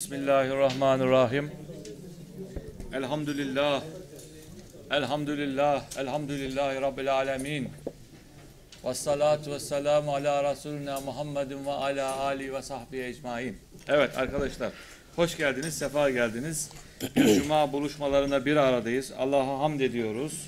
Bismillahirrahmanirrahim. Elhamdülillah. Elhamdülillah. Elhamdülillahi Rabbil alemin. Ve salatu ve selamu ala Resulina Muhammedin ve ala Ali ve sahbihi ecmain. Evet arkadaşlar, hoş geldiniz, sefa geldiniz. Bir cuma buluşmalarında bir aradayız. Allah'a hamd ediyoruz.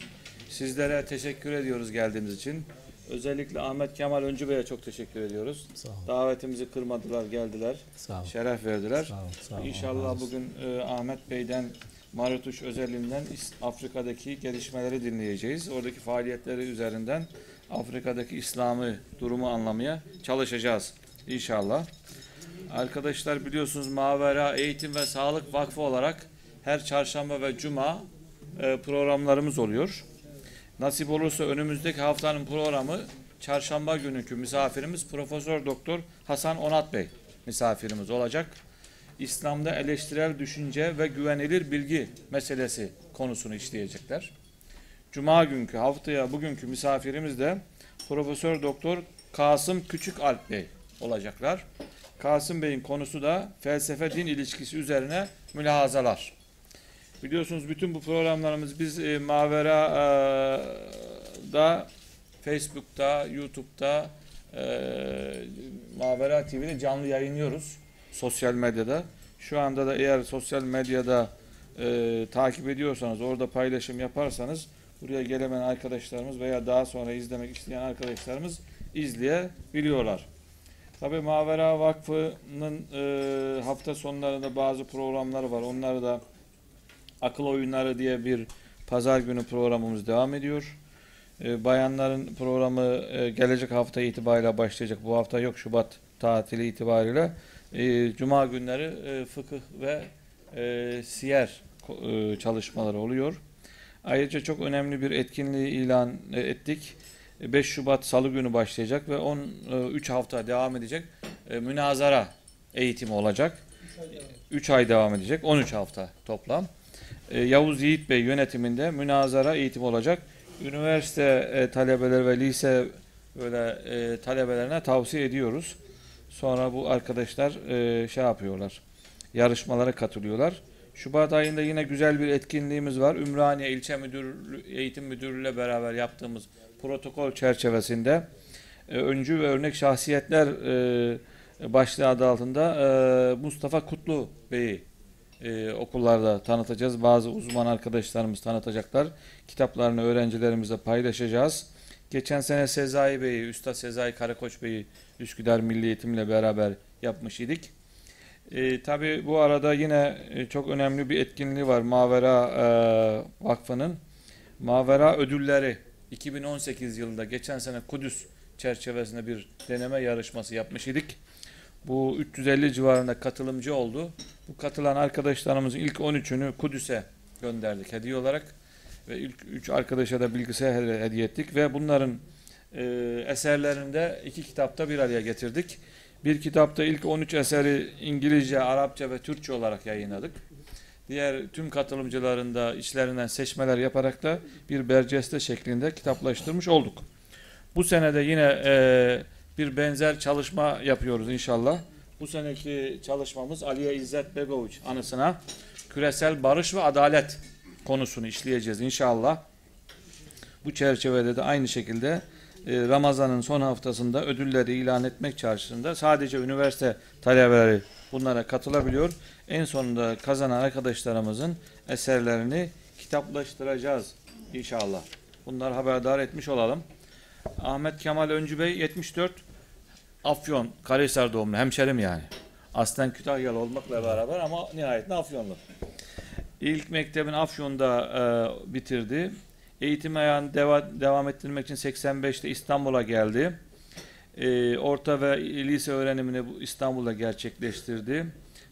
Sizlere teşekkür ediyoruz geldiğiniz için. Özellikle Ahmet Kemal Öncü Bey'e çok teşekkür ediyoruz. Sağ. Davetimizi kırmadılar, geldiler. Sağ. Şeref verdiler. Sağ ol, sağ ol. Allah razı İnşallah bugün e, Ahmet Bey'den Marutuş özelinden İs- Afrika'daki gelişmeleri dinleyeceğiz. Oradaki faaliyetleri üzerinden Afrika'daki İslam'ı durumu anlamaya çalışacağız inşallah. Arkadaşlar biliyorsunuz Mavera Eğitim ve Sağlık Vakfı olarak her çarşamba ve cuma e, programlarımız oluyor. Nasip olursa önümüzdeki haftanın programı çarşamba günkü misafirimiz Profesör Doktor Hasan Onat Bey misafirimiz olacak. İslam'da eleştirel düşünce ve güvenilir bilgi meselesi konusunu işleyecekler. Cuma günkü haftaya bugünkü misafirimiz de Profesör Doktor Kasım Küçük Alp Bey olacaklar. Kasım Bey'in konusu da felsefe din ilişkisi üzerine mülahazalar. Biliyorsunuz bütün bu programlarımız biz e, Mavera'da Facebook'ta, YouTube'da e, Mavera TV'de canlı yayınlıyoruz sosyal medyada. Şu anda da eğer sosyal medyada e, takip ediyorsanız, orada paylaşım yaparsanız buraya gelemeyen arkadaşlarımız veya daha sonra izlemek isteyen arkadaşlarımız izleyebiliyorlar. Tabii Mavera Vakfı'nın e, hafta sonlarında bazı programları var. Onları da Akıl Oyunları diye bir pazar günü programımız devam ediyor. E, bayanların programı e, gelecek hafta itibariyle başlayacak. Bu hafta yok Şubat tatili itibariyle. E, Cuma günleri e, fıkıh ve e, siyer e, çalışmaları oluyor. Ayrıca çok önemli bir etkinliği ilan e, ettik. E, 5 Şubat Salı günü başlayacak ve 13 hafta devam edecek e, münazara eğitimi olacak. 3 ay devam edecek. 13 hafta toplam. E, Yavuz Yiğit Bey yönetiminde münazara eğitimi olacak. Üniversite e, talebeleri ve lise böyle e, talebelerine tavsiye ediyoruz. Sonra bu arkadaşlar şey yapıyorlar. Yarışmalara katılıyorlar. Şubat ayında yine güzel bir etkinliğimiz var. Ümraniye İlçe Müdürlüğü, Eğitim Müdürlüğü ile beraber yaptığımız protokol çerçevesinde öncü ve örnek şahsiyetler başlığı adı altında Mustafa Kutlu Bey'i e, okullarda tanıtacağız. Bazı uzman arkadaşlarımız tanıtacaklar. Kitaplarını öğrencilerimizle paylaşacağız. Geçen sene Sezai Bey'i, Üstad Sezai Karakoç Bey'i Üsküdar Milli Eğitim ile beraber yapmış idik. E, Tabi bu arada yine e, çok önemli bir etkinliği var Mavera e, Vakfı'nın. Mavera ödülleri 2018 yılında geçen sene Kudüs çerçevesinde bir deneme yarışması yapmış idik. Bu 350 civarında katılımcı oldu. Bu katılan arkadaşlarımızın ilk 13'ünü Kudüs'e gönderdik hediye olarak. Ve ilk 3 arkadaşa da bilgisayar hediye ettik. Ve bunların e, eserlerini de iki kitapta bir araya getirdik. Bir kitapta ilk 13 eseri İngilizce, Arapça ve Türkçe olarak yayınladık. Diğer tüm katılımcıların da içlerinden seçmeler yaparak da bir berceste şeklinde kitaplaştırmış olduk. Bu senede yine e, bir benzer çalışma yapıyoruz inşallah. Bu seneki çalışmamız Aliye İzzet Begoviç anısına küresel barış ve adalet konusunu işleyeceğiz inşallah. Bu çerçevede de aynı şekilde e, Ramazan'ın son haftasında ödülleri ilan etmek çarşısında sadece üniversite talebeleri bunlara katılabiliyor. En sonunda kazanan arkadaşlarımızın eserlerini kitaplaştıracağız inşallah. Bunları haberdar etmiş olalım. Ahmet Kemal Öncü Bey 74 Afyon Karahisar doğumlu hemşerim yani. Aslen Kütahyalı olmakla beraber ama nihayetinde Afyonlu. İlk mektebini Afyon'da e, bitirdi. Eğitim ayağını deva- devam ettirmek için 85'te İstanbul'a geldi. E, orta ve lise öğrenimini bu İstanbul'da gerçekleştirdi.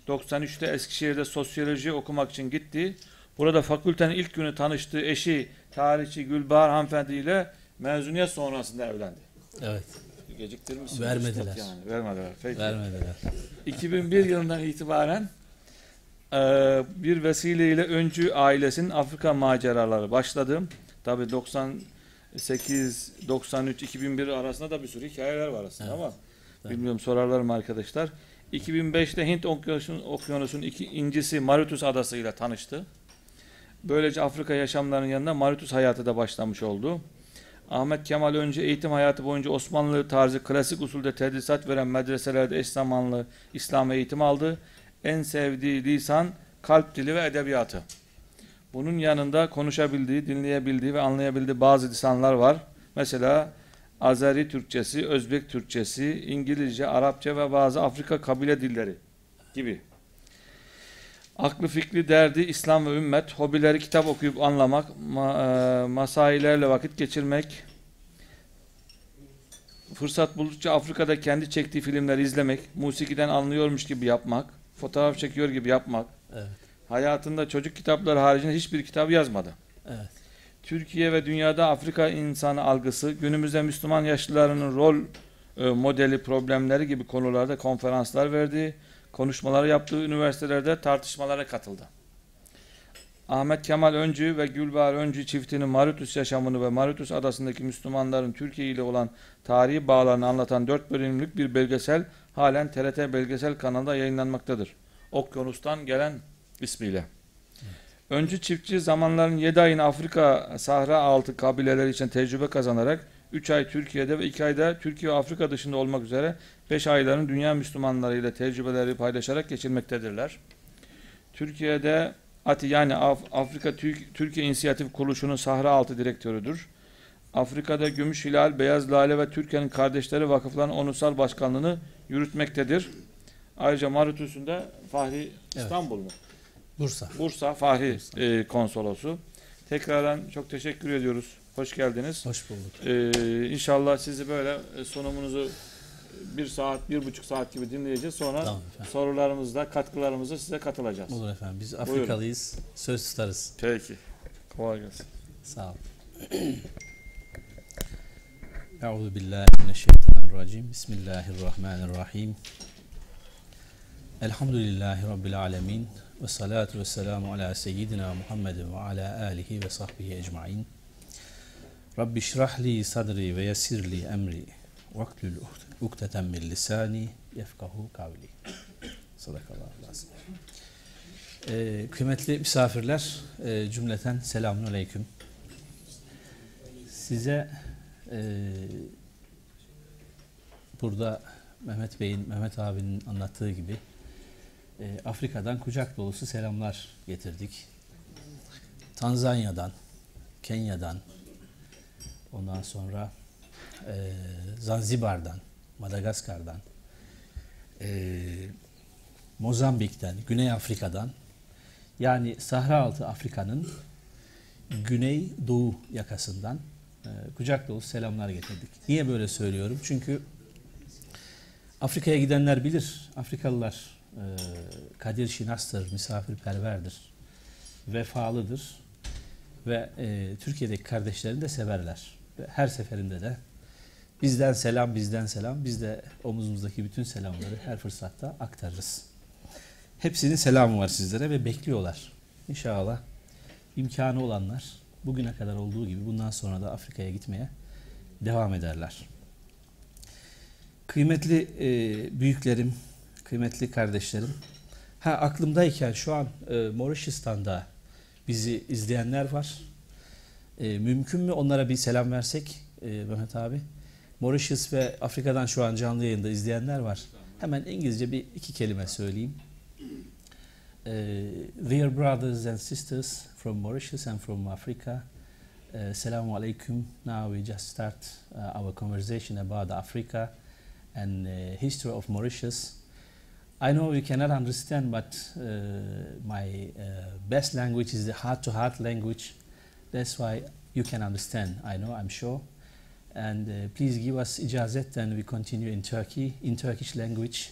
93'te Eskişehir'de sosyoloji okumak için gitti. Burada fakültenin ilk günü tanıştığı eşi tarihçi Gülbahar hanımefendi ile mezuniyet sonrasında evlendi. Evet. Geciktirmişsiniz. Vermediler. Yani. Vermediler. Peki. Vermediler. 2001 2001 yılından itibaren e, bir vesileyle öncü ailesinin Afrika maceraları başladı. Tabi 98, 93, 2001 arasında da bir sürü hikayeler var aslında Evet. ama Evet. bilmiyorum sorarlar mı arkadaşlar. 2005'te Hint Okyanusu'nun okyanusun iki incisi Mauritius adası ile tanıştı. Böylece Afrika yaşamlarının yanında Mauritius hayatı da başlamış oldu. Ahmet Kemal önce eğitim hayatı boyunca Osmanlı tarzı klasik usulde tedrisat veren medreselerde eş zamanlı İslam eğitimi aldı. En sevdiği lisan kalp dili ve edebiyatı. Bunun yanında konuşabildiği, dinleyebildiği ve anlayabildiği bazı lisanlar var. Mesela Azeri Türkçesi, Özbek Türkçesi, İngilizce, Arapça ve bazı Afrika kabile dilleri gibi. Aklı fikri derdi İslam ve ümmet, hobileri kitap okuyup anlamak, ma e, masailerle vakit geçirmek, fırsat buldukça Afrika'da kendi çektiği filmleri izlemek, musikiden anlıyormuş gibi yapmak, fotoğraf çekiyor gibi yapmak. Evet. Hayatında çocuk kitapları haricinde hiçbir kitap yazmadı. Evet. Türkiye ve dünyada Afrika insanı algısı, günümüzde Müslüman yaşlılarının rol e, modeli problemleri gibi konularda konferanslar verdi, konuşmalar yaptığı üniversitelerde tartışmalara katıldı. Ahmet Kemal Öncü ve Gülbahar Öncü çiftinin Mauritius yaşamını ve Mauritius adasındaki Müslümanların Türkiye ile olan tarihi bağlarını anlatan 4 bölümlük bir belgesel halen TRT belgesel kanalında yayınlanmaktadır. Okyanus'tan gelen ismiyle. Öncü çiftçi zamanların 7 ayını Afrika Sahra altı kabileleri için tecrübe kazanarak 3 ay Türkiye'de ve 2 ayda Türkiye ve Afrika dışında olmak üzere 5 ayların dünya Müslümanları ile tecrübeleri paylaşarak geçirmektedirler. Türkiye'de ATİ yani Af Afrika Türk Türkiye İnisiyatif Kuruluşu'nun Sahra altı direktörüdür. Afrika'da Gümüş Hilal, Beyaz Lale ve Türkiye'nin Kardeşleri Vakıflarının onursal başkanlığını yürütmektedir. Ayrıca Mauritius'un da Fahri İstanbul mu? Bursa. Bursa Fahri Bursa. e, konsolosu. Tekrardan çok teşekkür ediyoruz. Hoş geldiniz. Hoş bulduk. Ee, inşallah sizi böyle e, sunumunuzu bir saat, bir buçuk saat gibi dinleyeceğiz. Sonra Tamam efendim. sorularımızda, katkılarımızda size katılacağız. Olur efendim. Biz Buyurun. Afrikalıyız. Söz tutarız. Peki. Kolay gelsin. Sağ ol. Euzu billahi mineşşeytanirracim. Bismillahirrahmanirrahim. Elhamdülillahi rabbil alamin ve salatu vesselamu ala seyyidina Muhammedin ve ala alihi ve sahbihi ecmaîn. Rabbi şrah li sadri ve yessir li emri vaktül ukteten min lisani yefkahu kavli. Sadakallahu lazım. Ee, kıymetli misafirler, e, cümleten selamun aleyküm. Size e, burada Mehmet Bey'in, Mehmet abinin anlattığı gibi e, Afrika'dan kucak dolusu selamlar getirdik. Tanzanya'dan, Kenya'dan, ondan sonra e, Zanzibar'dan, Madagaskar'dan, e, Mozambik'ten, Güney Afrika'dan, yani Sahra altı Afrika'nın güney doğu yakasından e, kucak dolusu selamlar getirdik. Niye böyle söylüyorum? Çünkü Afrika'ya gidenler bilir. Afrikalılar e, kadir şinastır, misafirperverdir, vefalıdır ve e, Türkiye'deki kardeşlerini de severler. Her seferinde de bizden selam, bizden selam, biz de omuzumuzdaki bütün selamları her fırsatta aktarırız. Hepsinin selamı var sizlere ve bekliyorlar. İnşallah imkanı olanlar bugüne kadar olduğu gibi bundan sonra da Afrika'ya gitmeye devam ederler. Kıymetli e, büyüklerim, kıymetli kardeşlerim, ha aklımdayken şu an e, Mauritius'tan da bizi izleyenler var. E, mümkün mü onlara bir selam versek e, Mehmet abi? Mauritius ve Afrika'dan şu an canlı yayında izleyenler var. Hemen İngilizce bir iki kelime söyleyeyim. Uh, dear brothers and sisters from Mauritius and from Africa, uh, Assalamu alaikum. Now we just start uh, our conversation about Africa and uh, history of Mauritius. I know you cannot understand, but uh, my uh, best language is the heart-to-heart language. That's why you can understand. I know, I'm sure. And uh, please give us ijazet, and we continue in Turkey in Turkish language.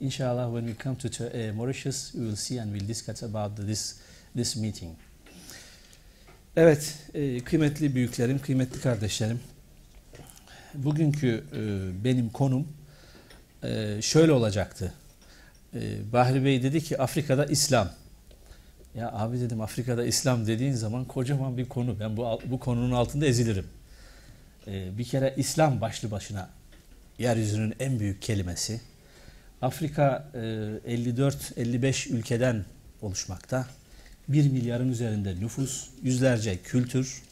Inshallah, when we come to uh, Mauritius, we will see and we'll discuss about this this meeting. Evet, e, kıymetli büyüklerim, kıymetli kardeşlerim. Bugünkü e, benim konum e, şöyle olacaktı. E, Bahri Bey dedi ki Afrika'da İslam. Ya abi dedim Afrika'da İslam dediğin zaman kocaman bir konu. Ben bu bu konunun altında ezilirim. E, bir kere İslam başlı başına yeryüzünün en büyük kelimesi. Afrika e, 54-55 ülkeden oluşmakta. 1 milyarın üzerinde nüfus, yüzlerce kültür,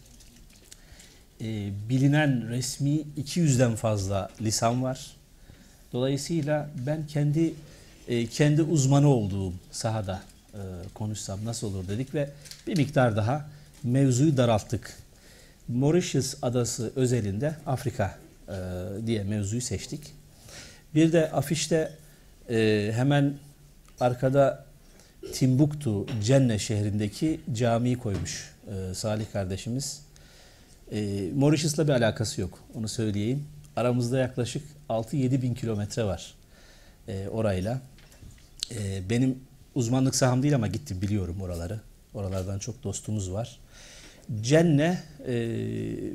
e, bilinen resmi 200'den fazla lisan var. Dolayısıyla ben kendi e, kendi uzmanı olduğum sahada e, konuşsam nasıl olur dedik ve bir miktar daha mevzuyu daralttık. Mauritius adası özelinde Afrika e, diye mevzuyu seçtik. Bir de afişte e, hemen arkada Timbuktu, Cenne şehrindeki camiyi koymuş e, Salih kardeşimiz. E, Mauritius'la bir alakası yok, onu söyleyeyim. Aramızda yaklaşık 6-7 bin kilometre var e, orayla. E, benim uzmanlık saham değil ama gittim biliyorum oraları. Oralardan çok dostumuz var. Cenne, e,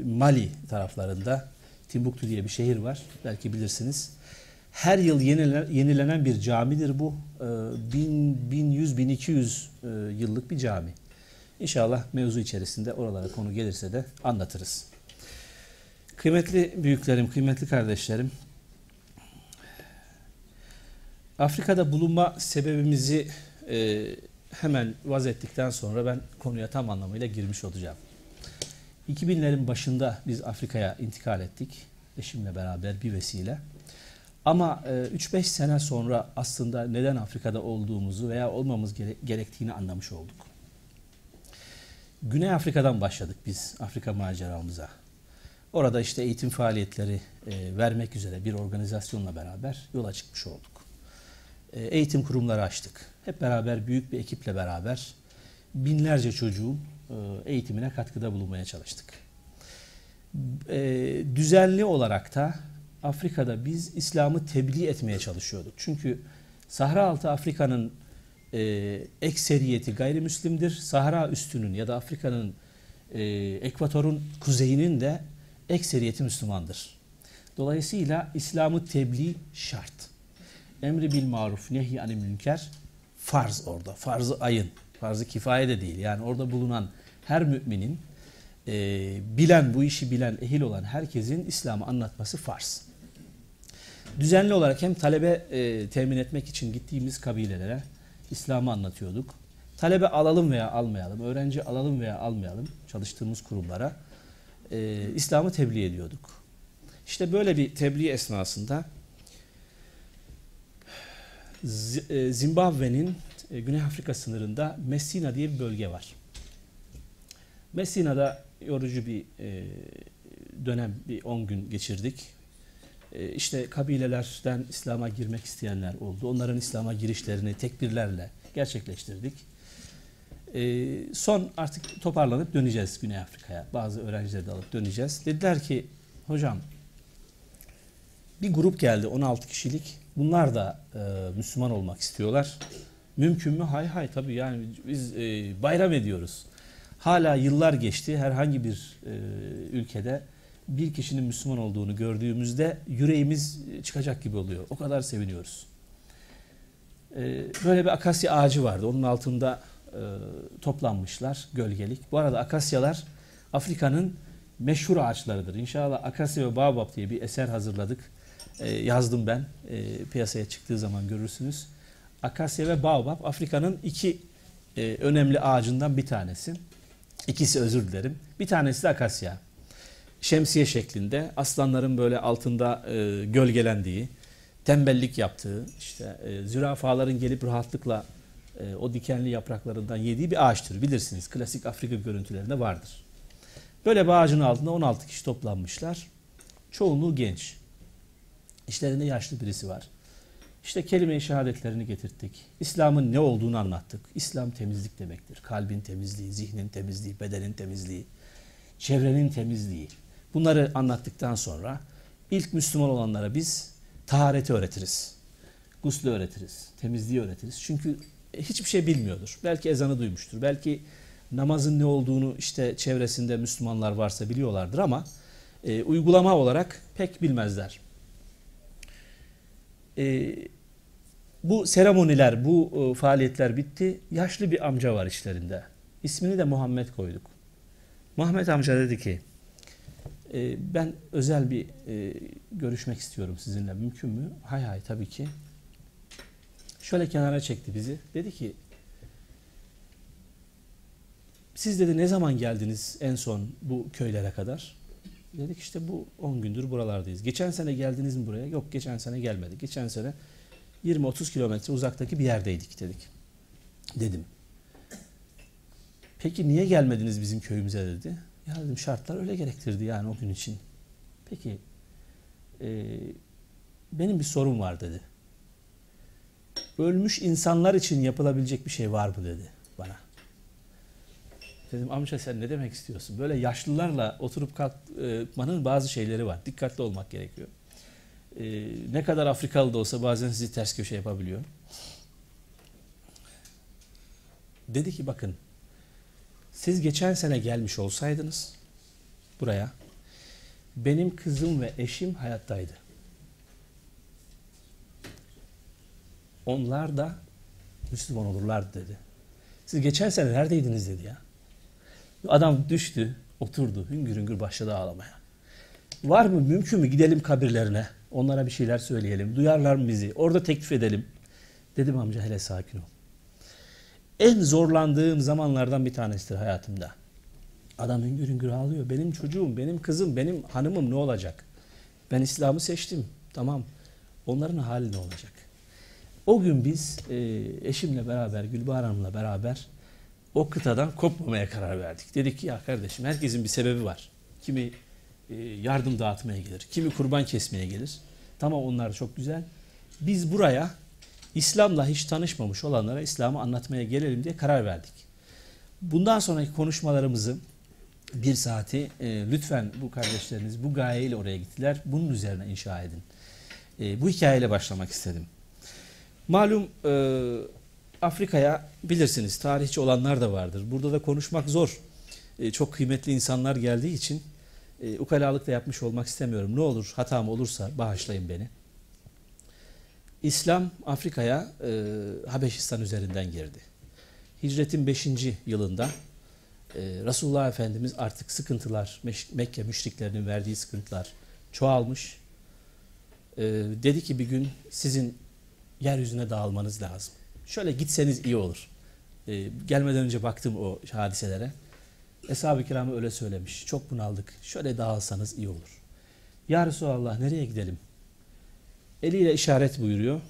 Mali taraflarında Timbuktu diye bir şehir var. Belki bilirsiniz. Her yıl yenilenen, yenilenen bir camidir bu. E, 1100 1200 e, yıllık bir cami. İnşallah mevzu içerisinde oralara konu gelirse de anlatırız. Kıymetli büyüklerim, kıymetli kardeşlerim, Afrika'da bulunma sebebimizi e, hemen vaz ettikten sonra ben konuya tam anlamıyla girmiş olacağım. 2000'lerin başında biz Afrika'ya intikal ettik. Eşimle beraber bir vesile. Ama e, 3-5 sene sonra aslında neden Afrika'da olduğumuzu veya olmamız gere gerektiğini anlamış olduk. Güney Afrika'dan başladık biz Afrika maceramıza. Orada işte eğitim faaliyetleri e, vermek üzere bir organizasyonla beraber yola çıkmış olduk. E, eğitim kurumları açtık. Hep beraber büyük bir ekiple beraber binlerce çocuğun e, eğitimine katkıda bulunmaya çalıştık. E, düzenli olarak da Afrika'da biz İslam'ı tebliğ etmeye çalışıyorduk. Çünkü Sahra altı Afrika'nın e, ekseriyeti gayrimüslimdir. Sahra üstünün ya da Afrika'nın e, ekvatorun kuzeyinin de ekseriyeti Müslümandır. Dolayısıyla İslam'ı tebliğ şart. Emri bil maruf nehy anil münker farz orada. Farzı ayın. Farzı kifaye de değil. Yani orada bulunan her müminin e, bilen, bu işi bilen, ehil olan herkesin İslam'ı anlatması farz. Düzenli olarak hem talebe e, temin etmek için gittiğimiz kabilelere İslam'ı anlatıyorduk. Talebe alalım veya almayalım, öğrenci alalım veya almayalım çalıştığımız kurumlara e, İslam'ı tebliğ ediyorduk. İşte böyle bir tebliğ esnasında Zimbabwe'nin e, Güney Afrika sınırında Messina diye bir bölge var. Messina'da yorucu bir e, dönem, bir 10 gün geçirdik. İşte kabilelerden İslam'a girmek isteyenler oldu. Onların İslam'a girişlerini tekbirlerle gerçekleştirdik. Son artık toparlanıp döneceğiz Güney Afrika'ya. Bazı öğrencileri de alıp döneceğiz. Dediler ki hocam bir grup geldi 16 kişilik. Bunlar da e, Müslüman olmak istiyorlar. Mümkün mü? Hay hay tabii yani biz e, bayram ediyoruz. Hala yıllar geçti. Herhangi bir e, ülkede bir kişinin Müslüman olduğunu gördüğümüzde yüreğimiz çıkacak gibi oluyor. O kadar seviniyoruz. E, böyle bir akasya ağacı vardı. Onun altında e, toplanmışlar gölgelik. Bu arada akasyalar Afrika'nın meşhur ağaçlarıdır. İnşallah Akasya ve Baobab diye bir eser hazırladık. E, yazdım ben. E, piyasaya çıktığı zaman görürsünüz. Akasya ve Baobab Afrika'nın iki e, önemli ağacından bir tanesi. İkisi özür dilerim. Bir tanesi de akasya. Şemsiye şeklinde aslanların böyle altında e, gölgelendiği, tembellik yaptığı, işte e, zürafaların gelip rahatlıkla e, o dikenli yapraklarından yediği bir ağaçtır. Bilirsiniz klasik Afrika görüntülerinde vardır. Böyle bir ağacın altında 16 kişi toplanmışlar. Çoğunluğu genç. İşlerinde yaşlı birisi var. İşte kelime-i şehadetlerini getirttik. İslam'ın ne olduğunu anlattık. İslam temizlik demektir. Kalbin temizliği, zihnin temizliği, bedenin temizliği, çevrenin temizliği. Bunları anlattıktan sonra ilk Müslüman olanlara biz tahareti öğretiriz. Guslü öğretiriz, temizliği öğretiriz. Çünkü hiçbir şey bilmiyordur. Belki ezanı duymuştur. Belki namazın ne olduğunu işte çevresinde Müslümanlar varsa biliyorlardır ama e, uygulama olarak pek bilmezler. E, bu seremoniler, bu e, faaliyetler bitti. Yaşlı bir amca var işlerinde. İsmini de Muhammed koyduk. Muhammed amca dedi ki, e, ben özel bir e, görüşmek istiyorum sizinle. Mümkün mü? Hay hay tabii ki. Şöyle kenara çekti bizi. Dedi ki siz dedi ne zaman geldiniz en son bu köylere kadar? Dedik işte bu 10 gündür buralardayız. Geçen sene geldiniz mi buraya? Yok geçen sene gelmedik. Geçen sene 20-30 kilometre uzaktaki bir yerdeydik dedik. Dedim. Peki niye gelmediniz bizim köyümüze dedi. Ya dedim şartlar öyle gerektirdi yani o gün için. Peki e, benim bir sorum var dedi. Ölmüş insanlar için yapılabilecek bir şey var mı dedi bana. Dedim amca sen ne demek istiyorsun? Böyle yaşlılarla oturup kalkmanın bazı şeyleri var. Dikkatli olmak gerekiyor. Ee, ne kadar Afrikalı da olsa bazen sizi ters köşe yapabiliyor. Dedi ki bakın siz geçen sene gelmiş olsaydınız buraya benim kızım ve eşim hayattaydı. Onlar da Müslüman olurlardı dedi. Siz geçen sene neredeydiniz dedi ya. Adam düştü, oturdu, hüngür hüngür başladı ağlamaya. Var mı, mümkün mü gidelim kabirlerine, onlara bir şeyler söyleyelim, duyarlar mı bizi, orada teklif edelim. Dedim amca hele sakin ol. En zorlandığım zamanlardan bir tanesidir hayatımda. Adam hüngür hüngür ağlıyor. Benim çocuğum, benim kızım, benim hanımım ne olacak? Ben İslam'ı seçtim. Tamam. Onların hali ne olacak? O gün biz e, eşimle beraber, Gülbahar Hanım'la beraber o kıtadan kopmamaya karar verdik. Dedik ki ya kardeşim herkesin bir sebebi var. Kimi e, yardım dağıtmaya gelir, kimi kurban kesmeye gelir. Tamam onlar çok güzel. Biz buraya İslam'la hiç tanışmamış olanlara İslam'ı anlatmaya gelelim diye karar verdik. Bundan sonraki konuşmalarımızı bir saati e, lütfen bu kardeşleriniz bu gayeyle oraya gittiler. Bunun üzerine inşa edin. E, bu hikayeyle başlamak istedim. Malum e, Afrika'ya bilirsiniz tarihçi olanlar da vardır. Burada da konuşmak zor. E, çok kıymetli insanlar geldiği için e, ukalalık da yapmış olmak istemiyorum. Ne olur hatam olursa bağışlayın beni. İslam Afrika'ya e, Habeşistan üzerinden girdi. Hicretin 5. yılında e, Resulullah Efendimiz artık sıkıntılar, Mekke müşriklerinin verdiği sıkıntılar çoğalmış. E, dedi ki bir gün sizin yeryüzüne dağılmanız lazım. Şöyle gitseniz iyi olur. E, gelmeden önce baktım o hadiselere. Eshab-ı kiramı öyle söylemiş. Çok bunaldık. Şöyle dağılsanız iyi olur. Ya Resulallah nereye gidelim? Eliyle işaret buyuruyor.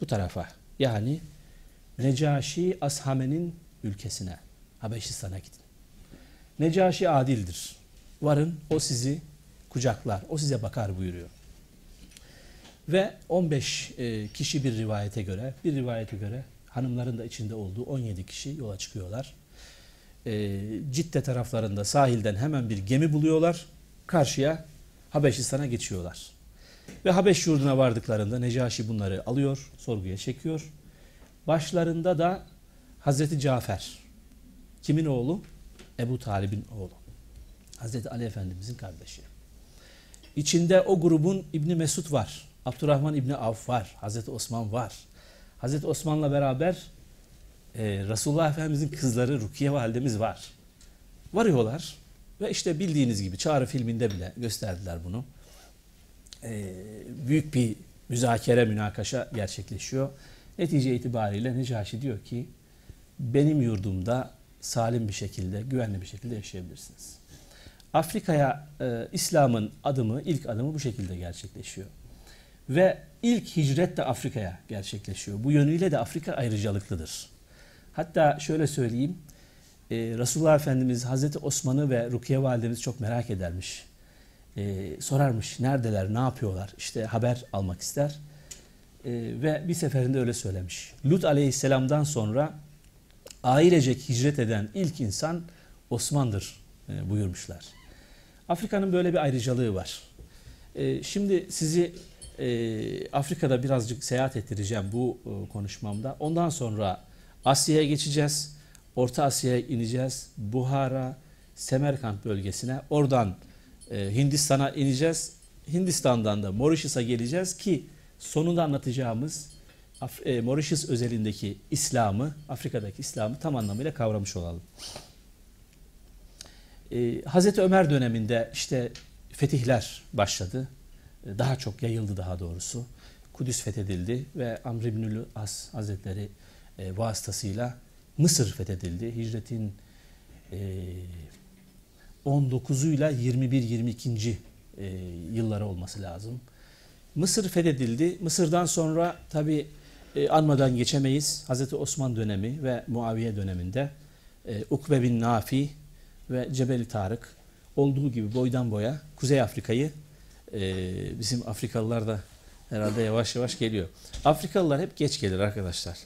Bu tarafa. Yani Necaşi Ashame'nin ülkesine. Habeşistan'a gidin. Necaşi adildir. Varın o sizi kucaklar. O size bakar buyuruyor. Ve 15 e, kişi bir rivayete göre, bir rivayete göre hanımların da içinde olduğu 17 kişi yola çıkıyorlar. E, Cidde taraflarında sahilden hemen bir gemi buluyorlar. Karşıya Habeşistan'a geçiyorlar. Ve Habeş yurduna vardıklarında Necaşi bunları alıyor, sorguya çekiyor. Başlarında da Hazreti Cafer. Kimin oğlu? Ebu Talib'in oğlu. Hazreti Ali Efendimizin kardeşi. İçinde o grubun İbni Mesud var. Abdurrahman İbni Avf var. Hazreti Osman var. Hazreti Osman'la beraber e, Resulullah Efendimizin kızları Rukiye validemiz var. Varıyorlar ve işte bildiğiniz gibi Çağrı filminde bile gösterdiler bunu. E, büyük bir müzakere, münakaşa gerçekleşiyor. Netice itibariyle Necaşi diyor ki benim yurdumda salim bir şekilde, güvenli bir şekilde yaşayabilirsiniz. Afrika'ya e, İslam'ın adımı, ilk adımı bu şekilde gerçekleşiyor. Ve ilk hicret de Afrika'ya gerçekleşiyor. Bu yönüyle de Afrika ayrıcalıklıdır. Hatta şöyle söyleyeyim, e, Resulullah Efendimiz Hazreti Osman'ı ve Rukiye Validemiz çok merak edermiş. E, sorarmış neredeler, ne yapıyorlar, işte haber almak ister. E, ve bir seferinde öyle söylemiş. Lut Aleyhisselam'dan sonra ailecek hicret eden ilk insan Osman'dır e, buyurmuşlar. Afrika'nın böyle bir ayrıcalığı var. E, şimdi sizi e, Afrika'da birazcık seyahat ettireceğim bu e, konuşmamda. Ondan sonra Asya'ya geçeceğiz. Orta Asya'ya ineceğiz. Buhara, Semerkant bölgesine. Oradan e, Hindistan'a ineceğiz. Hindistan'dan da Mauritius'a geleceğiz ki sonunda anlatacağımız Af e, Mauritius özelindeki İslam'ı, Afrika'daki İslam'ı tam anlamıyla kavramış olalım. E, Hazreti Ömer döneminde işte fetihler başladı daha çok yayıldı daha doğrusu. Kudüs fethedildi ve Amr İbnül As Hazretleri e, vasıtasıyla Mısır fethedildi. Hicretin e, 19'uyla 21-22. E, yılları olması lazım. Mısır fethedildi. Mısır'dan sonra tabi e, anmadan geçemeyiz. Hazreti Osman dönemi ve Muaviye döneminde e, Ukbe bin Nafi ve Cebeli Tarık olduğu gibi boydan boya Kuzey Afrika'yı e, bizim Afrikalılar da herhalde yavaş yavaş geliyor. Afrikalılar hep geç gelir arkadaşlar.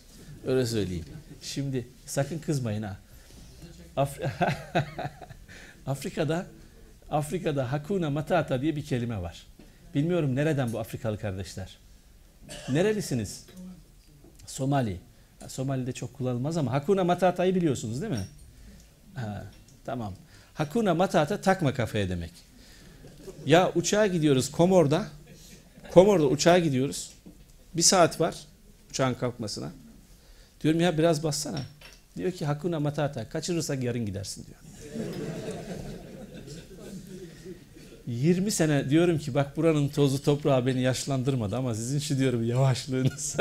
Öyle söyleyeyim. Şimdi sakın kızmayın ha. Afri Afrika'da Afrika'da Hakuna Matata diye bir kelime var. Bilmiyorum nereden bu Afrikalı kardeşler. Nerelisiniz? Somali. Somali'de çok kullanılmaz ama Hakuna Matata'yı biliyorsunuz değil mi? Ha, tamam. Hakuna Matata takma kafaya demek. Ya uçağa gidiyoruz Komor'da. Komor'da uçağa gidiyoruz. Bir saat var uçağın kalkmasına. Diyorum ya biraz bassana. Diyor ki Hakuna Matata kaçırırsak yarın gidersin diyor. 20 sene diyorum ki bak buranın tozu toprağı beni yaşlandırmadı ama sizin şu diyorum yavaşlığınız.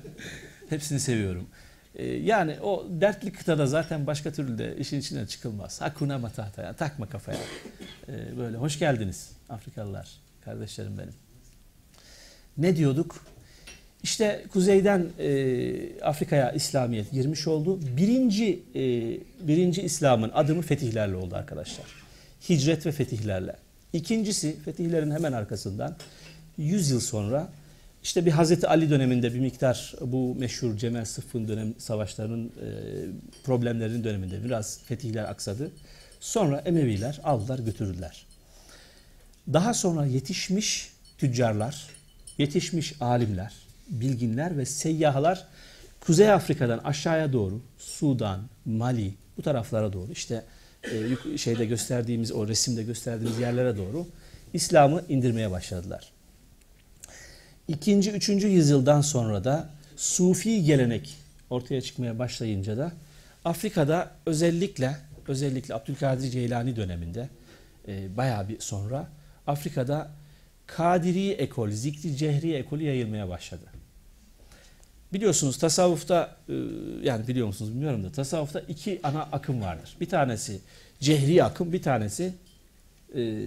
Hepsini seviyorum. Ee, yani o dertli kıtada zaten başka türlü de işin içine çıkılmaz. Hakuna matata yani takma kafaya. Ee, böyle hoş geldiniz Afrikalılar kardeşlerim benim. Ne diyorduk? İşte kuzeyden e, Afrika'ya İslamiyet girmiş oldu. Birinci e, birinci İslam'ın adımı fetihlerle oldu arkadaşlar. Hicret ve fetihlerle. İkincisi fetihlerin hemen arkasından 100 yıl sonra işte bir Hazreti Ali döneminde bir miktar bu meşhur Cemel Sıffın dönem savaşlarının e, problemlerinin döneminde biraz fetihler aksadı. Sonra Emeviler aldılar götürdüler. Daha sonra yetişmiş tüccarlar, yetişmiş alimler, bilginler ve seyyahlar Kuzey Afrika'dan aşağıya doğru Sudan, Mali bu taraflara doğru işte e, şeyde gösterdiğimiz o resimde gösterdiğimiz yerlere doğru İslam'ı indirmeye başladılar. İkinci, üçüncü yüzyıldan sonra da Sufi gelenek ortaya çıkmaya başlayınca da Afrika'da özellikle özellikle Abdülkadir Ceylani döneminde e, bayağı bir sonra Afrika'da Kadiri ekol, Zikri Cehri ekolü yayılmaya başladı. Biliyorsunuz tasavvufta e, yani biliyor musunuz bilmiyorum da tasavvufta iki ana akım vardır. Bir tanesi cehri akım, bir tanesi e,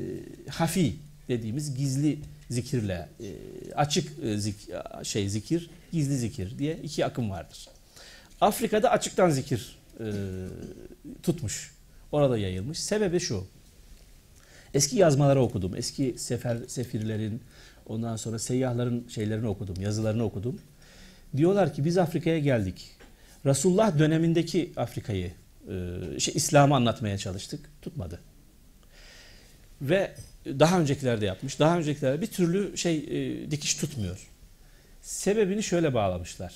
hafi dediğimiz gizli zikirle e, açık e, zik, şey zikir, gizli zikir diye iki akım vardır. Afrika'da açıktan zikir e, tutmuş. Orada yayılmış. Sebebi şu. Eski yazmaları okudum. Eski sefer sefirlerin, ondan sonra seyyahların şeylerini okudum, yazılarını okudum. Diyorlar ki biz Afrika'ya geldik. Resulullah dönemindeki Afrika'yı, e, şey, İslam'ı anlatmaya çalıştık. Tutmadı. Ve daha öncekilerde yapmış. Daha öncekilerde bir türlü şey e, dikiş tutmuyor. Sebebini şöyle bağlamışlar.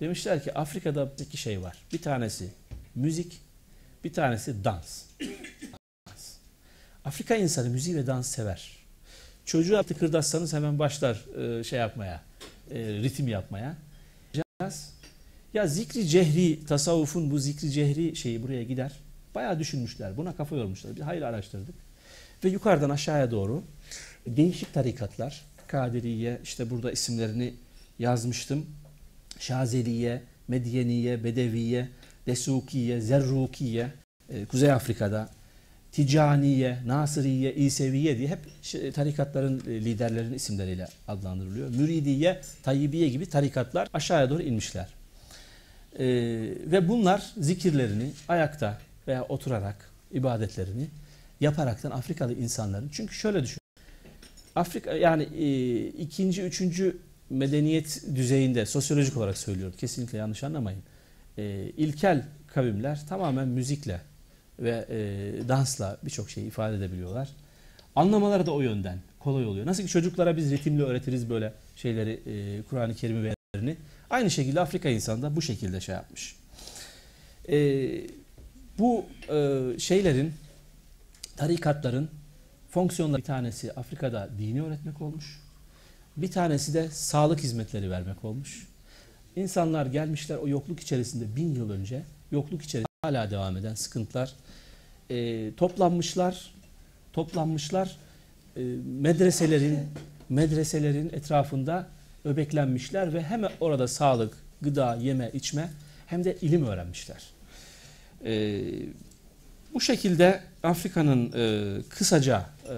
Demişler ki Afrika'da iki şey var. Bir tanesi müzik, bir tanesi dans. Afrika insanı müziği ve dans sever. Çocuğa tıkırdatsanız hemen başlar e, şey yapmaya, e, ritim yapmaya. Ya zikri cehri, tasavvufun bu zikri cehri şeyi buraya gider. Bayağı düşünmüşler. Buna kafa yormuşlar. Bir hayır araştırdık. Ve yukarıdan aşağıya doğru değişik tarikatlar, Kadiriye, işte burada isimlerini yazmıştım. Şazeliye, Medyeniye, Bedeviye, Desukiye, Zerrukiye, e, Kuzey Afrika'da, Ticaniye, Nasiriye, İseviye diye hep tarikatların e, liderlerinin isimleriyle adlandırılıyor. Müridiye, Tayyibiye gibi tarikatlar aşağıya doğru inmişler. Ee, ve bunlar zikirlerini ayakta veya oturarak ibadetlerini yaparaktan Afrikalı insanların çünkü şöyle düşün. Afrika yani e, ikinci, üçüncü medeniyet düzeyinde sosyolojik olarak söylüyorum. Kesinlikle yanlış anlamayın. E, ilkel kavimler tamamen müzikle ve e, dansla birçok şeyi ifade edebiliyorlar. Anlamaları da o yönden kolay oluyor. Nasıl ki çocuklara biz ritimle öğretiriz böyle şeyleri, e, Kur'an-ı Kerim'i ve Aynı şekilde Afrika insanı da bu şekilde şey yapmış. E, bu e, şeylerin, tarikatların fonksiyonları bir tanesi Afrika'da dini öğretmek olmuş. Bir tanesi de sağlık hizmetleri vermek olmuş. İnsanlar gelmişler o yokluk içerisinde bin yıl önce, yokluk içerisinde hala devam eden sıkıntılar e, toplanmışlar, toplanmışlar e, medreselerin medreselerin etrafında öbeklenmişler ve hem orada sağlık, gıda, yeme, içme hem de ilim öğrenmişler. Ee, bu şekilde Afrika'nın e, kısaca e,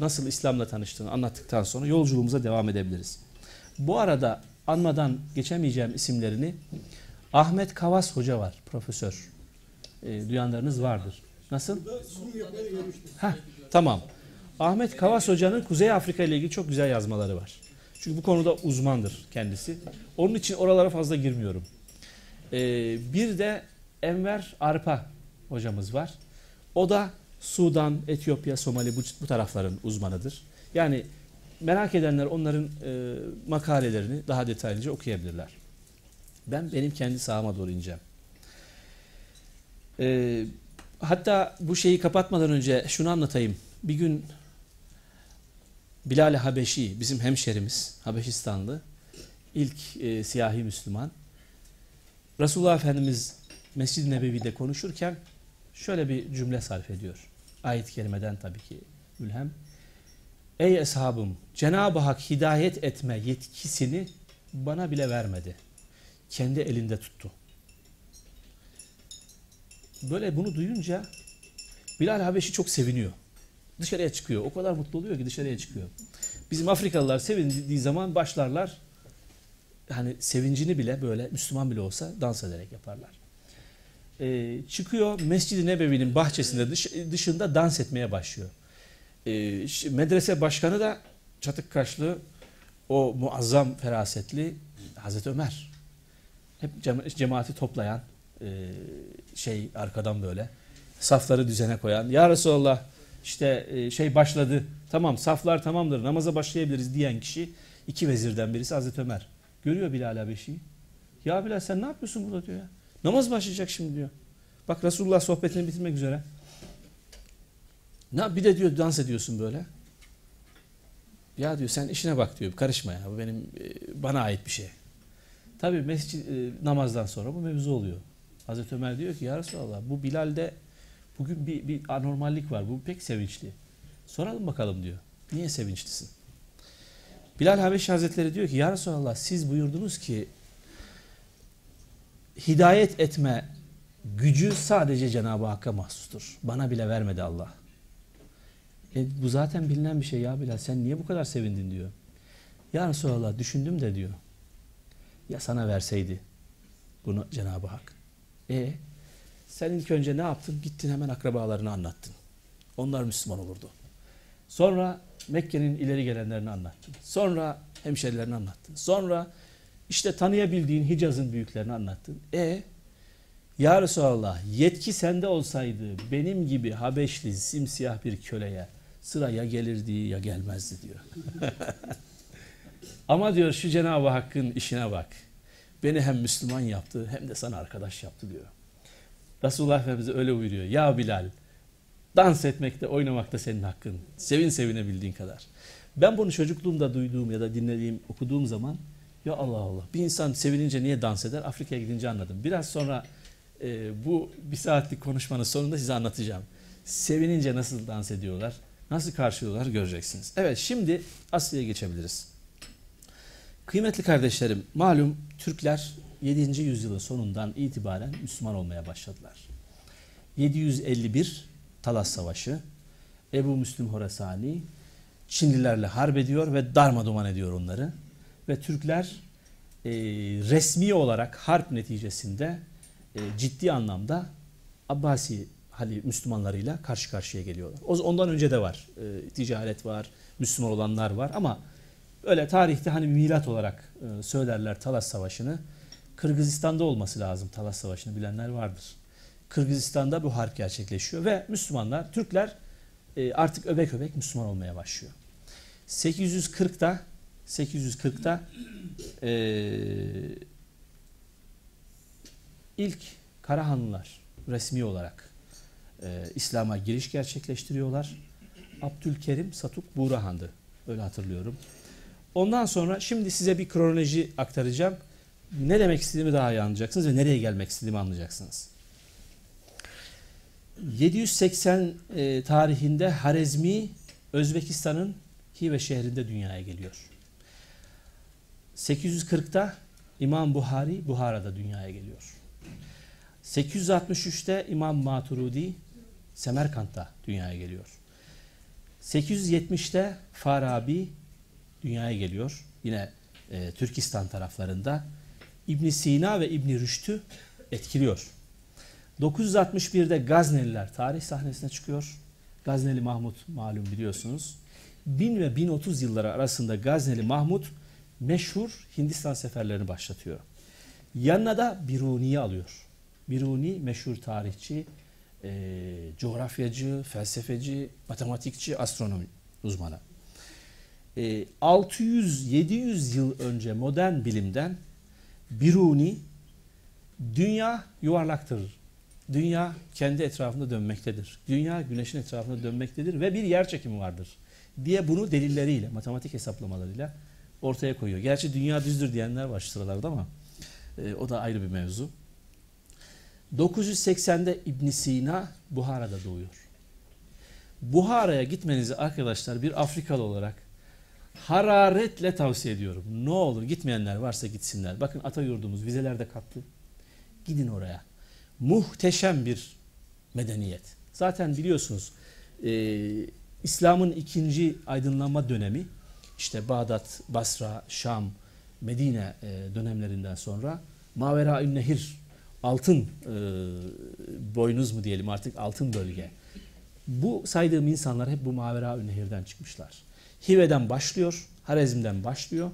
nasıl İslam'la tanıştığını anlattıktan sonra yolculuğumuza devam edebiliriz. Bu arada anmadan geçemeyeceğim isimlerini Ahmet Kavas Hoca var, profesör. E, duyanlarınız vardır. Nasıl? Heh, tamam. Ahmet Kavas Hoca'nın Kuzey Afrika ile ilgili çok güzel yazmaları var. Çünkü bu konuda uzmandır kendisi. Onun için oralara fazla girmiyorum. Ee, bir de Enver Arpa hocamız var. O da Sudan, Etiyopya, Somali bu, bu tarafların uzmanıdır. Yani merak edenler onların e, makalelerini daha detaylıca okuyabilirler. Ben benim kendi sahama doğru ineceğim. Ee, hatta bu şeyi kapatmadan önce şunu anlatayım. Bir gün Bilal Habeşi, bizim hemşerimiz, Habeşistanlı, ilk e, siyahi Müslüman. Resulullah Efendimiz Mescid-i Nebevi'de konuşurken şöyle bir cümle sarf ediyor. Ayet-i kerimeden tabii ki mülhem. Ey eshabım, Cenab-ı Hak hidayet etme yetkisini bana bile vermedi. Kendi elinde tuttu. Böyle bunu duyunca Bilal Habeşi çok seviniyor. Dışarıya çıkıyor. O kadar mutlu oluyor ki dışarıya çıkıyor. Bizim Afrikalılar sevindiği zaman başlarlar hani sevincini bile böyle Müslüman bile olsa dans ederek yaparlar. Ee, çıkıyor Mescid-i Nebevi'nin bahçesinde dış, dışında dans etmeye başlıyor. Ee, medrese başkanı da çatık kaşlı o muazzam ferasetli Hazreti Ömer. Hep cemaati toplayan e, şey arkadan böyle safları düzene koyan ya Resulallah işte e, şey başladı tamam saflar tamamdır namaza başlayabiliriz diyen kişi iki vezirden birisi Hazreti Ömer. Görüyor Bilal Habeşi'yi. Ya Bilal sen ne yapıyorsun burada diyor ya. Namaz başlayacak şimdi diyor. Bak Resulullah sohbetini bitirmek üzere. Ne bir de diyor dans ediyorsun böyle. Ya diyor sen işine bak diyor. Karışma ya. Bu benim e, bana ait bir şey. Tabii mescid e, namazdan sonra bu mevzu oluyor. Hazreti Ömer diyor ki ya Resulallah bu Bilal'de bugün bir, bir anormallik var. Bu pek sevinçli. Soralım bakalım diyor. Niye sevinçlisin? Bilal Habeşi Hazretleri diyor ki Ya Resulallah siz buyurdunuz ki hidayet etme gücü sadece Cenab-ı Hakk'a mahsustur. Bana bile vermedi Allah. E, bu zaten bilinen bir şey ya Bilal. Sen niye bu kadar sevindin diyor. Ya Resulallah düşündüm de diyor. Ya sana verseydi bunu Cenab-ı Hak. E sen ilk önce ne yaptın? Gittin hemen akrabalarını anlattın. Onlar Müslüman olurdu. Sonra Mekke'nin ileri gelenlerini anlattın. Sonra hemşerilerini anlattın. Sonra işte tanıyabildiğin Hicaz'ın büyüklerini anlattın. E ya Resulallah yetki sende olsaydı benim gibi Habeşli simsiyah bir köleye sıra ya gelirdi ya gelmezdi diyor. Ama diyor şu Cenab-ı Hakk'ın işine bak. Beni hem Müslüman yaptı hem de sana arkadaş yaptı diyor. Resulullah Efendimiz öyle buyuruyor. Ya Bilal dans etmekte, oynamakta senin hakkın. Sevin sevinebildiğin kadar. Ben bunu çocukluğumda duyduğum ya da dinlediğim, okuduğum zaman ya Allah Allah bir insan sevinince niye dans eder? Afrika'ya gidince anladım. Biraz sonra e, bu bir saatlik konuşmanın sonunda size anlatacağım. Sevinince nasıl dans ediyorlar, nasıl karşılıyorlar göreceksiniz. Evet şimdi Asya'ya geçebiliriz. Kıymetli kardeşlerim malum Türkler 7. yüzyılın sonundan itibaren Müslüman olmaya başladılar. 751 Talas Savaşı, Ebu Müslüm Horasani Çinlilerle harp ediyor ve darmaduman ediyor onları. Ve Türkler e, resmi olarak harp neticesinde e, ciddi anlamda Abbasi hali Müslümanlarıyla karşı karşıya geliyorlar. Ondan önce de var. E, ticaret var, Müslüman olanlar var ama öyle tarihte hani milat olarak e, söylerler Talas Savaşı'nı. Kırgızistan'da olması lazım Talas Savaşı'nı bilenler vardır. Kırgızistan'da bu harp gerçekleşiyor ve Müslümanlar, Türkler e, artık öbek öbek Müslüman olmaya başlıyor. 840'da 840'da e, ilk Karahanlılar resmi olarak e, İslam'a giriş gerçekleştiriyorlar. Abdülkerim Satuk Buğrahan'dı. Öyle hatırlıyorum. Ondan sonra şimdi size bir kronoloji aktaracağım. Ne demek istediğimi daha iyi anlayacaksınız ve nereye gelmek istediğimi anlayacaksınız. 780 e, tarihinde Harezmi Özbekistan'ın Hive şehrinde dünyaya geliyor. 840'ta İmam Buhari Buhara'da dünyaya geliyor. 863'te İmam Maturidi Semerkant'ta dünyaya geliyor. 870'te Farabi dünyaya geliyor. Yine e, Türkistan taraflarında. İbn Sina ve İbn Rüşt'ü etkiliyor. 961'de Gazneliler tarih sahnesine çıkıyor. Gazneli Mahmut malum biliyorsunuz. 1000 ve 1030 yılları arasında Gazneli Mahmut meşhur Hindistan seferlerini başlatıyor. Yanına da Biruni'yi alıyor. Biruni meşhur tarihçi, e, coğrafyacı, felsefeci, matematikçi, astronomi uzmanı. E, 600-700 yıl önce modern bilimden Biruni dünya yuvarlaktır. Dünya kendi etrafında dönmektedir. Dünya güneşin etrafında dönmektedir ve bir yer çekimi vardır diye bunu delilleriyle, matematik hesaplamalarıyla ortaya koyuyor. Gerçi dünya düzdür diyenler var sıralarda ama e, o da ayrı bir mevzu. 980'de İbn Sina Buhara'da doğuyor. Buhara'ya gitmenizi arkadaşlar bir Afrikalı olarak hararetle tavsiye ediyorum. Ne olur gitmeyenler varsa gitsinler. Bakın ata yurdumuz vizelerde kalktı. Gidin oraya. Muhteşem bir medeniyet. Zaten biliyorsunuz e, İslam'ın ikinci aydınlanma dönemi işte Bağdat, Basra, Şam, Medine e, dönemlerinden sonra Mavera Nehir altın e, boynuz mu diyelim artık altın bölge. Bu saydığım insanlar hep bu Mavera Nehir'den çıkmışlar. Hive'den başlıyor, Harezm'den başlıyor.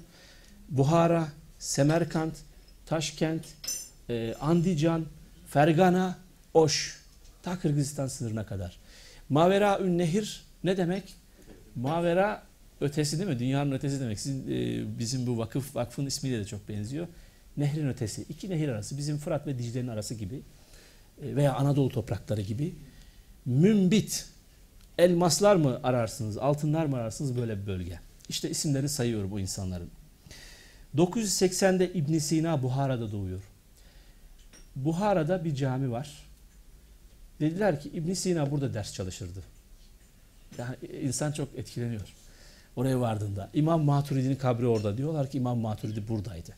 Buhara, Semerkant, Taşkent, e, Andijan, Fergana, Oş. Ta Kırgızistan sınırına kadar. Mavera Nehir ne demek? Mavera ötesi değil mi? Dünyanın ötesi demek. Sizin, e, bizim bu vakıf vakfın ismiyle de çok benziyor. Nehrin ötesi. iki nehir arası. Bizim Fırat ve Dicle'nin arası gibi e, veya Anadolu toprakları gibi mümbit elmaslar mı ararsınız, altınlar mı ararsınız böyle bir bölge. İşte isimlerini sayıyorum bu insanların. 980'de İbn Sina Buhara'da doğuyor. Buhara'da bir cami var. Dediler ki İbn Sina burada ders çalışırdı. Yani insan çok etkileniyor. Oraya vardığında. İmam Maturidi'nin kabri orada. Diyorlar ki İmam Maturidi buradaydı.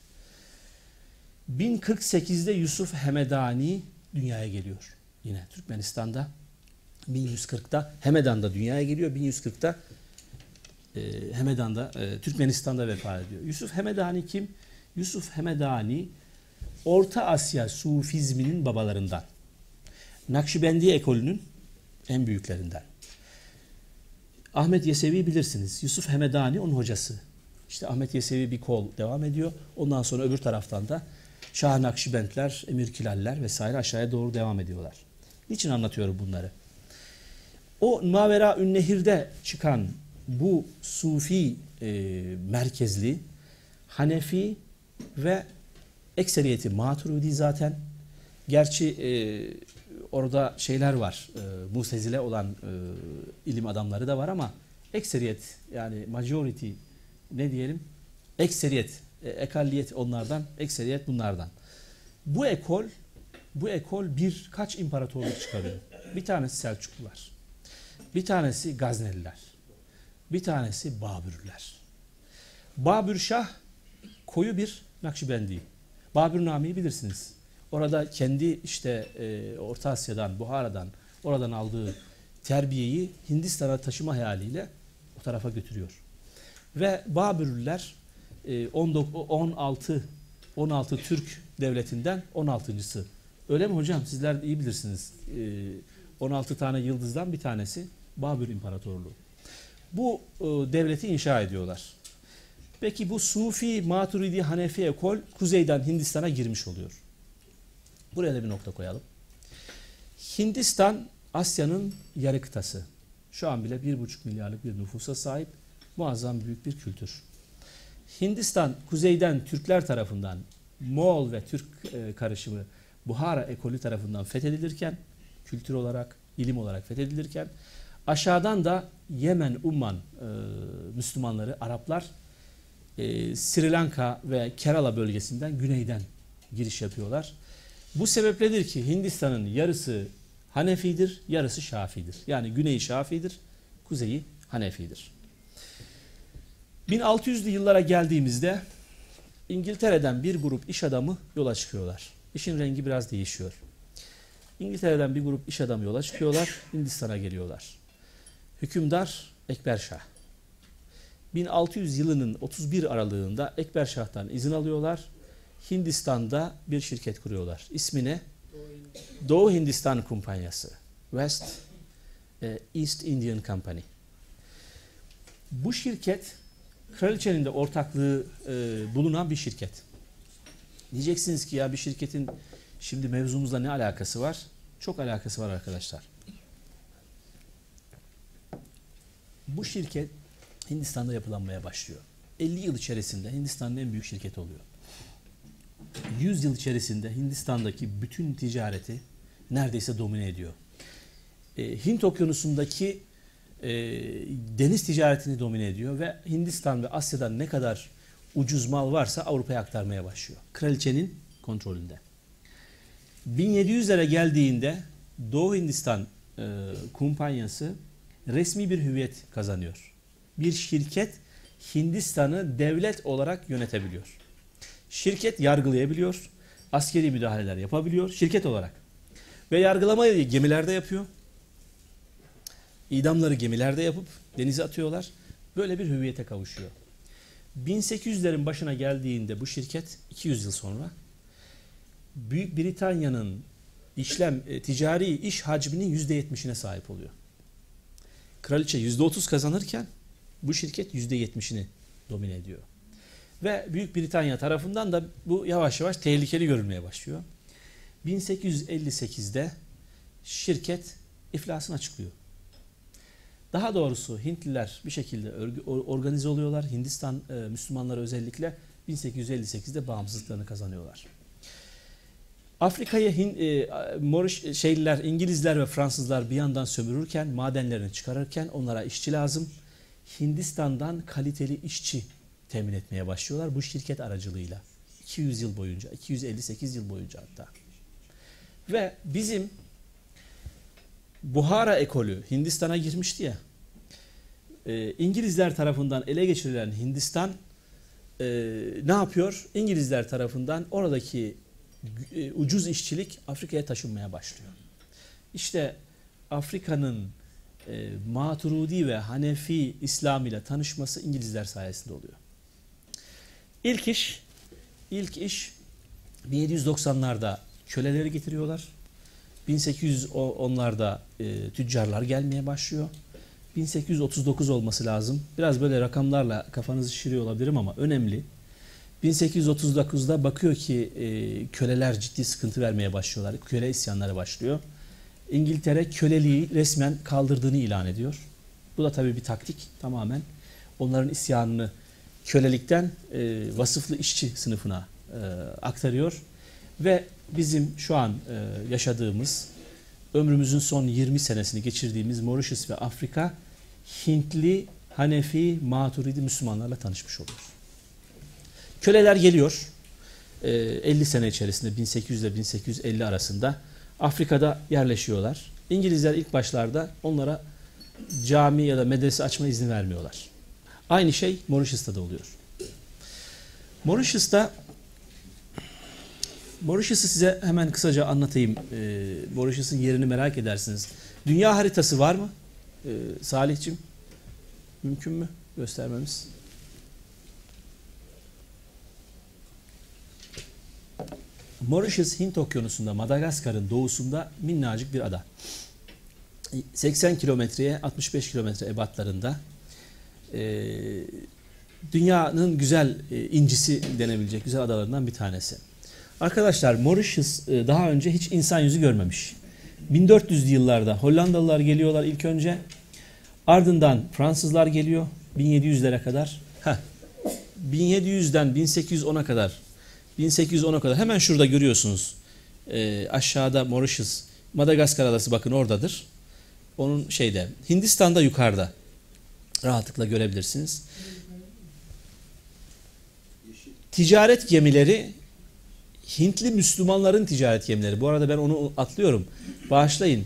1048'de Yusuf Hemedani dünyaya geliyor. Yine Türkmenistan'da. 1140'da Hemedan'da dünyaya geliyor. 1140'da e, Hemedan'da, e, Türkmenistan'da vefat ediyor. Yusuf Hemedani kim? Yusuf Hemedani Orta Asya Sufizminin babalarından. Nakşibendi ekolünün en büyüklerinden. Ahmet Yesevi bilirsiniz. Yusuf Hemedani onun hocası. İşte Ahmet Yesevi bir kol devam ediyor. Ondan sonra öbür taraftan da Şah Nakşibentler, Emir Kilaller vesaire aşağıya doğru devam ediyorlar. Niçin anlatıyorum bunları? O Mavera Ünnehir'de çıkan bu Sufi e, merkezli Hanefi ve ekseriyeti Maturidi zaten. Gerçi e, orada şeyler var. E, Musezile olan e, ilim adamları da var ama ekseriyet yani majority ne diyelim? Ekseriyet, e, ekalliyet onlardan, ekseriyet bunlardan. Bu ekol bu ekol birkaç imparatorluk çıkarıyor. Bir tanesi Selçuklular. Bir tanesi Gazneliler. Bir tanesi Babürler. Babür Şah koyu bir Nakşibendi. Babürname'yi bilirsiniz. Orada kendi işte e, Orta Asya'dan, Buhara'dan, oradan aldığı terbiyeyi Hindistan'a taşıma hayaliyle o tarafa götürüyor. Ve Babürlüler e, 19, 16 16 Türk devletinden 16.sı. Öyle mi hocam? Sizler iyi bilirsiniz. E, 16 tane yıldızdan bir tanesi Babür İmparatorluğu. Bu e, devleti inşa ediyorlar. Peki bu Sufi, Maturidi, Hanefi ekol kuzeyden Hindistan'a girmiş oluyor. Buraya da bir nokta koyalım. Hindistan Asya'nın yarı kıtası. Şu an bile 1,5 milyarlık bir nüfusa sahip muazzam büyük bir kültür. Hindistan kuzeyden Türkler tarafından Moğol ve Türk e, karışımı Buhara ekolü tarafından fethedilirken kültür olarak, ilim olarak fethedilirken aşağıdan da Yemen, Umman e, Müslümanları, Araplar e, Sri Lanka ve Kerala bölgesinden güneyden giriş yapıyorlar. Bu sebepledir ki Hindistan'ın yarısı Hanefidir, yarısı Şafidir. Yani güneyi Şafidir, kuzeyi Hanefidir. 1600'lü yıllara geldiğimizde İngiltere'den bir grup iş adamı yola çıkıyorlar. İşin rengi biraz değişiyor. İngiltere'den bir grup iş adamı yola çıkıyorlar, Hindistan'a geliyorlar. Hükümdar Ekber Şah. 1600 yılının 31 aralığında Ekber Şah'tan izin alıyorlar. Hindistan'da bir şirket kuruyorlar. İsmi ne? Doğu Hindistan Kumpanyası. West e, East Indian Company. Bu şirket kraliçenin de ortaklığı e, bulunan bir şirket. Diyeceksiniz ki ya bir şirketin şimdi mevzumuzla ne alakası var? Çok alakası var arkadaşlar. Bu şirket Hindistan'da yapılanmaya başlıyor. 50 yıl içerisinde Hindistan'ın en büyük şirketi oluyor. 100 yıl içerisinde Hindistan'daki bütün ticareti neredeyse domine ediyor. E, Hint okyanusundaki e, deniz ticaretini domine ediyor ve Hindistan ve Asya'dan ne kadar ucuz mal varsa Avrupa'ya aktarmaya başlıyor. Kraliçenin kontrolünde. 1700'lere geldiğinde Doğu Hindistan e, kumpanyası resmi bir hüviyet kazanıyor. Bir şirket Hindistan'ı devlet olarak yönetebiliyor. Şirket yargılayabiliyor, askeri müdahaleler yapabiliyor şirket olarak. Ve yargılamayı gemilerde yapıyor. İdamları gemilerde yapıp denize atıyorlar. Böyle bir hüviyete kavuşuyor. 1800'lerin başına geldiğinde bu şirket 200 yıl sonra Büyük Britanya'nın işlem e, ticari iş hacminin %70'ine sahip oluyor. Kraliçe %30 kazanırken bu şirket %70'ini domine ediyor. Ve Büyük Britanya tarafından da bu yavaş yavaş tehlikeli görülmeye başlıyor. 1858'de şirket iflasını açıklıyor. Daha doğrusu Hintliler bir şekilde organize oluyorlar. Hindistan e, Müslümanları özellikle 1858'de bağımsızlıklarını kazanıyorlar. Afrika'ya e, Moriş şeyliler, İngilizler ve Fransızlar bir yandan sömürürken, madenlerini çıkarırken onlara işçi lazım. Hindistan'dan kaliteli işçi temin etmeye başlıyorlar bu şirket aracılığıyla. 200 yıl boyunca, 258 yıl boyunca hatta. Ve bizim Buhara ekolü Hindistan'a girmişti ya. E, İngilizler tarafından ele geçirilen Hindistan e, ne yapıyor? İngilizler tarafından oradaki e, ucuz işçilik Afrika'ya taşınmaya başlıyor. İşte Afrika'nın e, ve Hanefi İslam ile tanışması İngilizler sayesinde oluyor. İlk iş, ilk iş 1790'larda köleleri getiriyorlar. 1810'larda e, tüccarlar gelmeye başlıyor. 1839 olması lazım. Biraz böyle rakamlarla kafanızı şişiriyor olabilirim ama önemli. 1839'da bakıyor ki e, köleler ciddi sıkıntı vermeye başlıyorlar. Köle isyanları başlıyor. İngiltere köleliği resmen kaldırdığını ilan ediyor. Bu da tabii bir taktik tamamen. Onların isyanını kölelikten e, vasıflı işçi sınıfına e, aktarıyor. Ve bizim şu an e, yaşadığımız, ömrümüzün son 20 senesini geçirdiğimiz Mauritius ve Afrika, Hintli, Hanefi, Maturidi Müslümanlarla tanışmış oluyor. Köleler geliyor. 50 e, sene içerisinde 1800 ile 1850 arasında Afrika'da yerleşiyorlar. İngilizler ilk başlarda onlara cami ya da medrese açma izni vermiyorlar. Aynı şey Mauritius'ta da oluyor. Mauritius'ta Mauritius'u size hemen kısaca anlatayım. E, Mauritius'un yerini merak edersiniz. Dünya haritası var mı? E, Salih'cim mümkün mü göstermemiz? Mauritius Hint Okyanusu'nda Madagaskar'ın doğusunda minnacık bir ada. 80 kilometreye 65 kilometre ebatlarında e, dünyanın güzel e, incisi denebilecek güzel adalarından bir tanesi. Arkadaşlar Mauritius e, daha önce hiç insan yüzü görmemiş. 1400'lü yıllarda Hollandalılar geliyorlar ilk önce. Ardından Fransızlar geliyor 1700'lere kadar. Heh. 1700'den 1810'a kadar 1810'a kadar hemen şurada görüyorsunuz. E, aşağıda Mauritius, Madagaskar adası bakın oradadır. Onun şeyde Hindistan'da yukarıda. Rahatlıkla görebilirsiniz. Ticaret gemileri Hintli Müslümanların ticaret gemileri. Bu arada ben onu atlıyorum. Bağışlayın.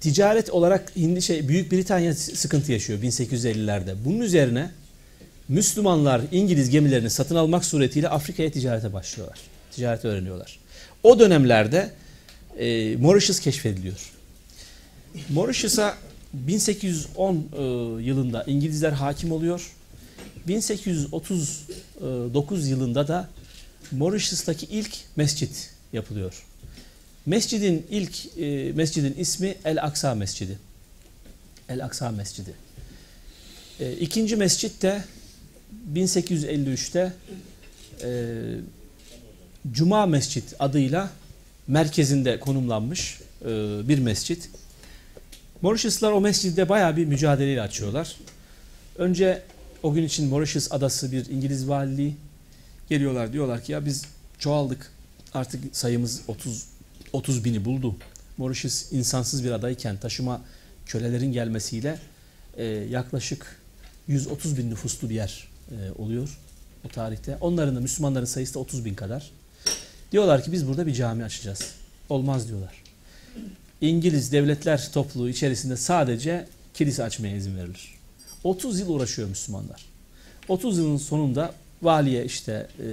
Ticaret olarak Hindi şey Büyük Britanya sıkıntı yaşıyor 1850'lerde. Bunun üzerine Müslümanlar İngiliz gemilerini satın almak suretiyle Afrika'ya ticarete başlıyorlar. Ticaret öğreniyorlar. O dönemlerde e, Mauritius keşfediliyor. Mauritius'a 1810 e, yılında İngilizler hakim oluyor. 1839 yılında da Mauritius'taki ilk mescit yapılıyor. Mescidin ilk e, mescidin ismi El Aksa Mescidi. El Aksa Mescidi. E, ikinci mescit de 1853'te e, Cuma Mescit adıyla merkezinde konumlanmış e, bir mescit. Mauritiuslar o mescidde bayağı bir mücadeleyle açıyorlar. Önce o gün için Mauritius adası bir İngiliz valiliği geliyorlar diyorlar ki ya biz çoğaldık artık sayımız 30 30 bini buldu. Mauritius insansız bir adayken taşıma kölelerin gelmesiyle e, yaklaşık 130 bin nüfuslu bir yer e, oluyor o tarihte. Onların da Müslümanların sayısı da 30 bin kadar. Diyorlar ki biz burada bir cami açacağız. Olmaz diyorlar. İngiliz devletler topluluğu içerisinde sadece kilise açmaya izin verilir. 30 yıl uğraşıyor Müslümanlar. 30 yılın sonunda valiye işte e,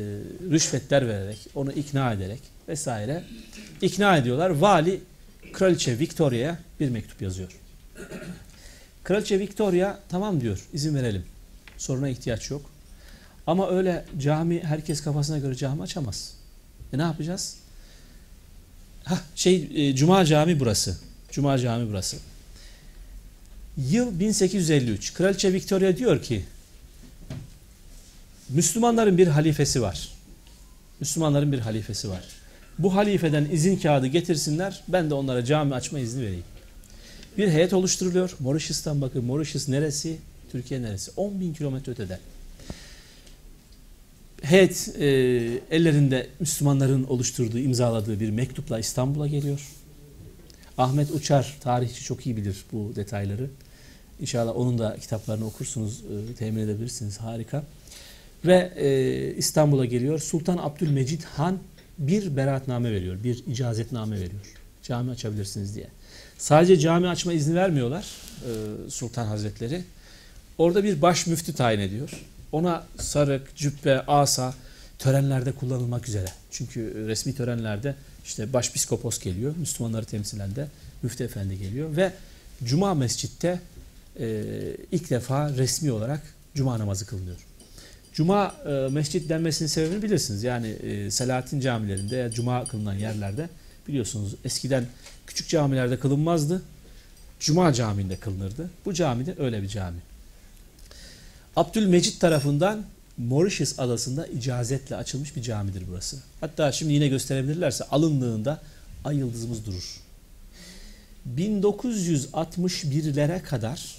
rüşvetler vererek, onu ikna ederek vesaire ikna ediyorlar. Vali Kraliçe Victoria'ya bir mektup yazıyor. Kraliçe Victoria tamam diyor izin verelim. Soruna ihtiyaç yok. Ama öyle cami herkes kafasına göre cami açamaz. E ne yapacağız? Ha şey e, Cuma Cami burası. Cuma Cami burası. Yıl 1853. Kraliçe Victoria diyor ki Müslümanların bir halifesi var. Müslümanların bir halifesi var. Bu halifeden izin kağıdı getirsinler. Ben de onlara cami açma izni vereyim. Bir heyet oluşturuluyor. Mauritius'tan bakın. Mauritius neresi? Türkiye neresi? 10 bin kilometre ötede. Heyet e, ellerinde Müslümanların oluşturduğu, imzaladığı bir mektupla İstanbul'a geliyor. Ahmet Uçar, tarihçi çok iyi bilir bu detayları. İnşallah onun da kitaplarını okursunuz, e, temin edebilirsiniz. Harika. Ve e, İstanbul'a geliyor. Sultan Abdülmecid Han bir beraatname veriyor, bir icazetname veriyor. Cami açabilirsiniz diye. Sadece cami açma izni vermiyorlar e, Sultan Hazretleri. Orada bir baş müftü tayin ediyor. Ona sarık, cübbe, asa törenlerde kullanılmak üzere. Çünkü resmi törenlerde işte başpiskopos geliyor. Müslümanları temsilen de müftü efendi geliyor. Ve Cuma mescitte e, ilk defa resmi olarak Cuma namazı kılınıyor. Cuma e, mescit denmesinin sebebini bilirsiniz. Yani e, Selahattin camilerinde Cuma kılınan yerlerde biliyorsunuz eskiden küçük camilerde kılınmazdı. Cuma camiinde kılınırdı. Bu cami de öyle bir cami. Abdülmecit tarafından Mauritius adasında icazetle açılmış bir camidir burası. Hatta şimdi yine gösterebilirlerse alındığında ay yıldızımız durur. 1961'lere kadar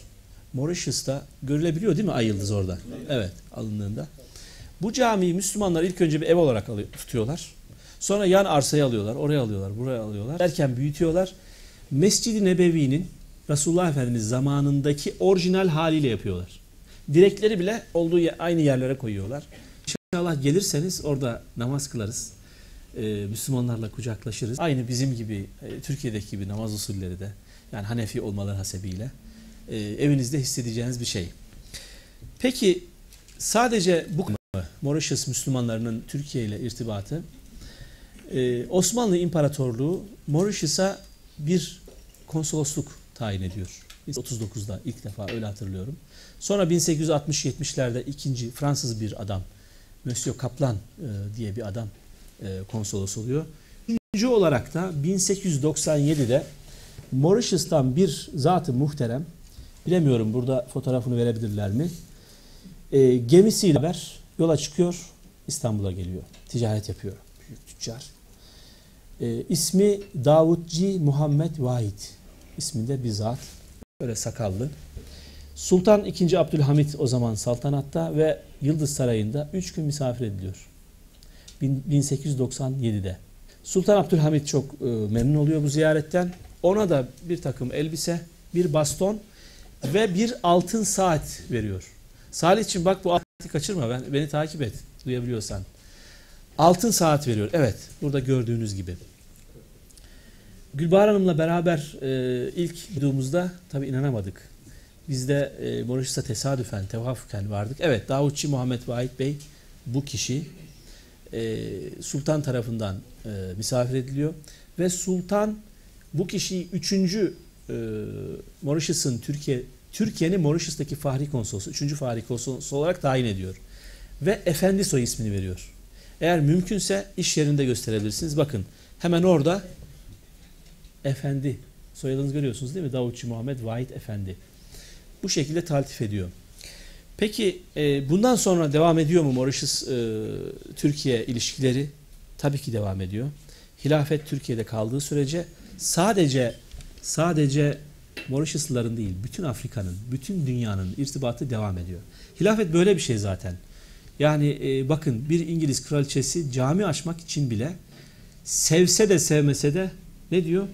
Mauritius'ta görülebiliyor değil mi ay yıldız orada? Evet alındığında. Bu camiyi Müslümanlar ilk önce bir ev olarak tutuyorlar. Sonra yan arsayı alıyorlar, oraya alıyorlar, buraya alıyorlar. Derken büyütüyorlar. Mescid-i Nebevi'nin Resulullah Efendimiz zamanındaki orijinal haliyle yapıyorlar. Direkleri bile olduğu aynı yerlere koyuyorlar. İnşallah gelirseniz orada namaz kılarız. Ee, Müslümanlarla kucaklaşırız. Aynı bizim gibi, e, Türkiye'deki gibi namaz usulleri de. Yani Hanefi olmaları hasebiyle. E, evinizde hissedeceğiniz bir şey. Peki sadece bu? Mauritius Müslümanlarının Türkiye ile irtibatı. Ee, Osmanlı İmparatorluğu Mauritius'a bir konsolosluk tayin ediyor. 39'da ilk defa öyle hatırlıyorum. Sonra 1860-70'lerde ikinci Fransız bir adam Monsieur Kaplan e, diye bir adam e, konsolos oluyor. Üçüncü olarak da 1897'de Mauritius'tan bir zatı muhterem bilemiyorum burada fotoğrafını verebilirler mi? E, gemisiyle beraber yola çıkıyor İstanbul'a geliyor. Ticaret yapıyor. Büyük tüccar. E, ismi Davutci Muhammed Vahid isminde bir zat. Böyle sakallı. Sultan II. Abdülhamit o zaman saltanatta ve Yıldız Sarayı'nda 3 gün misafir ediliyor. 1897'de. Sultan Abdülhamit çok e, memnun oluyor bu ziyaretten. Ona da bir takım elbise, bir baston ve bir altın saat veriyor. Salihçim bak bu altını kaçırma ben, beni takip et duyabiliyorsan. Altın saat veriyor. Evet burada gördüğünüz gibi. Gülbahar Hanım'la beraber e, ilk duyduğumuzda tabii inanamadık. Biz de e, Mauritius'ta tesadüfen, tevafuken vardık. Evet, Davutçi Muhammed Vahit Bey bu kişi e, sultan tarafından e, misafir ediliyor ve sultan bu kişiyi üçüncü e, Mauritius'un Türkiye Türkiye'nin Mauritius'taki fahri konsolosu, üçüncü fahri konsolosu olarak tayin ediyor. Ve Efendi soy ismini veriyor. Eğer mümkünse iş yerinde gösterebilirsiniz. Bakın hemen orada Efendi soyadınızı görüyorsunuz değil mi? Davutçu Muhammed Vahit Efendi. Bu şekilde taltif ediyor. Peki e, bundan sonra devam ediyor mu Mauritius e, Türkiye ilişkileri? Tabii ki devam ediyor. Hilafet Türkiye'de kaldığı sürece sadece sadece Mauritiusluların değil, bütün Afrika'nın, bütün dünyanın irtibatı devam ediyor. Hilafet böyle bir şey zaten. Yani e, bakın bir İngiliz kraliçesi cami açmak için bile sevse de sevmese de ne diyor?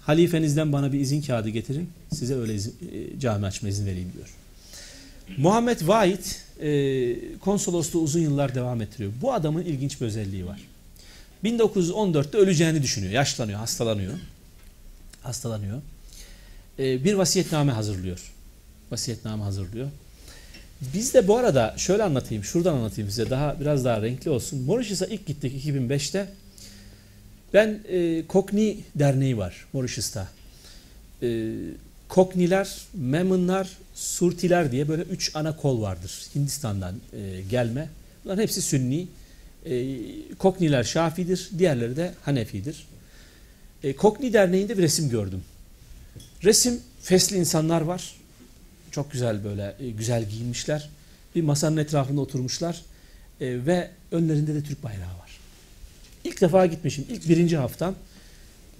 Halifenizden bana bir izin kağıdı getirin. Size öyle izin, e, cami açma izin vereyim diyor. Muhammed Vahit e, konsolosluğu uzun yıllar devam ettiriyor. Bu adamın ilginç bir özelliği var. 1914'te öleceğini düşünüyor. Yaşlanıyor, hastalanıyor. Hastalanıyor. E, bir vasiyetname hazırlıyor. Vasiyetname hazırlıyor. Biz de bu arada şöyle anlatayım, şuradan anlatayım size daha biraz daha renkli olsun. Mauritius'a ilk gittik 2005'te. Ben e, Kokni Derneği var Mauritius'ta. E, Kokniler, Memunlar, Surtiler diye böyle üç ana kol vardır. Hindistan'dan e, gelme. Bunların hepsi Sünni. E, Kokniler Şafidir, diğerleri de Hanefidir. E, Kokni Derneği'nde bir resim gördüm. Resim fesli insanlar var. Çok güzel böyle e, güzel giyinmişler. Bir masanın etrafında oturmuşlar. E, ve önlerinde de Türk bayrağı var. İlk defa gitmişim. İlk birinci haftam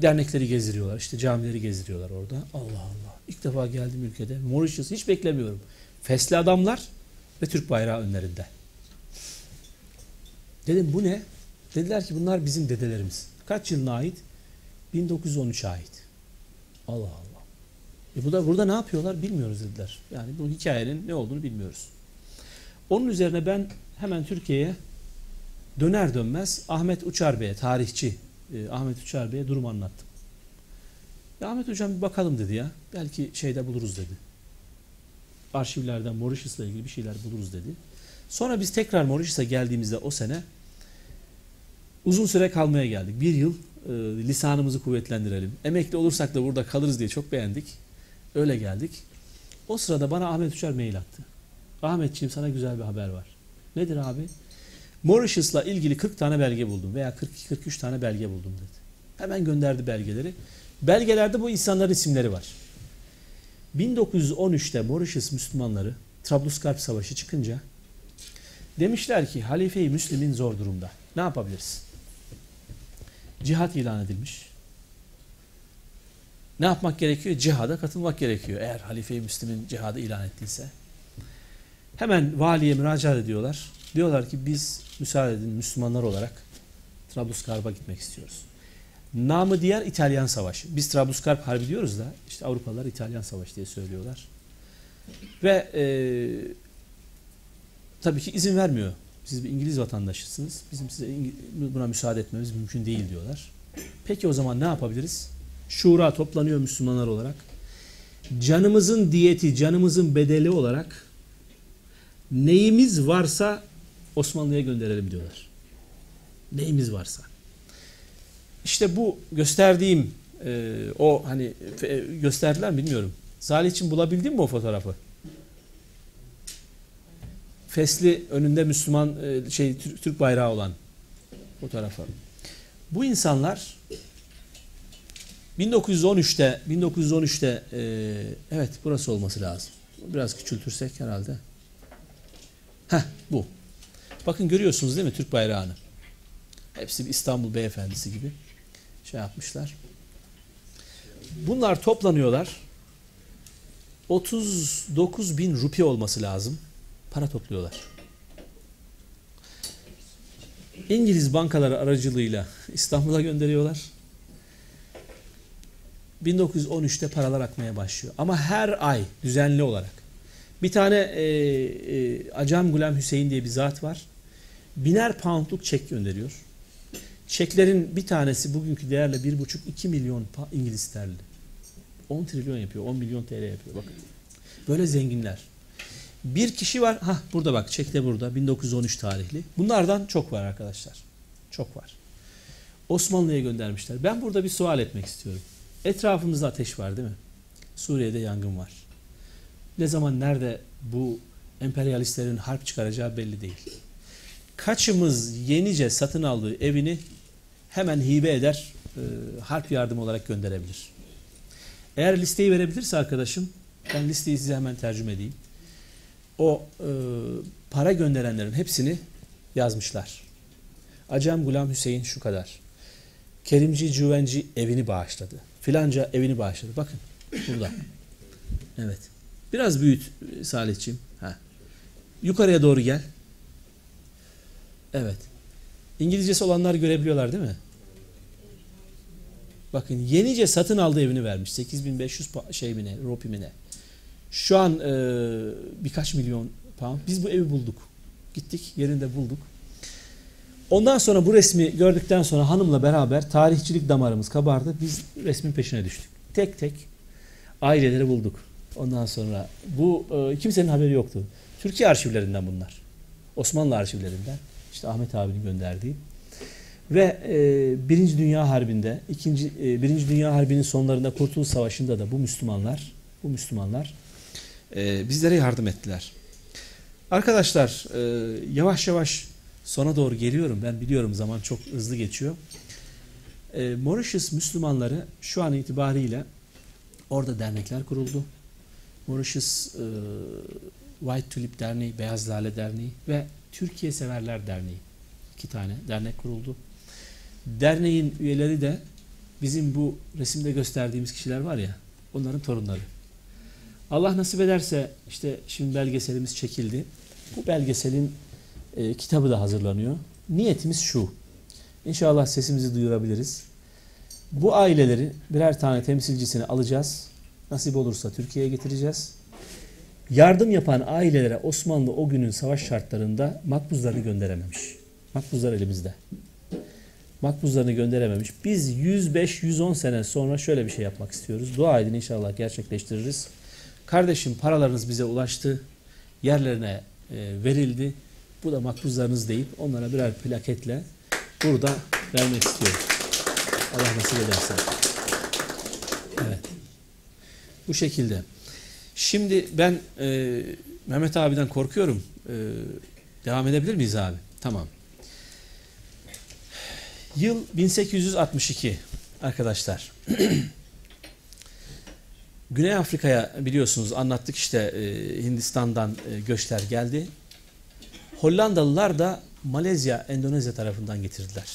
dernekleri gezdiriyorlar. İşte camileri gezdiriyorlar orada. Allah Allah. İlk defa geldim ülkede. Mauritius hiç beklemiyorum. Fesli adamlar ve Türk bayrağı önlerinde. Dedim bu ne? Dediler ki bunlar bizim dedelerimiz. Kaç yılına ait? 1913'e ait. Allah Allah. E bu da burada ne yapıyorlar bilmiyoruz dediler. Yani bu hikayenin ne olduğunu bilmiyoruz. Onun üzerine ben hemen Türkiye'ye döner dönmez Ahmet Uçar Bey'e, tarihçi e, Ahmet Uçar Bey'e durumu anlattım. Ya Ahmet Hocam bir bakalım dedi ya. Belki şeyde buluruz dedi. Arşivlerden Mauritius'la ilgili bir şeyler buluruz dedi. Sonra biz tekrar Mauritius'a geldiğimizde o sene uzun süre kalmaya geldik. Bir yıl e, lisanımızı kuvvetlendirelim. Emekli olursak da burada kalırız diye çok beğendik. Öyle geldik. O sırada bana Ahmet Uçar mail attı. Ahmetciğim sana güzel bir haber var. Nedir abi? Mauritius'la ilgili 40 tane belge buldum veya 42-43 tane belge buldum dedi. Hemen gönderdi belgeleri. Belgelerde bu insanların isimleri var. 1913'te Mauritius Müslümanları Trablusgarp Savaşı çıkınca demişler ki Halife-i Müslim'in zor durumda. Ne yapabiliriz? Cihat ilan edilmiş. Ne yapmak gerekiyor? Cihada katılmak gerekiyor. Eğer Halife-i Müslim'in cihadı ilan ettiyse. Hemen valiye müracaat ediyorlar. Diyorlar ki biz müsaade edin Müslümanlar olarak Trablusgarp'a gitmek istiyoruz. Namı diğer İtalyan Savaşı. Biz Trablusgarp Harbi diyoruz da işte Avrupalılar İtalyan Savaşı diye söylüyorlar. Ve e, tabii ki izin vermiyor. Siz bir İngiliz vatandaşısınız. Bizim size buna müsaade etmemiz mümkün değil diyorlar. Peki o zaman ne yapabiliriz? Şura toplanıyor Müslümanlar olarak. Canımızın diyeti, canımızın bedeli olarak neyimiz varsa Osmanlı'ya gönderelim diyorlar. Neyimiz varsa. İşte bu gösterdiğim e, o hani e, gösterdiler mi bilmiyorum. Salih için bulabildin mi o fotoğrafı? Fesli önünde Müslüman e, şey Türk, Türk bayrağı olan fotoğrafı. Bu insanlar 1913'te 1913'te e, evet burası olması lazım. Biraz küçültürsek herhalde. Heh bu. Bakın görüyorsunuz değil mi Türk bayrağını? Hepsi bir İstanbul beyefendisi gibi şey yapmışlar. Bunlar toplanıyorlar. 39 bin rupi olması lazım. Para topluyorlar. İngiliz bankaları aracılığıyla İstanbul'a gönderiyorlar. 1913'te paralar akmaya başlıyor. Ama her ay düzenli olarak. Bir tane e, e, Acam Gulem Hüseyin diye bir zat var. Biner poundluk çek gönderiyor. Çeklerin bir tanesi bugünkü değerle 1,5-2 milyon İngiliz sterlin. 10 trilyon yapıyor, 10 milyon TL yapıyor bakın. Böyle zenginler. Bir kişi var. Ha burada bak çekte burada 1913 tarihli. Bunlardan çok var arkadaşlar. Çok var. Osmanlı'ya göndermişler. Ben burada bir sual etmek istiyorum. Etrafımızda ateş var değil mi? Suriye'de yangın var. Ne zaman nerede bu emperyalistlerin harp çıkaracağı belli değil. Kaçımız yenice satın aldığı evini hemen hibe eder, e, harp yardımı olarak gönderebilir. Eğer listeyi verebilirse arkadaşım, ben listeyi size hemen tercüme edeyim. O e, para gönderenlerin hepsini yazmışlar. Acem Gulam Hüseyin şu kadar. Kerimci Cüvenci evini bağışladı. Filanca evini bağışladı. Bakın burada. Evet. Biraz büyüt Salihçiğim. Ha. Yukarıya doğru gel. Evet. İngilizcesi olanlar görebiliyorlar değil mi? Bakın yenice satın aldığı evini vermiş. 8500 pa- şey mi ne, ropi mi ne. Şu an e, birkaç milyon pound. Biz bu evi bulduk. Gittik yerinde bulduk. Ondan sonra bu resmi gördükten sonra hanımla beraber tarihçilik damarımız kabardı. Biz resmin peşine düştük. Tek tek aileleri bulduk. Ondan sonra bu e, kimsenin haberi yoktu. Türkiye arşivlerinden bunlar. Osmanlı arşivlerinden. İşte Ahmet abinin gönderdiği. Ve e, Birinci Dünya Harbi'nde, ikinci, e, Birinci Dünya Harbi'nin sonlarında Kurtuluş Savaşı'nda da bu Müslümanlar, bu Müslümanlar e, bizlere yardım ettiler. Arkadaşlar e, yavaş yavaş sona doğru geliyorum. Ben biliyorum zaman çok hızlı geçiyor. E, Mauritius Müslümanları şu an itibariyle orada dernekler kuruldu. Mauritius e, White Tulip Derneği, Beyaz Lale Derneği ve Türkiye Severler Derneği. iki tane dernek kuruldu. Derneğin üyeleri de bizim bu resimde gösterdiğimiz kişiler var ya, onların torunları. Allah nasip ederse işte şimdi belgeselimiz çekildi. Bu belgeselin e, kitabı da hazırlanıyor. Niyetimiz şu. İnşallah sesimizi duyurabiliriz. Bu aileleri birer tane temsilcisini alacağız. Nasip olursa Türkiye'ye getireceğiz. Yardım yapan ailelere Osmanlı o günün savaş şartlarında makbuzlarını gönderememiş. Makbuzlar elimizde. Makbuzlarını gönderememiş. Biz 105-110 sene sonra şöyle bir şey yapmak istiyoruz. Dua edin inşallah gerçekleştiririz. Kardeşim paralarınız bize ulaştı. Yerlerine e, verildi. Bu da makbuzlarınız deyip onlara birer plaketle burada vermek istiyorum. Allah nasip ederse. Evet. Bu şekilde. Şimdi ben e, Mehmet abiden korkuyorum. E, devam edebilir miyiz abi? Tamam. Yıl 1862 arkadaşlar. Güney Afrika'ya biliyorsunuz anlattık işte e, Hindistan'dan e, göçler geldi. Hollandalılar da Malezya, Endonezya tarafından getirdiler.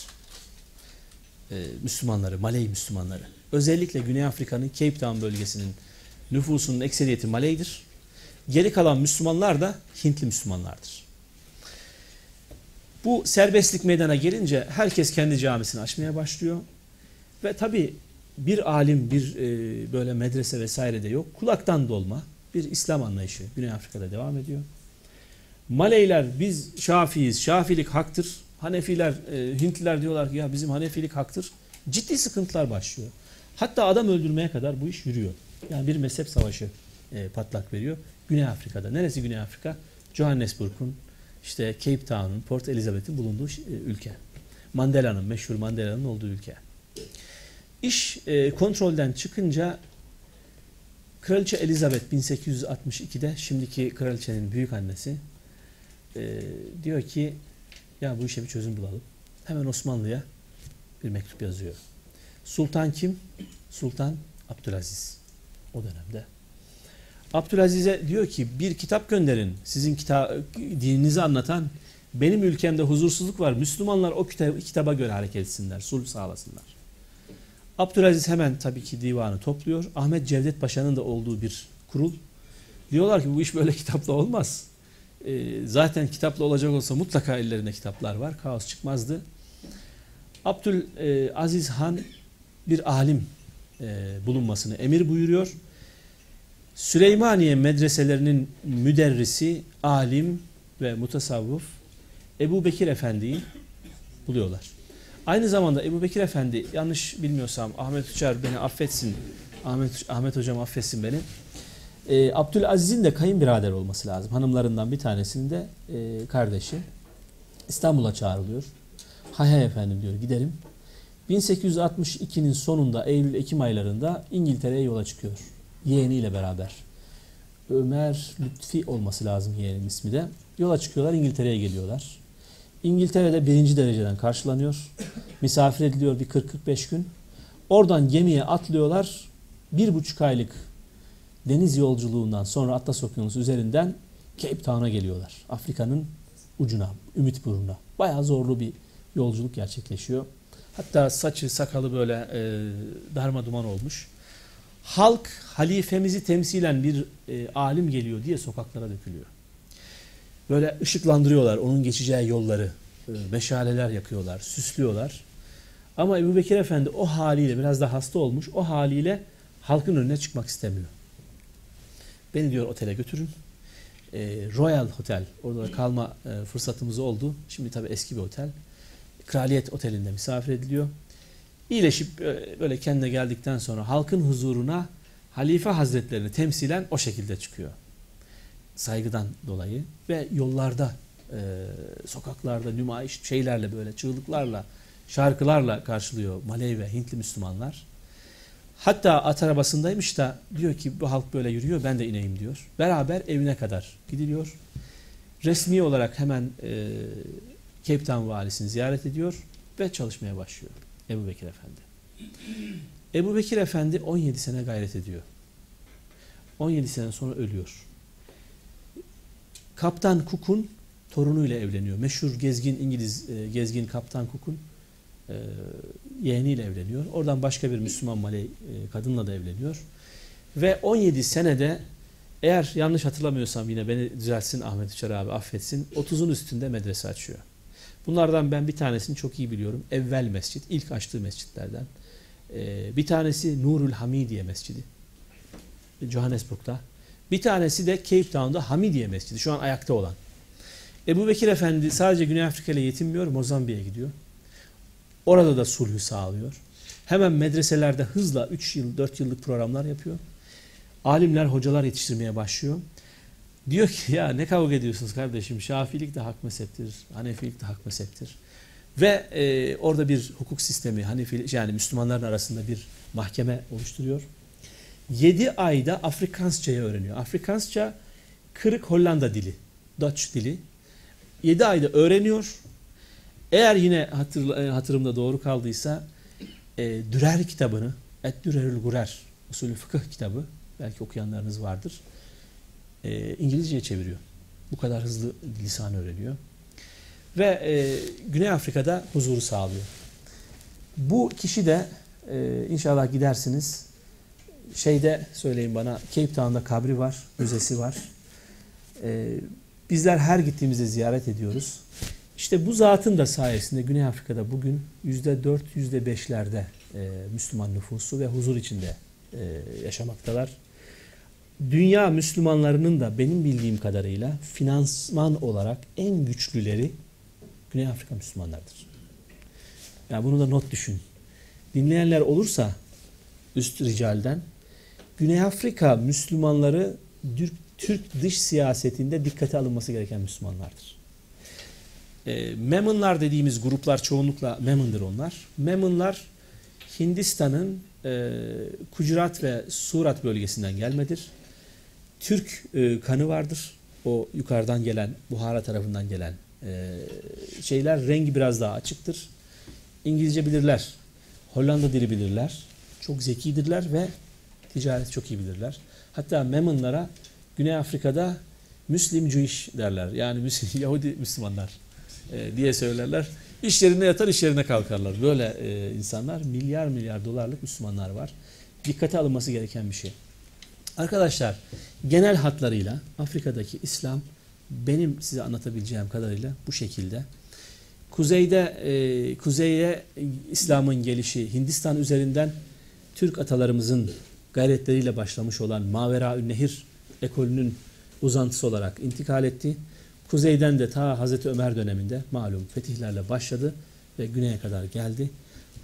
E, Müslümanları, Malay Müslümanları. Özellikle Güney Afrika'nın Cape Town bölgesinin nüfusunun ekseriyeti Maley'dir. Geri kalan Müslümanlar da Hintli Müslümanlardır. Bu serbestlik meydana gelince herkes kendi camisini açmaya başlıyor. Ve tabi bir alim, bir e, böyle medrese vesaire de yok. Kulaktan dolma bir İslam anlayışı Güney Afrika'da devam ediyor. Maleyler biz Şafiiz, Şafilik haktır. Hanefiler, e, Hintliler diyorlar ki ya bizim Hanefilik haktır. Ciddi sıkıntılar başlıyor. Hatta adam öldürmeye kadar bu iş yürüyor. Yani bir mezhep savaşı e, patlak veriyor. Güney Afrika'da. Neresi Güney Afrika? Johannesburg'un, işte Cape Town'un, Port Elizabeth'in bulunduğu e, ülke. Mandela'nın, meşhur Mandela'nın olduğu ülke. İş e, kontrolden çıkınca Kraliçe Elizabeth 1862'de şimdiki kraliçenin büyük annesi e, diyor ki ya bu işe bir çözüm bulalım. Hemen Osmanlı'ya bir mektup yazıyor. Sultan kim? Sultan Abdülaziz o dönemde. Abdülaziz'e diyor ki bir kitap gönderin. Sizin kita dininizi anlatan benim ülkemde huzursuzluk var. Müslümanlar o kitaba, göre hareket etsinler. Sulh sağlasınlar. Abdülaziz hemen tabii ki divanı topluyor. Ahmet Cevdet Paşa'nın da olduğu bir kurul. Diyorlar ki bu iş böyle kitapla olmaz. Ee, zaten kitapla olacak olsa mutlaka ellerinde kitaplar var. Kaos çıkmazdı. Abdülaziz Han bir alim e, bulunmasını emir buyuruyor. Süleymaniye medreselerinin müderrisi, alim ve mutasavvuf Ebu Bekir Efendi'yi buluyorlar. Aynı zamanda Ebu Bekir Efendi yanlış bilmiyorsam Ahmet Uçar beni affetsin. Ahmet, Ahmet hocam affetsin beni. E, Abdülaziz'in de kayınbirader olması lazım. Hanımlarından bir tanesinin de e, kardeşi. İstanbul'a çağrılıyor. Hay hay efendim diyor gidelim. 1862'nin sonunda Eylül-Ekim aylarında İngiltere'ye yola çıkıyor. Yeğeniyle beraber. Ömer Lütfi olması lazım yeğenin ismi de. Yola çıkıyorlar İngiltere'ye geliyorlar. İngiltere'de birinci dereceden karşılanıyor. Misafir ediliyor bir 40-45 gün. Oradan gemiye atlıyorlar. Bir buçuk aylık deniz yolculuğundan sonra Atlas Okyanusu üzerinden Cape Town'a geliyorlar. Afrika'nın ucuna, Ümit Burnu'na. Bayağı zorlu bir yolculuk gerçekleşiyor. Hatta saçı sakalı böyle e, darma duman olmuş. Halk halifemizi temsilen bir e, alim geliyor diye sokaklara dökülüyor. Böyle ışıklandırıyorlar onun geçeceği yolları. E, meşaleler yakıyorlar, süslüyorlar. Ama Ebu Bekir Efendi o haliyle biraz da hasta olmuş. O haliyle halkın önüne çıkmak istemiyor. Beni diyor otele götürün. E, Royal Hotel orada kalma e, fırsatımız oldu. Şimdi tabii eski bir otel. Kraliyet Oteli'nde misafir ediliyor. İyileşip e, böyle kendine geldikten sonra halkın huzuruna halife hazretlerini temsilen o şekilde çıkıyor. Saygıdan dolayı ve yollarda, e, sokaklarda nümayiş şeylerle böyle çığlıklarla, şarkılarla karşılıyor Malay ve Hintli Müslümanlar. Hatta at arabasındaymış da diyor ki bu halk böyle yürüyor ben de ineyim diyor. Beraber evine kadar gidiliyor. Resmi olarak hemen e, Cape Town valisini ziyaret ediyor ve çalışmaya başlıyor Ebu Bekir Efendi. Ebu Bekir Efendi 17 sene gayret ediyor. 17 sene sonra ölüyor. Kaptan Cook'un torunuyla evleniyor. Meşhur gezgin İngiliz e, gezgin Kaptan Cook'un e, yeğeniyle evleniyor. Oradan başka bir Müslüman Malay e, kadınla da evleniyor. Ve 17 senede eğer yanlış hatırlamıyorsam yine beni düzeltsin Ahmet Uçar abi affetsin 30'un üstünde medrese açıyor. Bunlardan ben bir tanesini çok iyi biliyorum. Evvel Mescit, ilk açtığı mescitlerden. Ee, bir tanesi Nurul Hamidiye Mescidi. Johannesburg'da. Bir tanesi de Cape Town'da Hamidiye Mescidi. Şu an ayakta olan. Ebu Bekir Efendi sadece Güney Afrika ile yetinmiyor. Mozambik'e gidiyor. Orada da sulhü sağlıyor. Hemen medreselerde hızla 3 yıl, 4 yıllık programlar yapıyor. Alimler, hocalar yetiştirmeye başlıyor. Diyor ki ya ne kavga ediyorsunuz kardeşim? Şafilik de hak mezheptir, Hanefilik de hak mezheptir. Ve e, orada bir hukuk sistemi, Hanefi yani Müslümanların arasında bir mahkeme oluşturuyor. 7 ayda Afrikansçayı öğreniyor. Afrikansça kırık Hollanda dili, Dutch dili. 7 ayda öğreniyor. Eğer yine hatır, e, hatırımda doğru kaldıysa e, Dürer kitabını, Et Dürerül Gurer, usulü fıkıh kitabı, belki okuyanlarınız vardır e, İngilizceye çeviriyor. Bu kadar hızlı lisan öğreniyor. Ve e, Güney Afrika'da huzuru sağlıyor. Bu kişi de e, inşallah gidersiniz. Şeyde söyleyin bana Cape Town'da kabri var, müzesi var. E, bizler her gittiğimizde ziyaret ediyoruz. İşte bu zatın da sayesinde Güney Afrika'da bugün %4, %5'lerde e, Müslüman nüfusu ve huzur içinde e, yaşamaktalar dünya Müslümanlarının da benim bildiğim kadarıyla finansman olarak en güçlüleri Güney Afrika Müslümanlardır. Yani bunu da not düşün. Dinleyenler olursa üst ricalden Güney Afrika Müslümanları Türk dış siyasetinde dikkate alınması gereken Müslümanlardır. E, Memunlar dediğimiz gruplar çoğunlukla Memun'dur onlar. Memunlar Hindistan'ın e, Kucurat ve Surat bölgesinden gelmedir. Türk e, kanı vardır. O yukarıdan gelen, Buhara tarafından gelen e, şeyler rengi biraz daha açıktır. İngilizce bilirler. Hollanda dili bilirler. Çok zekidirler ve ticaret çok iyi bilirler. Hatta Memunlara Güney Afrika'da Müslim Jewish derler. Yani Müslim, Yahudi Müslümanlar e, diye söylerler. İş yerine yatar, iş yerine kalkarlar. Böyle e, insanlar milyar milyar dolarlık Müslümanlar var. Dikkate alınması gereken bir şey. Arkadaşlar genel hatlarıyla Afrika'daki İslam benim size anlatabileceğim kadarıyla bu şekilde. Kuzeyde e, kuzeye İslam'ın gelişi Hindistan üzerinden Türk atalarımızın gayretleriyle başlamış olan Mavera Nehir ekolünün uzantısı olarak intikal etti. Kuzeyden de ta Hazreti Ömer döneminde malum fetihlerle başladı ve güneye kadar geldi.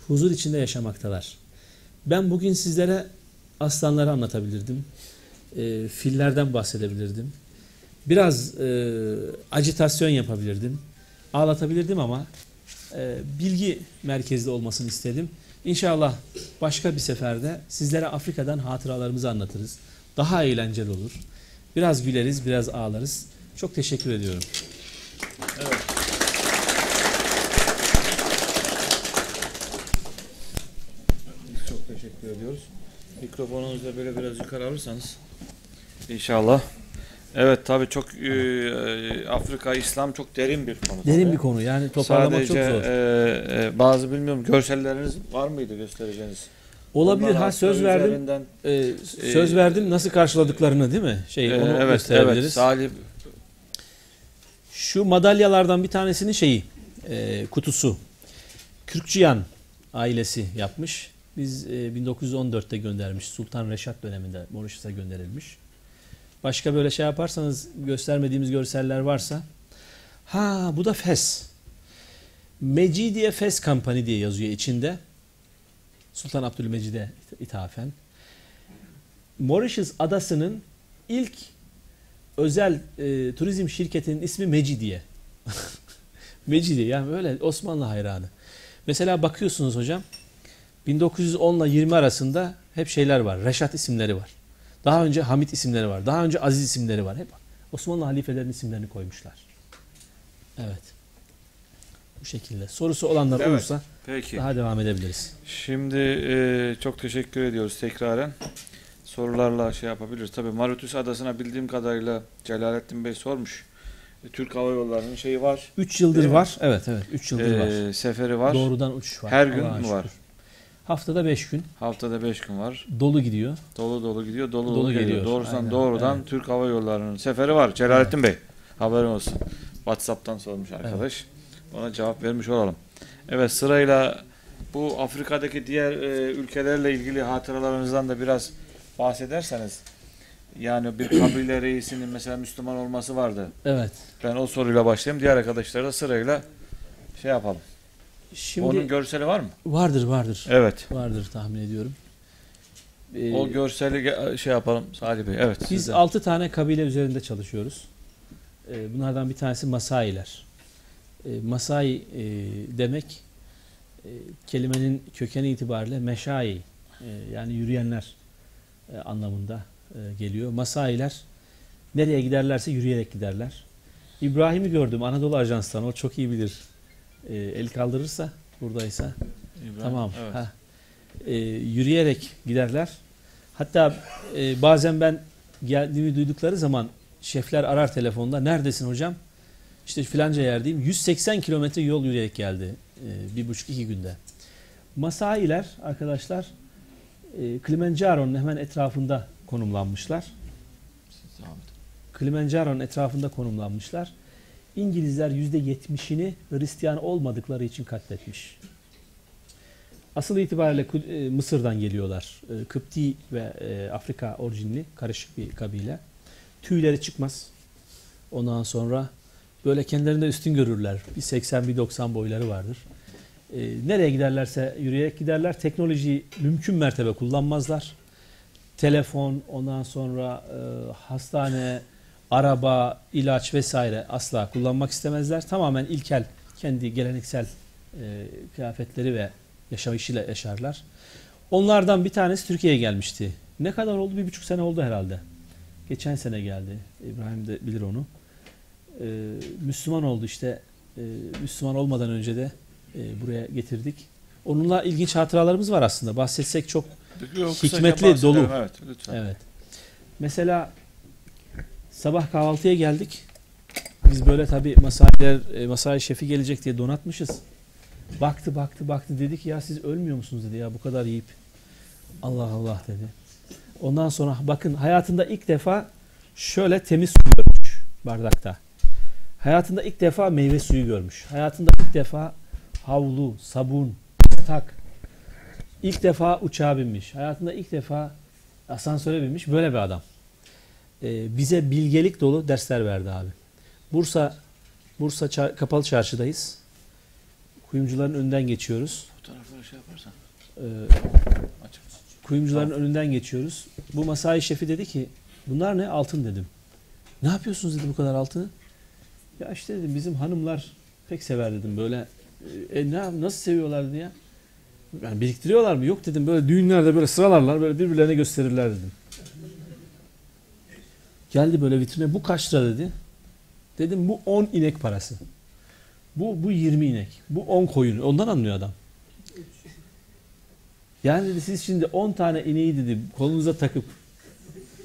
Huzur içinde yaşamaktalar. Ben bugün sizlere aslanları anlatabilirdim. e, fillerden bahsedebilirdim. Biraz e, acitasyon yapabilirdim. Ağlatabilirdim ama e, bilgi merkezli olmasını istedim. İnşallah başka bir seferde sizlere Afrika'dan hatıralarımızı anlatırız. Daha eğlenceli olur. Biraz güleriz, biraz ağlarız. Çok teşekkür ediyorum. Biz çok teşekkür ediyoruz. Mikrofonunuzu da böyle biraz yukarı alırsanız. İnşallah. Evet tabii çok e, e, Afrika, İslam çok derin bir konu. Derin tabii. bir konu yani toparlamak Sadece çok zor. e, e, bazı bilmiyorum görselleriniz var mıydı göstereceğiniz? Olabilir Ondan ha söz verdim. üzerinden- Ee, söz verdim nasıl karşıladıklarını değil mi? Şey E, onu evet, evet. gösterebiliriz. Salih Şu madalyalardan bir tanesinin şeyi e, kutusu. Kürkçüyan ailesi yapmış. Biz e, 1914'te göndermiş. Sultan Reşat döneminde Mauritius'a gönderilmiş. Başka böyle şey yaparsanız göstermediğimiz görseller varsa. Ha bu da Fes. Mecidiye Fes Company diye yazıyor içinde. Sultan Abdülmecid'e ithafen. Mauritius adasının ilk özel e, turizm şirketinin ismi Mecidiye. Mecidiye yani öyle Osmanlı hayranı. Mesela bakıyorsunuz hocam 1910 ile 20 arasında hep şeyler var. Reşat isimleri var. Daha önce Hamit isimleri var. Daha önce Aziz isimleri var. Hep Osmanlı halifelerin isimlerini koymuşlar. Evet. Bu şekilde. Sorusu olanlar Evet. olursa peki. daha devam edebiliriz. Şimdi e, çok teşekkür ediyoruz tekraren. Sorularla şey yapabiliriz. Tabii Mauritius adasına bildiğim kadarıyla Celalettin Bey sormuş. E, Türk Hava Yolları'nın şeyi var. 3 yıldır mi? var. Evet evet 3 yıldır var. e, seferi var. Doğrudan uçuş var. Her gün mü var? Haftada 5 gün Haftada 5 gün var. dolu gidiyor. Dolu dolu gidiyor, dolu dolu, Dolu geliyor. geliyor. Doğrudan Aynen, doğrudan evet. Türk Hava Yolları'nın seferi var. Celalettin Bey. Haberin olsun. WhatsApp'tan sormuş arkadaş. Ona cevap vermiş olalım. Evet sırayla bu Afrika'daki diğer e, ülkelerle ilgili hatıralarınızdan da biraz bahsederseniz. Yani bir kabile reisinin mesela Müslüman olması vardı. Evet. Ben o soruyla başlayayım. Diğer arkadaşlar da sırayla şey yapalım. Şimdi Onun görseli var mı? vardır vardır. Evet. Vardır tahmin ediyorum. Ee, O görseli şey yapalım Salih Bey. Evet. biz sizden. 6 tane kabile üzerinde çalışıyoruz. Ee, bunlardan bir tanesi Masailer. Ee, Masai e, demek e, kelimenin kökeni itibariyle meşai e, yani yürüyenler e, anlamında e, geliyor. Masailer nereye giderlerse yürüyerek giderler. İbrahim'i gördüm Anadolu Ajans'tan o çok iyi bilir. E, el kaldırırsa buradaysa İbrahim, Tamam. Evet. Ha. Ee, yürüyerek giderler. Hatta e, bazen ben geldiğimi duydukları zaman şefler arar telefonda. Neredesin hocam? İşte filanca yerdeyim. 180 kilometre yol yürüyerek geldi. e, bir buçuk iki günde. Masailer arkadaşlar e, Kilimanjaro'nun hemen etrafında konumlanmışlar. Kilimanjaro'nun etrafında konumlanmışlar. İngilizler %70'ini Hristiyan olmadıkları için katletmiş. Asıl itibariyle e, Mısır'dan geliyorlar. E, Kıpti ve e, Afrika orijinli karışık bir kabile. Tüyleri çıkmaz. Ondan sonra böyle kendilerinde üstün görürler. Bir 80 bir 90 boyları vardır. Nereye giderlerse yürüyerek giderler. Teknolojiyi mümkün mertebe kullanmazlar. Telefon, ondan sonra hastane, araba, ilaç vesaire asla kullanmak istemezler. Tamamen ilkel, kendi geleneksel e, kıyafetleri ve yaşayışıyla yaşarlar. Onlardan bir tanesi Türkiye'ye gelmişti. Ne kadar oldu? Bir buçuk sene oldu herhalde. Geçen sene geldi. İbrahim de bilir onu. Ee, Müslüman oldu işte. Ee, Müslüman olmadan önce de e, buraya getirdik. Onunla ilginç hatıralarımız var aslında. Bahsetsek çok Yok, Hikmetli, dolu. Evet, lütfen. Evet. Mesela sabah kahvaltıya geldik. Biz böyle tabii masailer, e, masai şefi gelecek diye donatmışız. Baktı baktı baktı dedi ki ya siz ölmüyor musunuz dedi ya bu kadar yiyip. Allah Allah dedi. Ondan sonra bakın hayatında ilk defa şöyle temiz su görmüş bardakta. Hayatında ilk defa meyve suyu görmüş. Hayatında ilk defa havlu, sabun, tak. İlk defa uçağa binmiş. Hayatında ilk defa asansöre binmiş. Böyle bir adam. Ee, bize bilgelik dolu dersler verdi abi. Bursa Bursa Çar- Kapalı Çarşı'dayız. Kuyumcuların önünden geçiyoruz. Fotoğrafları şey yaparsan. Ee, Açık. kuyumcuların önünden geçiyoruz. Bu masai şefi dedi ki Bunlar ne? Altın dedim. Ne yapıyorsunuz dedi bu kadar altını? Ya işte dedim bizim hanımlar pek sever dedim böyle. E, ne, nasıl seviyorlar dedi ya. Yani biriktiriyorlar mı? Yok dedim böyle düğünlerde böyle sıralarlar böyle birbirlerine gösterirler dedim. Geldi böyle vitrine bu kaç lira dedi. Dedim bu 10 inek parası. Bu bu 20 inek. Bu 10 koyun. Ondan anlıyor adam. Yani dedi siz şimdi 10 tane ineği dedi kolunuza takıp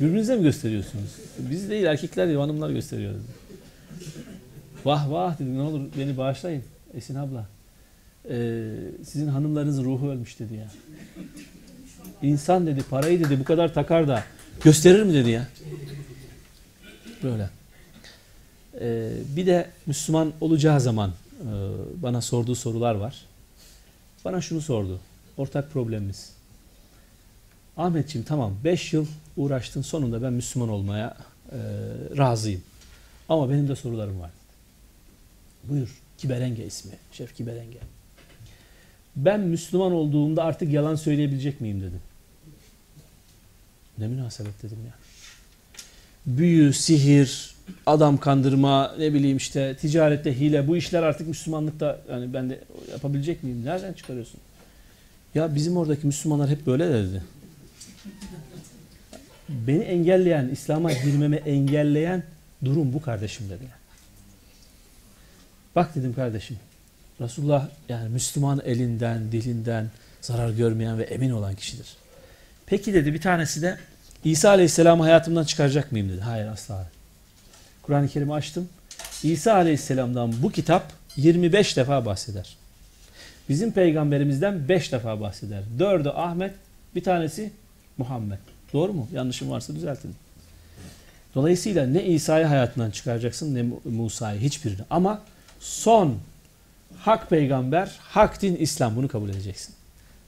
birbirinize mi gösteriyorsunuz? Biz değil erkekler değil hanımlar gösteriyor dedi. Vah vah dedim ne olur beni bağışlayın Esin abla. Ee, sizin hanımlarınızın ruhu ölmüş dedi ya. İnsan dedi parayı dedi bu kadar takar da gösterir mi dedi ya. Böyle. Ee, bir de Müslüman olacağı zaman e, bana sorduğu sorular var. Bana şunu sordu. Ortak problemimiz. Ahmetciğim tamam 5 yıl uğraştın sonunda ben Müslüman olmaya e, razıyım. Ama benim de sorularım var. Buyur. Kiberenge ismi. Şef Kiberenge. Ben Müslüman olduğumda artık yalan söyleyebilecek miyim dedi. Ne münasebet dedim ya. Büyü, sihir, adam kandırma, ne bileyim işte ticarette hile bu işler artık Müslümanlıkta yani ben de yapabilecek miyim? Nereden çıkarıyorsun? Ya bizim oradaki Müslümanlar hep böyle dedi. Beni engelleyen, İslam'a girmeme engelleyen durum bu kardeşim dedi. Bak dedim kardeşim. Resulullah yani Müslüman elinden, dilinden zarar görmeyen ve emin olan kişidir. Peki dedi bir tanesi de İsa Aleyhisselam'ı hayatımdan çıkaracak mıyım dedi. Hayır asla. Kur'an-ı Kerim'i açtım. İsa Aleyhisselam'dan bu kitap 25 defa bahseder. Bizim peygamberimizden 5 defa bahseder. Dördü Ahmet, bir tanesi Muhammed. Doğru mu? Yanlışım varsa düzeltin. Dolayısıyla ne İsa'yı hayatından çıkaracaksın ne Musa'yı hiçbirini. Ama son hak peygamber, hak din İslam bunu kabul edeceksin.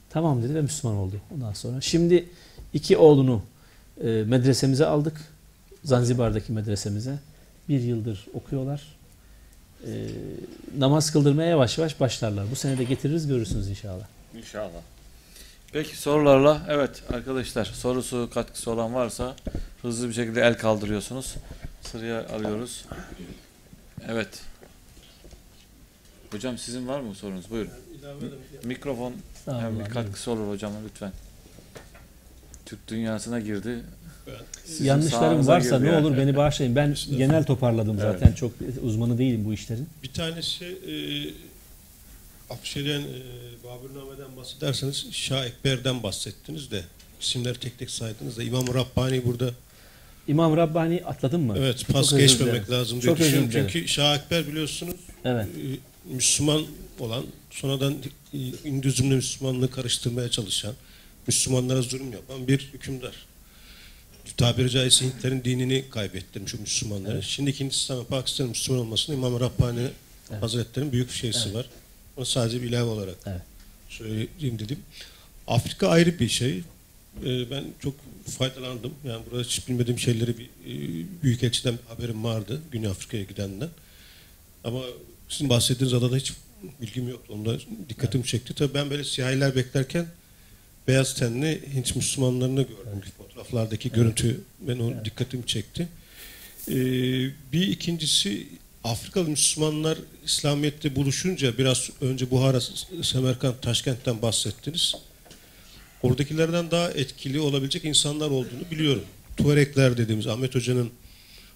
Tamam dedi ve Müslüman oldu ondan sonra. Şimdi iki oğlunu e, medresemize aldık. Zanzibar'daki medresemize. Bir yıldır okuyorlar. E, namaz kıldırmaya yavaş yavaş başlarlar. Bu sene de getiririz görürsünüz inşallah. İnşallah. Peki sorularla evet arkadaşlar sorusu katkısı olan varsa hızlı bir şekilde el kaldırıyorsunuz. Sıraya alıyoruz. Evet. Hocam sizin var mı sorunuz? Buyurun. Mikrofon hem bir katkısı olur hocam lütfen. Türk dünyasına girdi. Sizin Yanlışlarım varsa girdi ne yani. olur beni bağışlayın. Ben genel toparladım Evet. zaten. Çok uzmanı değilim bu işlerin. Bir tanesi e, Afşe'den e, Babürname'den bahsederseniz Şah Ekber'den bahsettiniz de isimleri tek tek saydınız da İmam Rabbani burada İmam Rabbani atladın mı? evet Çok pas özür geçmemek lazım diye Çok düşünüyorum. Çünkü Şah Ekber biliyorsunuz Evet. e, Müslüman olan sonradan e, Hindizmle Müslümanlığı karıştırmaya çalışan Müslümanlara zulüm yapan bir hükümdar. Tabiri caizse Hintlerin dinini kaybettirmiş o Müslümanları. Evet. Şimdiki Hindistan ve Pakistan'ın Müslüman olmasını İmam Rabbani Evet. Hazretleri'nin büyük şeysi Evet. var. Onu sadece bir ilave olarak Evet. söyleyeyim dedim. Afrika ayrı bir şey. Ee, ben çok faydalandım. Yani burada hiç bilmediğim şeyleri bir e, büyük elçiden bir haberim vardı. Güney Afrika'ya gidenden. Ama sizin bahsettiğiniz adada hiç bilgim yoktu. Onda dikkatimi çekti. Tabii ben böyle siyahiler beklerken beyaz tenli Hint Müslümanlarını gördüm. Fotoğraflardaki görüntü ben o dikkatimi çekti. Ee, bir ikincisi Afrikalı Müslümanlar İslamiyet'te buluşunca biraz önce Buhara, Semerkant, Taşkent'ten bahsettiniz. Oradakilerden daha etkili olabilecek insanlar olduğunu biliyorum. Tuarekler dediğimiz Ahmet Hoca'nın,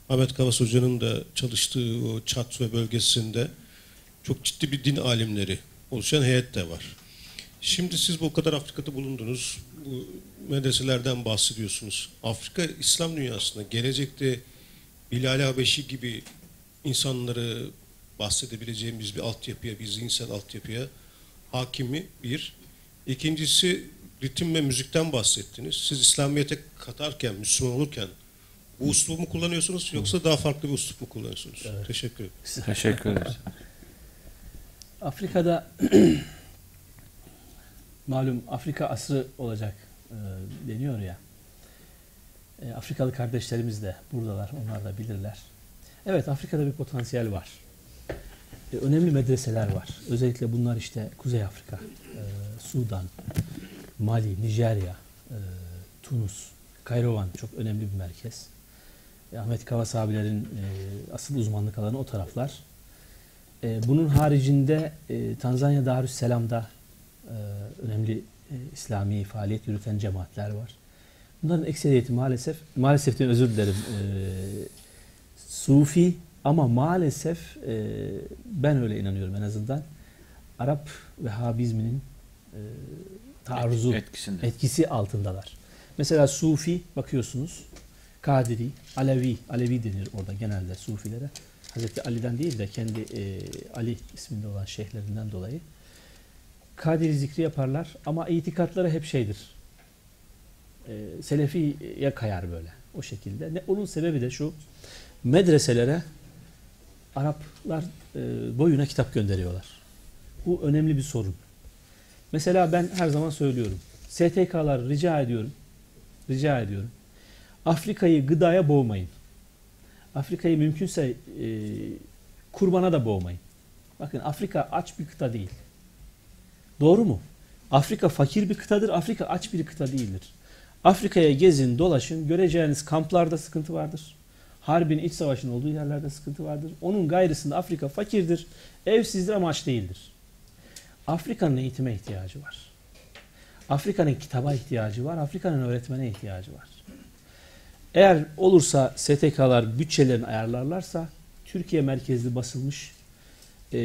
Ahmet Kavas Hoca'nın da çalıştığı o Çat ve bölgesinde çok ciddi bir din alimleri oluşan heyet de var. Şimdi siz bu kadar Afrika'da bulundunuz. Bu medreselerden bahsediyorsunuz. Afrika İslam dünyasında gelecekte Bilal Habeşi gibi insanları bahsedebileceğimiz bir altyapıya, bir zihinsel altyapıya hakimi bir. İkincisi ritim ve müzikten bahsettiniz. Siz İslamiyet'e katarken, Müslüman olurken bu uslubu mu kullanıyorsunuz yoksa daha farklı bir uslup mu kullanıyorsunuz? Evet. Teşekkür ederim. Teşekkür ederiz. Afrika'da malum Afrika asrı olacak e, deniyor ya. E, Afrikalı kardeşlerimiz de buradalar. Onlar da bilirler. Evet Afrika'da bir potansiyel var. E, önemli medreseler var. Özellikle bunlar işte Kuzey Afrika, e, Sudan, Mali, Nijerya, e, Tunus, Kayrovan çok önemli bir merkez. Ahmet Kavas abilerin e, asıl uzmanlık alanı o taraflar. E, bunun haricinde e, Tanzanya Darüsselam'da e, önemli e, İslami faaliyet yürüten cemaatler var. Bunların ekseriyeti maalesef, maalesef diye özür dilerim, e, Sufi ama maalesef e, ben öyle inanıyorum en azından. Arap Vehhabizminin e, taarruzu, Etkisinde. etkisi altındalar. Mesela Sufi bakıyorsunuz, Kadiri, Alevi, Alevi denir orada genelde Sufilere. Hazreti Ali'den değil de kendi e, Ali isminde olan şeyhlerinden dolayı. Kadiri zikri yaparlar ama itikatları hep şeydir. E, Selefiye kayar böyle o şekilde. Ne, onun sebebi de şu. Medreselere Araplar e, boyuna kitap gönderiyorlar. Bu önemli bir sorun. Mesela ben her zaman söylüyorum. STK'lar rica ediyorum. Rica ediyorum. Afrika'yı gıdaya boğmayın. Afrika'yı mümkünse e, kurbana da boğmayın. Bakın Afrika aç bir kıta değil. Doğru mu? Afrika fakir bir kıtadır. Afrika aç bir kıta değildir. Afrika'ya gezin, dolaşın. Göreceğiniz kamplarda sıkıntı vardır. Harbin, iç savaşın olduğu yerlerde sıkıntı vardır. Onun gayrısında Afrika fakirdir. Evsizdir ama aç değildir. Afrika'nın eğitime ihtiyacı var. Afrika'nın kitaba ihtiyacı var. Afrika'nın öğretmene ihtiyacı var. Eğer olursa STK'lar bütçelerini ayarlarlarsa Türkiye merkezli basılmış e,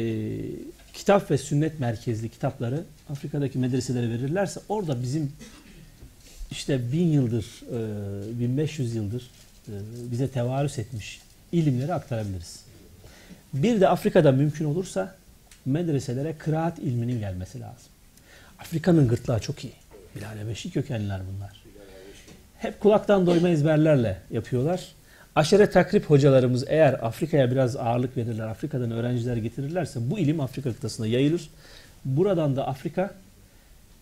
kitap ve sünnet merkezli kitapları Afrika'daki medreselere verirlerse orada bizim işte bin yıldır, e, 1500 yıldır e, bize tevarüs etmiş ilimleri aktarabiliriz. Bir de Afrika'da mümkün olursa medreselere kıraat ilminin gelmesi lazım. Afrika'nın gırtlağı çok iyi. Bilal Habeşi kökenliler bunlar. Hep kulaktan doyma ezberlerle yapıyorlar. Aşere takrip hocalarımız eğer Afrika'ya biraz ağırlık verirler, Afrika'dan öğrenciler getirirlerse bu ilim Afrika kıtasına yayılır. Buradan da Afrika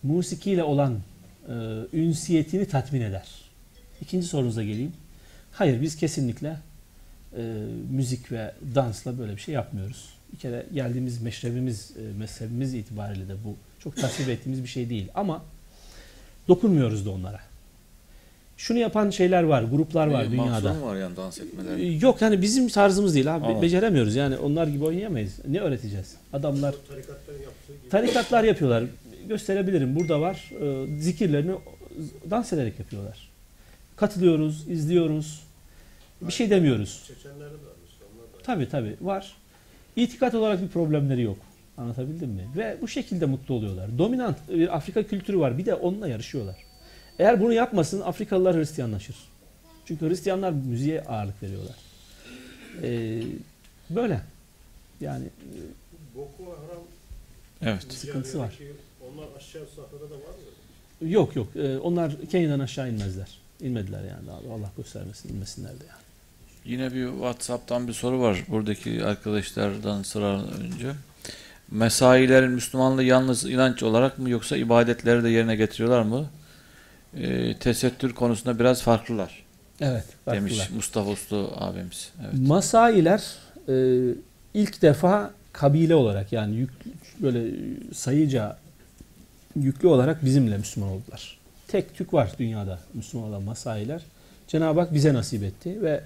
musikiyle olan e, ünsiyetini tatmin eder. İkinci sorunuza geleyim. Hayır biz kesinlikle e, müzik ve dansla böyle bir şey yapmıyoruz. Bir kere geldiğimiz meşrebimiz, e, mezhebimiz itibariyle de bu çok tasvip ettiğimiz bir şey değil. Ama dokunmuyoruz da onlara. Şunu yapan şeyler var, gruplar var Bir dünyada. var yani dans etmeler? Ee, Yok yani bizim tarzımız değil abi. Ama- Beceremiyoruz yani onlar gibi oynayamayız. Ne öğreteceğiz? Adamlar tarikatlar yapıyorlar. Gösterebilirim. Burada var. Ee, zikirlerini dans ederek yapıyorlar. Katılıyoruz, izliyoruz. Bir şey demiyoruz. Çeçenlerde de var. Tabii tabii var. İtikat olarak bir problemleri yok. Anlatabildim mi? Ve bu şekilde mutlu oluyorlar. Dominant bir Afrika kültürü var. Bir de onunla yarışıyorlar. Eğer bunu yapmasın Afrikalılar Hristiyanlaşır. Çünkü Hristiyanlar müziğe ağırlık veriyorlar. Ee, böyle. Yani Boko Haram Evet. Sıkıntısı var. Onlar aşağı safhada da var mı? yok yok. Ee, onlar Kenya'dan aşağı inmezler. İnmediler yani. Abi. Allah göstermesin inmesinler de yani. Yine bir WhatsApp'tan bir soru var buradaki arkadaşlardan sıra önce. Mesailerin Müslümanlığı yalnız inanç olarak mı yoksa ibadetleri de yerine getiriyorlar mı? Ee, tesettür konusunda biraz farklılar Evet. demiş farklılar. Mustafa Uslu abimiz. Evet. Masailer e, ilk defa kabile olarak yani yük, böyle sayıca yüklü olarak bizimle Müslüman oldular. Tek tük var dünyada Müslüman olan Masailer. Cenab-ı Hak bize nasip etti ve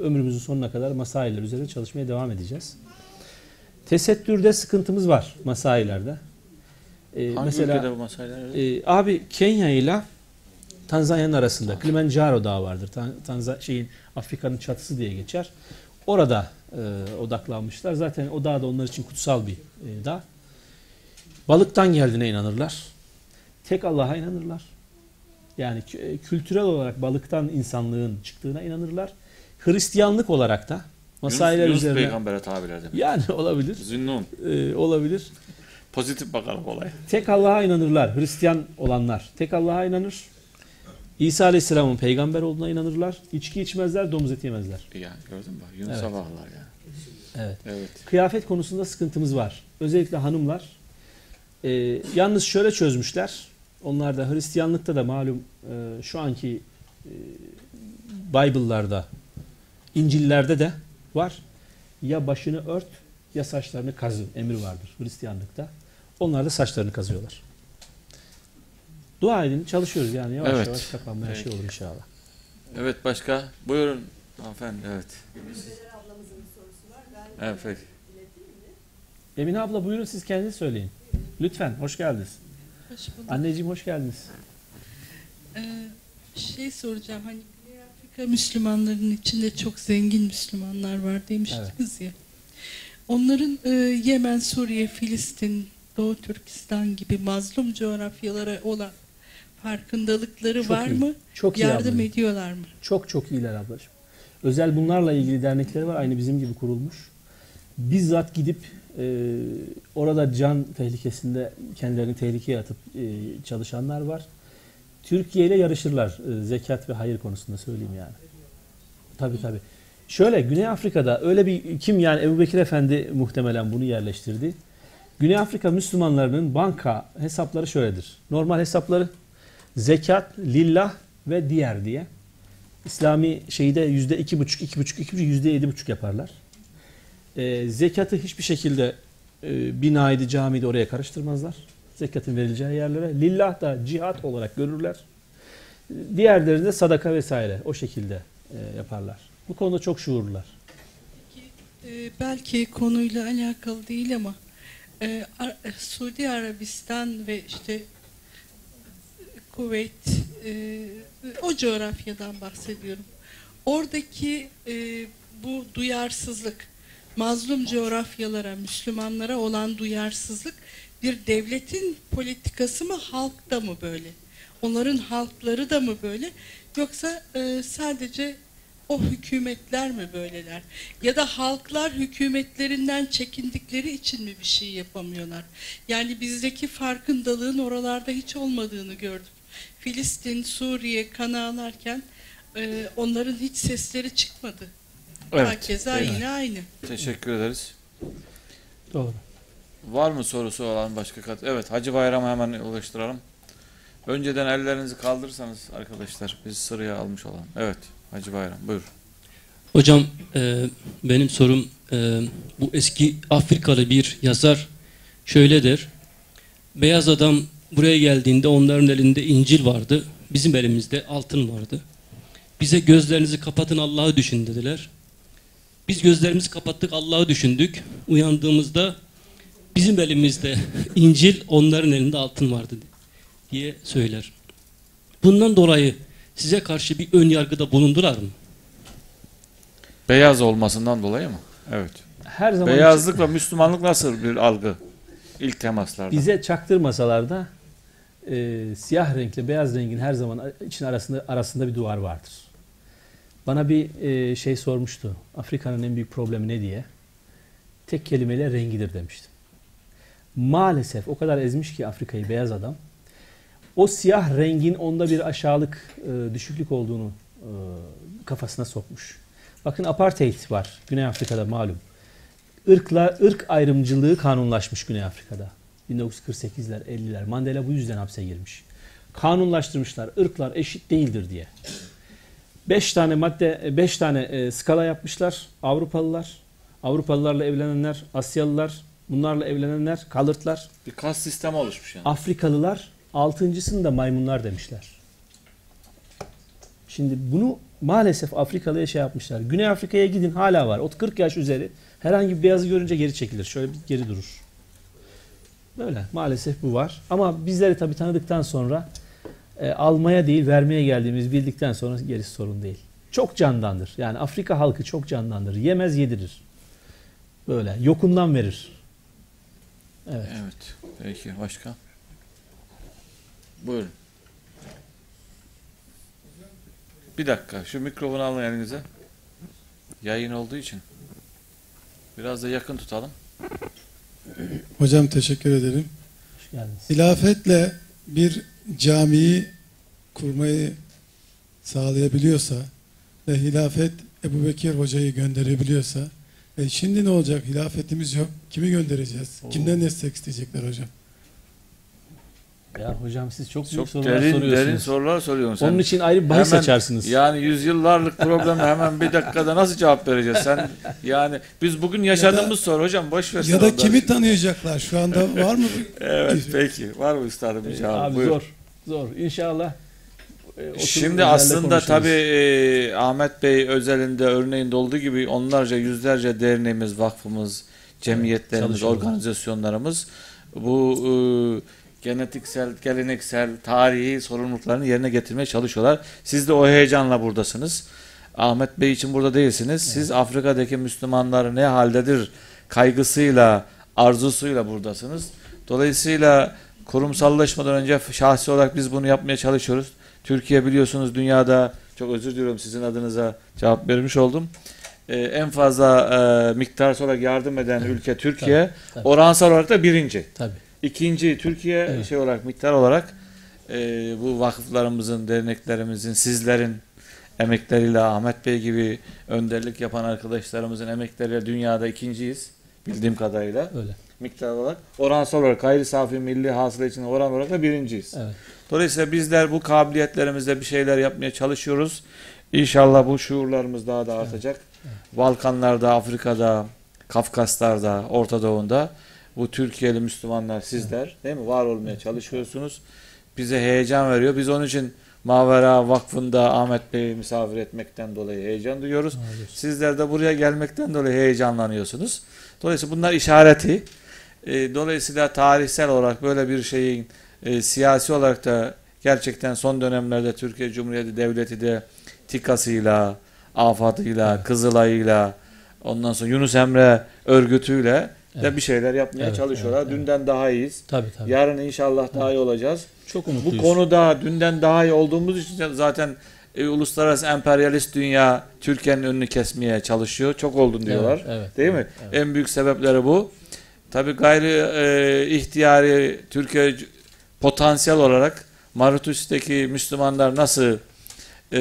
ömrümüzün sonuna kadar Masailer üzerine çalışmaya devam edeceğiz. Tesettürde sıkıntımız var Masailerde. E, Hangi mesela ülkede bu mesailer? e, abi Kenya ile Tanzanya'nın arasında Kilimanjaro Dağı vardır. Tan Tanza şeyin Afrika'nın çatısı diye geçer. Orada e, odaklanmışlar. Zaten o dağ da onlar için kutsal bir e, dağ. Balıktan geldiğine inanırlar. Tek Allah'a inanırlar. Yani e, kültürel olarak balıktan insanlığın çıktığına inanırlar. Hristiyanlık olarak da masailer Yunus, Yunus üzerine peygambere tabirler demek. yani olabilir. Zünnun. e, olabilir. Pozitif bakalım olaya. Tek Allah'a inanırlar. Hristiyan olanlar tek Allah'a inanır. İsa Aleyhisselam'ın peygamber olduğuna inanırlar. İçki içmezler, domuz eti yemezler. Yani gördün mü? Yunus'a Evet. bağlılar yani. Evet. Evet. Kıyafet konusunda sıkıntımız var. Özellikle hanımlar. Ee, yalnız şöyle çözmüşler. Onlar da Hristiyanlıkta da malum e, şu anki e, Bible'larda, İncil'lerde de var. Ya başını ört ya saçlarını kazı emri vardır Hristiyanlıkta. Onlar da saçlarını kazıyorlar. Dua edin, çalışıyoruz yani yavaş Evet. yavaş kapanmaya şey Peki. olur inşallah. Evet başka? Buyurun Hanımefendi evet. Ablamızın bir sorusu var. Ben Evet mi? Emine abla buyurun siz kendiniz söyleyin. Lütfen hoş geldiniz. Hoş bulduk. Anneciğim hoş geldiniz. Ee, şey soracağım hani Güney Afrika Müslümanların içinde çok zengin Müslümanlar var demiştiniz ya. Onların e, Yemen, Suriye, Filistin, Doğu Türkistan gibi mazlum coğrafyalara olan farkındalıkları Çok var iyi. mı? Çok iyi Yardım ablacığım. ediyorlar mı? Çok çok iyiler ablacığım. Özel bunlarla ilgili dernekleri var. Aynı bizim gibi kurulmuş. Bizzat gidip e, orada can tehlikesinde kendilerini tehlikeye atıp e, çalışanlar var. Türkiye ile yarışırlar e, zekat ve hayır konusunda söyleyeyim yani. Tabii tabii. Şöyle Güney Afrika'da öyle bir kim yani Ebu Bekir Efendi muhtemelen bunu yerleştirdi. Güney Afrika Müslümanlarının banka hesapları şöyledir. Normal hesapları zekat, lillah ve diğer diye. İslami şeyde yüzde iki buçuk, iki buçuk, iki buçuk, yüzde yedi buçuk yaparlar. Ee, zekatı hiçbir şekilde e, binaydı, camiydi oraya karıştırmazlar. Zekatın verileceği yerlere. Lillah da cihat olarak görürler. Diğerleri de sadaka vesaire o şekilde e, yaparlar. Bu konuda çok şuurlular. Ee, belki konuyla alakalı değil ama e, Ar- Suudi Arabistan ve işte Kuveyt e, o coğrafyadan bahsediyorum. Oradaki e, bu duyarsızlık, mazlum coğrafyalara, Müslümanlara olan duyarsızlık bir devletin politikası mı, halkta mı böyle? Onların halkları da mı böyle? Yoksa e, sadece o hükümetler mi böyleler? Ya da halklar hükümetlerinden çekindikleri için mi bir şey yapamıyorlar? Yani bizdeki farkındalığın oralarda hiç olmadığını gördüm. Filistin, Suriye kan ağlarken e, onların hiç sesleri çıkmadı. Evet. Hakeza peki. yine aynı. Teşekkür ederiz. Doğru. Var mı sorusu olan başka kat? Evet Hacı Bayram'a hemen ulaştıralım. Önceden ellerinizi kaldırırsanız arkadaşlar biz sıraya almış olalım. Evet Hacı Bayram buyur. Hocam e, benim sorum e, bu eski Afrikalı bir yazar şöyle der. Beyaz adam buraya geldiğinde onların elinde İncil vardı. Bizim elimizde altın vardı. Bize gözlerinizi kapatın Allah'ı düşün dediler. Biz gözlerimizi kapattık Allah'ı düşündük. Uyandığımızda bizim elimizde İncil onların elinde altın vardı diye söyler. Bundan dolayı size karşı bir ön yargıda bulundular mı? Beyaz olmasından dolayı mı? Evet. Her zaman Beyazlıkla Müslümanlık nasıl bir algı? İlk temaslarda. bize çaktırmasalar da e, siyah renkle beyaz rengin her zaman için arasında arasında bir duvar vardır. Bana bir e, şey sormuştu. Afrika'nın en büyük problemi ne diye. Tek kelimeyle rengidir demiştim. Maalesef o kadar ezmiş ki Afrika'yı beyaz adam. O siyah rengin onda bir aşağılık, e, düşüklük olduğunu e, kafasına sokmuş. Bakın apartheid var Güney Afrika'da malum. Irkla, ırk ayrımcılığı kanunlaşmış Güney Afrika'da. 1948'ler, 50'ler. Mandela bu yüzden hapse girmiş. Kanunlaştırmışlar. ırklar eşit değildir diye. 5 tane madde, 5 tane e, skala yapmışlar. Avrupalılar, Avrupalılarla evlenenler, Asyalılar, bunlarla evlenenler, kalırtlar. bir kas sistemi oluşmuş yani. Afrikalılar altıncısını da maymunlar demişler. Şimdi bunu maalesef Afrikalı'ya şey yapmışlar. Güney Afrika'ya gidin hala var. O 40 yaş üzeri herhangi bir beyazı görünce geri çekilir. Şöyle bir geri durur. Böyle maalesef bu var. Ama bizleri tabii tanıdıktan sonra e, almaya değil vermeye geldiğimiz bildikten sonra gerisi sorun değil. Çok candandır. Yani Afrika halkı çok candandır. Yemez yedirir. Böyle yokundan verir. Evet. Evet. Peki başka? Buyurun. Bir dakika şu mikrofonu alın elinize. Yayın olduğu için. Biraz da yakın tutalım. Hocam teşekkür ederim. Hoş geldiniz. Hilafetle bir camiyi kurmayı sağlayabiliyorsa ve hilafet Ebu Bekir hocayı gönderebiliyorsa e şimdi ne olacak? Hilafetimiz yok. Kimi göndereceğiz? Oo. Kimden destek isteyecekler hocam? Ya hocam siz çok büyük Çok sorular derin soruyorsunuz. derin sorular soruyorsun sen. Onun için ayrı bir bahis Hemen- açarsınız. Yani yüzyıllarlık probleme hemen bir dakikada nasıl cevap vereceğiz? Sen yani biz bugün yaşadığımız soru hocam boş ver. Ya da kimi tanıyacaklar? Şu anda var mı? Evet peki. Var mı üstadım bir cevap? Abi Buyur. zor. Zor. İnşallah e, Şimdi aslında tabii e, Ahmet Bey özelinde örneğinde olduğu gibi onlarca yüzlerce derneğimiz, vakfımız, cemiyetlerimiz, çalışıyorlar. organizasyonlarımız bu e, genetiksel, geleneksel, tarihi sorumluluklarını yerine getirmeye çalışıyorlar. Siz de o heyecanla buradasınız. Ahmet Bey için burada değilsiniz. Siz Afrika'daki Müslümanlar ne haldedir kaygısıyla, arzusuyla buradasınız. Dolayısıyla kurumsallaşmadan önce şahsi olarak biz bunu yapmaya çalışıyoruz. Türkiye biliyorsunuz dünyada çok özür diliyorum sizin adınıza cevap vermiş oldum. Ee, en fazla e, miktarsal olarak yardım eden ülke Türkiye. tabii, tabii. Oransal olarak da birinci. Tabii. İkinci Türkiye Evet. şey olarak miktar olarak e, bu vakıflarımızın, derneklerimizin, sizlerin emekleriyle Ahmet Bey gibi önderlik yapan arkadaşlarımızın emekleriyle dünyada ikinciyiz bildiğim kadarıyla Öyle. miktar olarak. Oransal olarak gayri safi milli hasıla için oran olarak da birinciyiz. Evet. Dolayısıyla bizler bu kabiliyetlerimizle bir şeyler yapmaya çalışıyoruz. İnşallah bu şuurlarımız daha da artacak. Balkanlarda, Afrika'da, Kafkaslar'da, Orta Doğu'nda bu Türkiye'li Müslümanlar sizler değil mi? Var olmaya çalışıyorsunuz. Bize heyecan veriyor. Biz onun için Mavera Vakfı'nda Ahmet Bey'i misafir etmekten dolayı heyecan duyuyoruz. Sizler de buraya gelmekten dolayı heyecanlanıyorsunuz. Dolayısıyla bunlar işareti. E, Dolayısıyla tarihsel olarak böyle bir şeyin e, siyasi olarak da gerçekten son dönemlerde Türkiye Cumhuriyeti Devleti de TİKA'sıyla, AFAD'ıyla, Evet. Kızılay'ıyla, ondan sonra Yunus Emre örgütüyle de Evet. bir şeyler yapmaya Evet, çalışıyorlar. evet, evet. Dünden daha iyiyiz. Tabii tabii. Yarın inşallah daha iyi olacağız. Çok Bu umutluyuz. konuda dünden daha iyi olduğumuz için zaten e, uluslararası emperyalist dünya Türkiye'nin önünü kesmeye çalışıyor. Çok oldun diyorlar. Evet, evet, Değil mi? evet, evet. En büyük sebepleri bu. Tabii gayri e, ihtiyari Türkiye potansiyel olarak Mauritius'taki Müslümanlar nasıl e,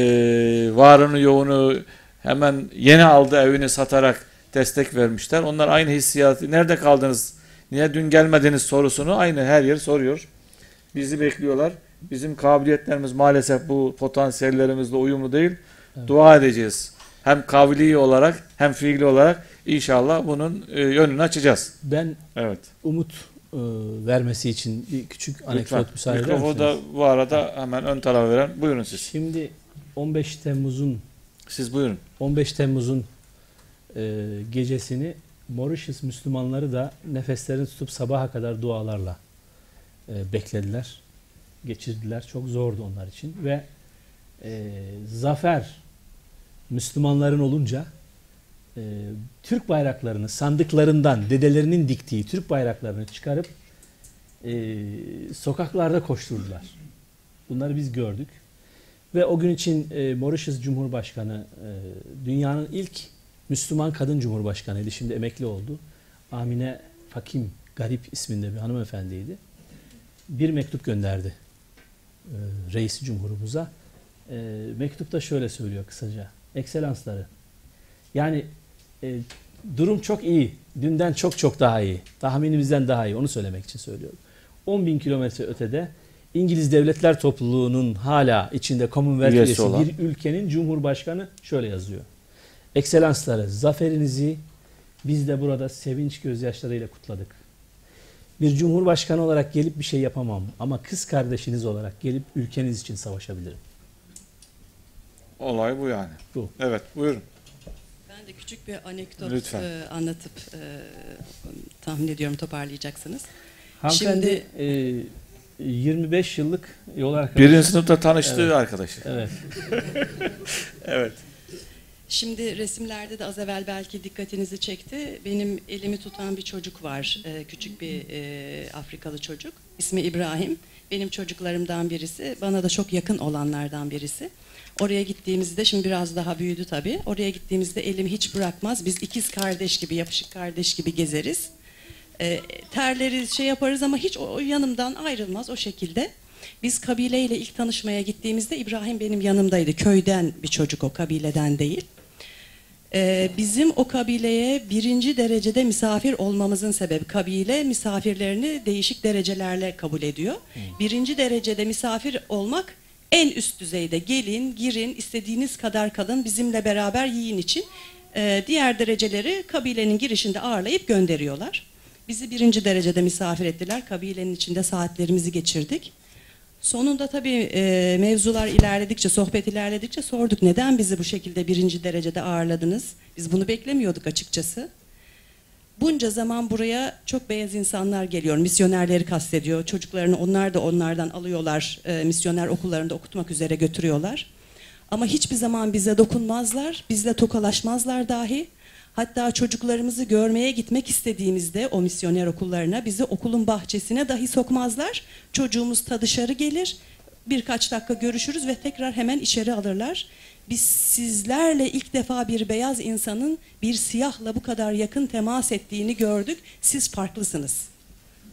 varını yoğunu hemen yeni aldı evini satarak destek vermişler. Onlar aynı hissiyatı nerede kaldınız? Niye dün gelmediniz sorusunu aynı her yer soruyor. Bizi bekliyorlar. Bizim kabiliyetlerimiz maalesef bu potansiyellerimizle uyumlu değil. Evet. Dua edeceğiz. Hem kavli olarak hem fiili olarak inşallah bunun e, yönünü açacağız. Ben Evet. umut e, vermesi için bir küçük anekdot müsaade eder misiniz? da bu arada hemen ön tarafa veren. Buyurun siz. Şimdi 15 Temmuz'un Siz buyurun. 15 Temmuz'un e, gecesini Mauritius Müslümanları da nefeslerini tutup sabaha kadar dualarla e, beklediler. Geçirdiler. Çok zordu onlar için ve e, zafer Müslümanların olunca e, Türk bayraklarını sandıklarından dedelerinin diktiği Türk bayraklarını çıkarıp e, sokaklarda koşturdular. Bunları biz gördük. Ve o gün için e, Mauritius Cumhurbaşkanı e, dünyanın ilk Müslüman kadın cumhurbaşkanıydı. Şimdi emekli oldu. Amine Fakim Garip isminde bir hanımefendiydi. Bir mektup gönderdi e, reis cumhurumuza. E, mektupta şöyle söylüyor kısaca. Ekselansları. Yani e, durum çok iyi. Dünden çok çok daha iyi. Tahminimizden daha iyi. Onu söylemek için söylüyorum. 10 bin kilometre ötede İngiliz Devletler Topluluğu'nun hala içinde Commonwealth Üyesi üyesi olan. bir ülkenin cumhurbaşkanı şöyle yazıyor. Ekselansları, zaferinizi biz de burada sevinç gözyaşlarıyla kutladık. Bir cumhurbaşkanı olarak gelip bir şey yapamam ama kız kardeşiniz olarak gelip ülkeniz için savaşabilirim. Olay bu yani. Bu. Evet buyurun. Ben de küçük bir anekdot Lütfen. e, anlatıp e, tahmin ediyorum toparlayacaksınız. Hanımefendi e, 25 yıllık yol arkadaşı. Birinci sınıfta tanıştığı Evet. arkadaşı. Evet. Evet. Şimdi resimlerde de az evvel belki dikkatinizi çekti. Benim elimi tutan bir çocuk var. e, küçük bir e, Afrikalı çocuk. İsmi İbrahim. Benim çocuklarımdan birisi. Bana da çok yakın olanlardan birisi. Oraya gittiğimizde şimdi biraz daha büyüdü tabii. Oraya gittiğimizde elimi hiç bırakmaz. Biz ikiz kardeş gibi, yapışık kardeş gibi gezeriz. E, terleri şey yaparız ama hiç o, o yanımdan ayrılmaz o şekilde. Biz kabileyle ilk tanışmaya gittiğimizde İbrahim benim yanımdaydı. Köyden bir çocuk o kabileden değil. Ee, bizim o kabileye birinci derecede misafir olmamızın sebebi kabile misafirlerini değişik derecelerle kabul ediyor. Birinci derecede misafir olmak en üst düzeyde gelin, girin, istediğiniz kadar kalın bizimle beraber yiyin için Ee, diğer dereceleri kabilenin girişinde ağırlayıp gönderiyorlar. Bizi birinci derecede misafir ettiler. Kabilenin içinde saatlerimizi geçirdik. Sonunda tabii e, mevzular ilerledikçe, sohbet ilerledikçe sorduk. Neden bizi bu şekilde birinci derecede ağırladınız? Biz bunu beklemiyorduk açıkçası. Bunca zaman buraya çok beyaz insanlar geliyor. Misyonerleri kastediyor. Çocuklarını onlar da onlardan alıyorlar. e, misyoner okullarında okutmak üzere götürüyorlar. Ama hiçbir zaman bize dokunmazlar. Bizle tokalaşmazlar dahi. Hatta çocuklarımızı görmeye gitmek istediğimizde o misyoner okullarına bizi okulun bahçesine dahi sokmazlar. Çocuğumuz ta dışarı gelir. Birkaç dakika görüşürüz ve tekrar hemen içeri alırlar. Biz sizlerle ilk defa bir beyaz insanın bir siyahla bu kadar yakın temas ettiğini gördük. Siz farklısınız.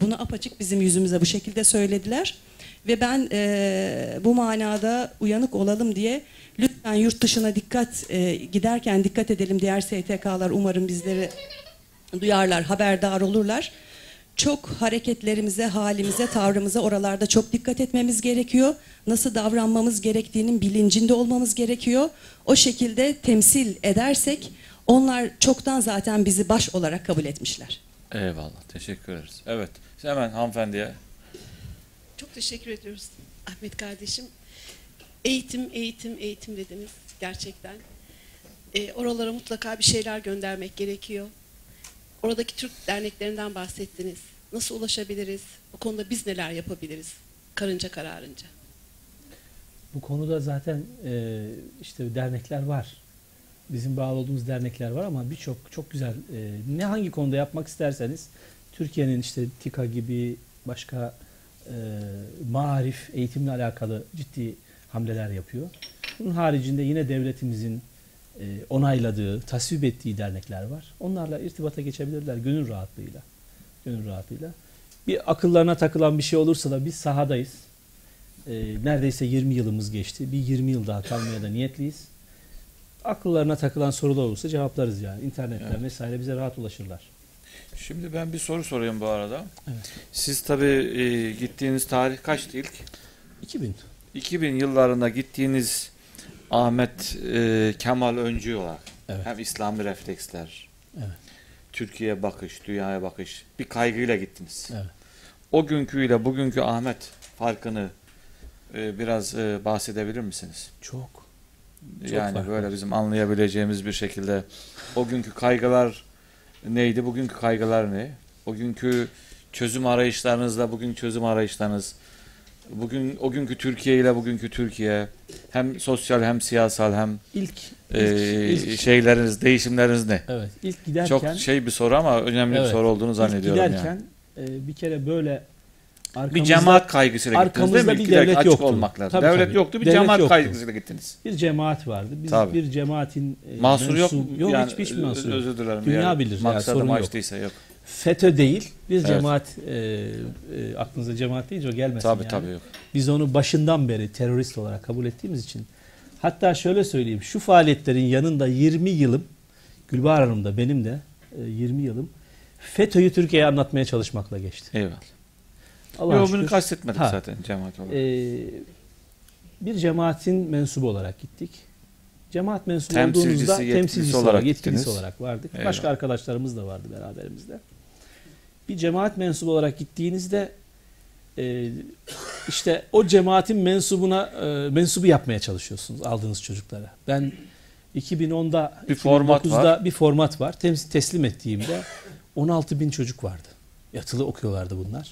Bunu apaçık bizim yüzümüze bu şekilde söylediler. Ve ben eee, bu manada uyanık olalım diye lütfen yurt dışına dikkat eee, giderken dikkat edelim. Diğer STK'lar umarım bizleri duyarlar, haberdar olurlar. Çok hareketlerimize, halimize, tavrımıza oralarda çok dikkat etmemiz gerekiyor. Nasıl davranmamız gerektiğinin bilincinde olmamız gerekiyor. O şekilde temsil edersek onlar çoktan zaten bizi baş olarak kabul etmişler. Eyvallah. Teşekkür ederiz. Evet. Hemen hanımefendiye. Çok teşekkür ediyoruz Ahmet kardeşim. Eğitim, eğitim, eğitim dediniz gerçekten. Ee, oralara mutlaka bir şeyler göndermek gerekiyor. Oradaki Türk derneklerinden bahsettiniz. Nasıl ulaşabiliriz? Bu konuda biz neler yapabiliriz? Karınca kararınca. Bu konuda zaten e, işte dernekler var. Bizim bağlı olduğumuz dernekler var ama birçok çok güzel e, ne hangi konuda yapmak isterseniz Türkiye'nin işte TİKA gibi başka e, marif eğitimle alakalı ciddi hamleler yapıyor. Bunun haricinde yine devletimizin e, onayladığı, tasvip ettiği dernekler var. Onlarla irtibata geçebilirler gönül rahatlığıyla. Gönül rahatlığıyla. Bir akıllarına takılan bir şey olursa da biz sahadayız. E, neredeyse 20 yılımız geçti. Bir 20 yıl daha kalmaya da niyetliyiz. Akıllarına takılan sorular olursa cevaplarız yani. İnternetten Evet. vesaire bize rahat ulaşırlar. Şimdi ben bir soru sorayım bu arada. Evet. Siz tabii e, gittiğiniz tarih kaçtı ilk? 2000. 2000 yıllarında gittiğiniz Ahmet e, Kemal Öncü olarak Evet. hem İslami refleksler, Evet. Türkiye'ye bakış, dünyaya bakış bir kaygıyla gittiniz. Evet. O günküyle bugünkü Ahmet farkını e, biraz e, bahsedebilir misiniz? Çok. Çok yani fark böyle bizim anlayabileceğimiz bir şekilde o günkü kaygılar neydi, bugünkü kaygılar ne? O günkü çözüm arayışlarınızla bugün çözüm arayışlarınız bugün o günkü Türkiye ile bugünkü Türkiye hem sosyal hem siyasal hem İlk, e, ilk, ilk- şeyleriniz, değişimleriniz ne? evet, ilk giderken Çok şey bir soru ama önemli bir Evet. soru olduğunu ilk zannediyorum yani. giderken e, bir kere böyle arkamızda Bir cemaat kaygısıyla gittiniz değil mi? bir İlk devlet açık yoktu. olmak lazım. Tabii, devlet tabii. yoktu, bir Devlet cemaat yoktu. kaygısıyla gittiniz. bir cemaat vardı. Biz Tabii. bir cemaatin e, Mahsur yok mensup- Yok Yani, hiç, hiçbir mahsur yok. Özür dilerim. Dünya yani, bilir Maksadım yok. açtıysa yok. FETÖ değil. Bir Evet. cemaat e, e, aklınıza cemaat deyince o gelmesin Tabii yani. tabii yok. Biz onu başından beri terörist olarak kabul ettiğimiz için hatta şöyle söyleyeyim şu faaliyetlerin yanında 20 yılım Gülbahar Hanım da benim de e, 20 yılım FETÖ'yü Türkiye'ye anlatmaya çalışmakla geçti. Eyvallah. Allah'a Yok bunu kastetmedik Ha. zaten cemaat olarak. Ee, bir cemaatin mensubu olarak gittik. Cemaat mensubu Temsilcisi, olduğumuzda temsilcisi olarak yetkilisi olarak vardık. Eyvallah. Başka arkadaşlarımız da vardı beraberimizde. Bir cemaat mensubu olarak gittiğinizde e, işte o cemaatin mensubuna e, mensubu yapmaya çalışıyorsunuz aldığınız çocuklara. Ben 2010'da Bir format 2009'da var. bir format var. Teslim ettiğimde 16 bin çocuk vardı. Yatılı okuyorlardı bunlar.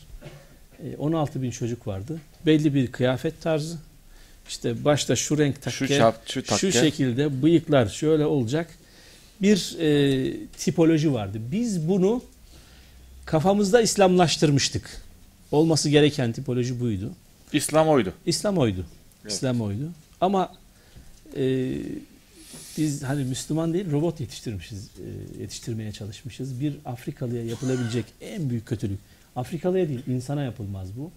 E, 16 bin çocuk vardı. Belli bir kıyafet tarzı. İşte başta şu renk takke, Şu şap, şu takke. şu şekilde bıyıklar şöyle olacak. Bir e, tipoloji vardı. Biz bunu kafamızda İslamlaştırmıştık. Olması gereken tipoloji buydu. İslam oydu. İslam oydu. Evet. İslam oydu. Ama e, biz hani Müslüman değil robot yetiştirmişiz, e, yetiştirmeye çalışmışız. Bir Afrikalıya yapılabilecek en büyük kötülük. Afrikalıya değil, insana yapılmaz bu.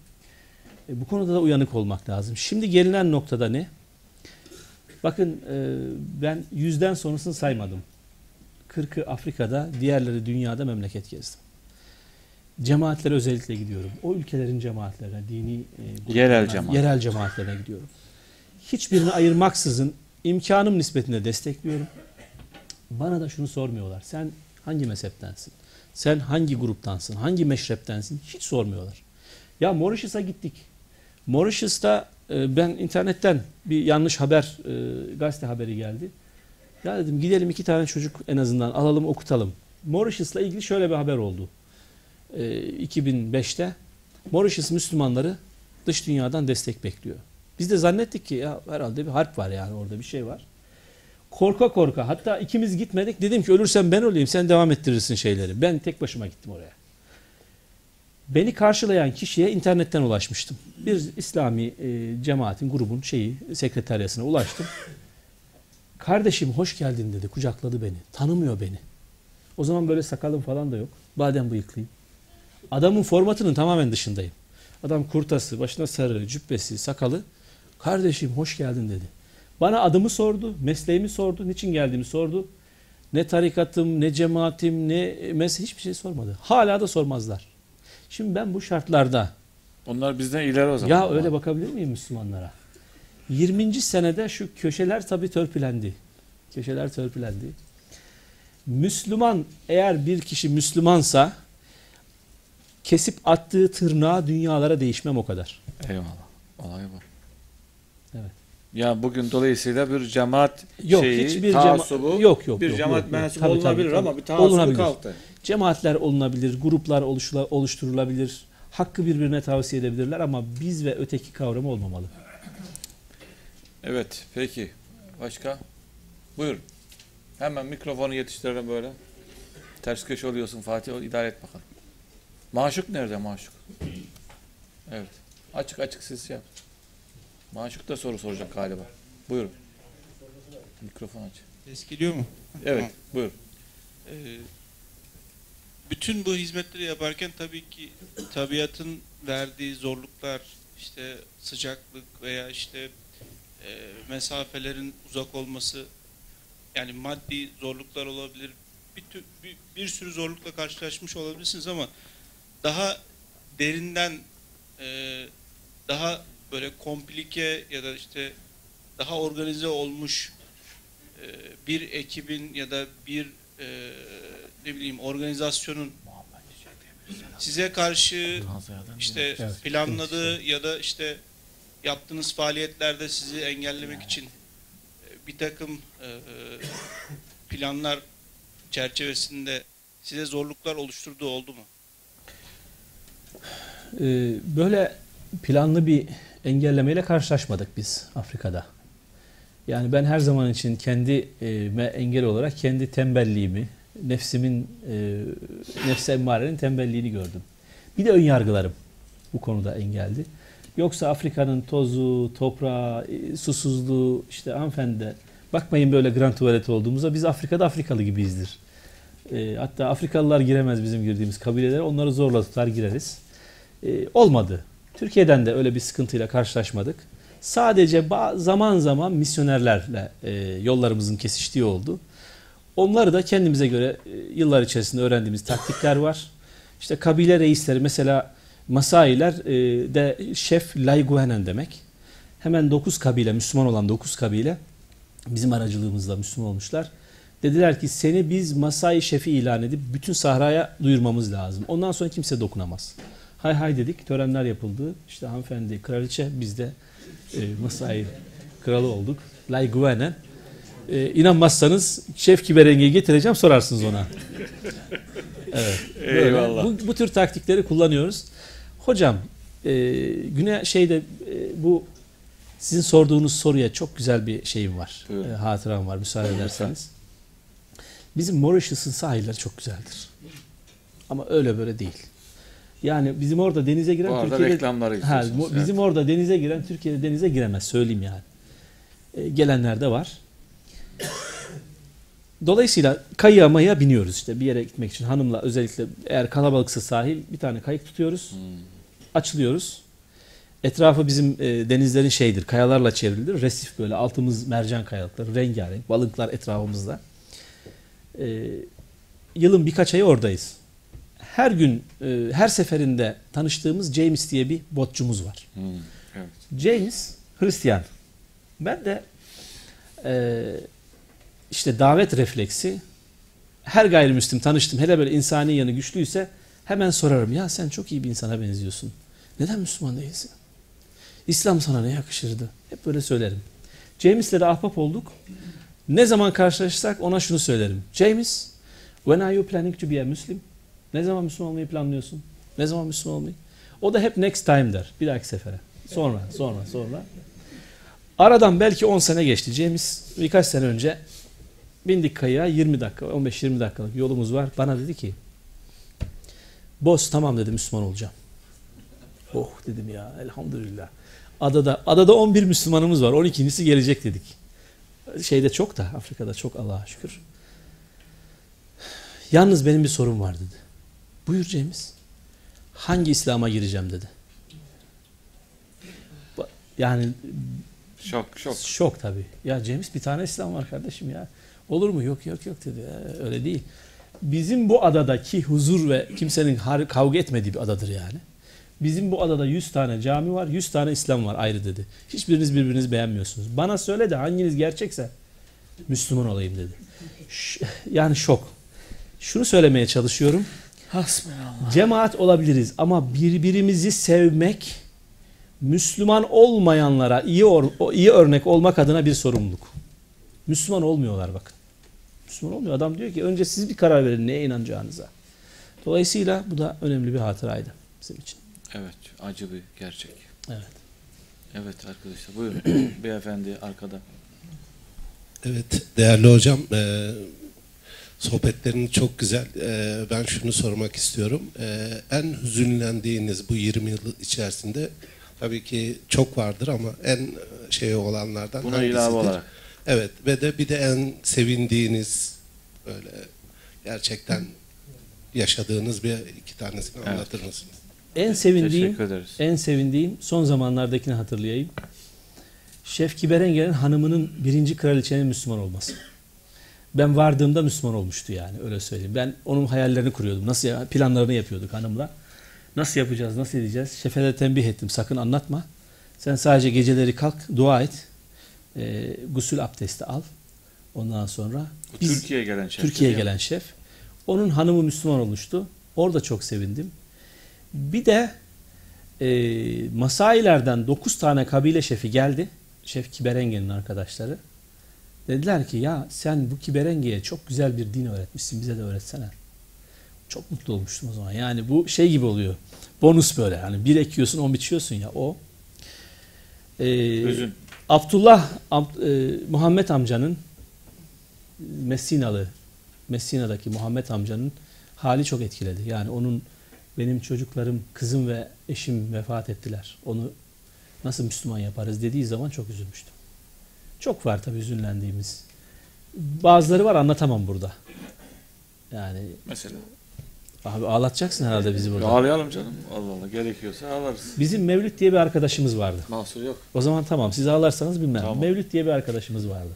E, bu konuda da uyanık olmak lazım. Şimdi gelinen noktada ne? Bakın e, ben yüzden sonrasını saymadım. 40'ı Afrika'da, diğerleri dünyada memleket gezdim. Cemaatlere özellikle gidiyorum. O ülkelerin cemaatlerine, dini e, Yerel cemaat. yerel cemaatlerine gidiyorum. Hiçbirini ayırmaksızın imkanım nispetinde destekliyorum. Bana da şunu sormuyorlar. Sen hangi mezheptensin? Sen hangi gruptansın? Hangi meşreptensin? Hiç sormuyorlar. Ya Mauritius'a gittik. Mauritius'ta e, ben internetten bir yanlış haber, e, gazete haberi geldi. Ya dedim gidelim iki tane çocuk en azından alalım okutalım. Mauritius'la ilgili şöyle bir haber oldu. E, 2005'te Mauritius Müslümanları dış dünyadan destek bekliyor. Biz de zannettik ki ya herhalde bir harp var yani orada bir şey var. Korka korka hatta ikimiz gitmedik. Dedim ki ölürsem ben olayım sen devam ettirirsin şeyleri. Ben tek başıma gittim oraya. Beni karşılayan kişiye internetten ulaşmıştım. Bir İslami e, cemaatin, grubun şeyi, sekreteryasına ulaştım. Kardeşim hoş geldin dedi, kucakladı beni. Tanımıyor beni. O zaman böyle sakalım falan da yok. Badem bıyıklıyım. Adamın formatının tamamen dışındayım. Adam kurtası, başına sarı, cübbesi, sakalı. Kardeşim hoş geldin dedi. Bana adımı sordu, mesleğimi sordu, niçin geldiğimi sordu. Ne tarikatım, ne cemaatim, ne mesleği hiçbir şey sormadı. Hala da sormazlar. Şimdi ben bu şartlarda Onlar bizden ileri o zaman. ya öyle bakabilir miyim Müslümanlara? 20. senede şu köşeler tabii törpülendi. Köşeler törpülendi. Müslüman eğer bir kişi Müslümansa kesip attığı tırnağa dünyalara değişmem o kadar. Eyvallah. Olay bu. Evet. Ya bugün dolayısıyla bir cemaat Yok şeyi, hiçbir taassubu, cema yok yok bir yok, cemaat yok, mensubu Tabii, olunabilir tabii. ama bir taassubu kalktı. Cemaatler olunabilir, gruplar oluşula- oluşturulabilir, hakkı birbirine tavsiye edebilirler ama biz ve öteki kavramı olmamalı. Evet, peki. Başka? Buyurun. Hemen mikrofonu yetiştirelim böyle. Ters köşe oluyorsun Fatih, o idare et bakalım. Maşuk nerede maşuk? Evet. Açık açık siz yap. Maşuk da soru soracak galiba. Buyurun. Mikrofon aç. Ses geliyor mu? Evet, buyur. Ee, bütün bu hizmetleri yaparken tabii ki tabiatın verdiği zorluklar, işte sıcaklık veya işte e, mesafelerin uzak olması, yani maddi zorluklar olabilir. Bir, bir, bir sürü zorlukla karşılaşmış olabilirsiniz ama daha derinden e, daha böyle komplike ya da işte daha organize olmuş e, bir ekibin ya da bir e, ne bileyim organizasyonun size karşı işte planladığı ya da işte yaptığınız faaliyetlerde sizi engellemek için e, bir takım e, e, planlar çerçevesinde size zorluklar oluşturduğu oldu mu? Ee, böyle planlı bir engellemeyle karşılaşmadık biz Afrika'da. Yani ben her zaman için kendime engel olarak kendi tembelliğimi, nefsimin, e, nefse emmarenin tembelliğini gördüm. Bir de ön yargılarım bu konuda engeldi. Yoksa Afrika'nın tozu, toprağı, e, susuzluğu, işte hanımefendi bakmayın böyle grand tuvalet olduğumuza biz Afrika'da Afrikalı gibiyizdir. E, hatta Afrikalılar giremez bizim girdiğimiz kabilelere. Onları zorla tutar gireriz. E, olmadı. Türkiye'den de öyle bir sıkıntıyla karşılaşmadık. Sadece zaman zaman misyonerlerle e, yollarımızın kesiştiği oldu. Onları da kendimize göre e, yıllar içerisinde öğrendiğimiz taktikler var. İşte kabile reisleri mesela Masailer de şef Layguhenen demek. Hemen 9 kabile, Müslüman olan 9 kabile bizim aracılığımızla Müslüman olmuşlar. Dediler ki seni biz Masai şefi ilan edip bütün sahraya duyurmamız lazım. Ondan sonra kimse dokunamaz. Hay hay dedik. Törenler yapıldı. İşte hanımefendi kraliçe biz de e, Masai kralı olduk. Lay Güvenen. E, inanmazsanız Şef Kiberengi'yi getireceğim sorarsınız ona. Evet. Böyle Eyvallah. Bu, bu tür taktikleri kullanıyoruz. Hocam e, güne şeyde e, bu sizin sorduğunuz soruya çok güzel bir şeyim var. E, hatıram var müsaade ederseniz. Bizim Mauritius'un sahilleri çok güzeldir. Ama öyle böyle değil. Yani bizim orada denize giren Bu arada Türkiye'de reklamları Ha, bizim orada denize giren Türkiye'de denize giremez söyleyeyim yani. E, gelenler de var. Dolayısıyla kayığa mayığa biniyoruz işte bir yere gitmek için hanımla özellikle eğer kalabalıksa sahil bir tane kayık tutuyoruz. Hmm. Açılıyoruz. Etrafı bizim e, denizlerin şeydir kayalarla çevrilidir. Resif böyle altımız mercan kayalıkları rengarenk balıklar etrafımızda. E, yılın birkaç ayı oradayız. Her gün e, her seferinde tanıştığımız James diye bir botçumuz var. Hmm, evet. James Hristiyan. Ben de e, işte davet refleksi her gayrimüslim tanıştım hele böyle insani yanı güçlüyse hemen sorarım ya sen çok iyi bir insana benziyorsun. Neden Müslüman değilsin? İslam sana ne yakışırdı? Hep böyle söylerim. James'le de ahbap olduk. Ne zaman karşılaşsak ona şunu söylerim. James, when are you planning to be a Muslim? Ne zaman Müslüman olmayı planlıyorsun? Ne zaman Müslüman olmayı? O da hep next time der. Bir dahaki sefere. Sonra, sonra, sonra. Aradan belki 10 sene geçti. James birkaç sene önce bindik kayığa 20 dakika, 15-20 dakikalık yolumuz var. Bana dedi ki Boss tamam dedi Müslüman olacağım. Oh dedim ya elhamdülillah. Adada adada 11 Müslümanımız var. 12.si gelecek dedik. Şeyde çok da Afrika'da çok Allah'a şükür. Yalnız benim bir sorum var dedi. Buyur James. Hangi İslam'a gireceğim dedi. Yani Şok şok. Şok tabii. Ya James bir tane İslam var kardeşim ya. Olur mu? Yok yok yok dedi. "Ee, öyle değil. Bizim bu adadaki huzur ve kimsenin kavga etmediği bir adadır yani. Bizim bu adada 100 tane cami var, 100 tane İslam var ayrı dedi. Hiçbiriniz birbirinizi beğenmiyorsunuz. Bana söyle de hanginiz gerçekse Müslüman olayım dedi. Yani şok. Şunu söylemeye çalışıyorum. Cemaat olabiliriz ama birbirimizi sevmek Müslüman olmayanlara iyi or- iyi örnek olmak adına bir sorumluluk. Müslüman olmuyorlar bakın. Müslüman olmuyor. Adam diyor ki önce siz bir karar verin neye inanacağınıza. Dolayısıyla bu da önemli bir hatıraydı bizim için. Evet acı bir gerçek. Evet. Evet arkadaşlar buyurun. Beyefendi arkada. Evet değerli hocam e, sohbetlerin çok güzel. E, ben şunu sormak istiyorum. E, en hüzünlendiğiniz bu 20 yıl içerisinde tabii ki çok vardır ama en şey olanlardan Buna hangisidir? ilave olarak. Evet ve de bir de en sevindiğiniz böyle gerçekten yaşadığınız bir iki tanesini Evet. anlatır mısınız? En sevindiğim en sevindiğim son zamanlardakini hatırlayayım. Şef Kiberenger'in hanımının birinci kraliçenin Müslüman olması. Ben vardığımda Müslüman olmuştu yani öyle söyleyeyim. Ben onun hayallerini kuruyordum. Nasıl ya- planlarını yapıyorduk hanımla. Nasıl yapacağız, nasıl edeceğiz? Şefe de tembih ettim. Sakın anlatma. Sen sadece geceleri kalk, dua et. E, gusül abdesti al. Ondan sonra biz- Türkiye'ye gelen şey. Türkiye'ye gelen şef. Onun hanımı Müslüman olmuştu. Orada çok sevindim. Bir de e, Masailerden 9 tane kabile şefi geldi. Şef Kiberenge'nin arkadaşları. Dediler ki ya sen bu Kiberenge'ye çok güzel bir din öğretmişsin bize de öğretsene. Çok mutlu olmuştum o zaman. Yani bu şey gibi oluyor. Bonus böyle. Hani bir ekiyorsun on biçiyorsun ya o. E, Hüzün. Abdullah Ab- e, Muhammed amcanın Messinalı Messina'daki Muhammed amcanın hali çok etkiledi. Yani onun benim çocuklarım, kızım ve eşim vefat ettiler. Onu nasıl Müslüman yaparız dediği zaman çok üzülmüştüm. Çok var tabii üzünlendiğimiz. Bazıları var anlatamam burada. Yani Mesela. abi ağlatacaksın herhalde bizi burada. Ağlayalım canım. Allah Allah gerekiyorsa ağlarız. Bizim Mevlüt diye bir arkadaşımız vardı. Mahsur yok. O zaman tamam siz ağlarsanız bilmem. Tamam. Mevlüt diye bir arkadaşımız vardı.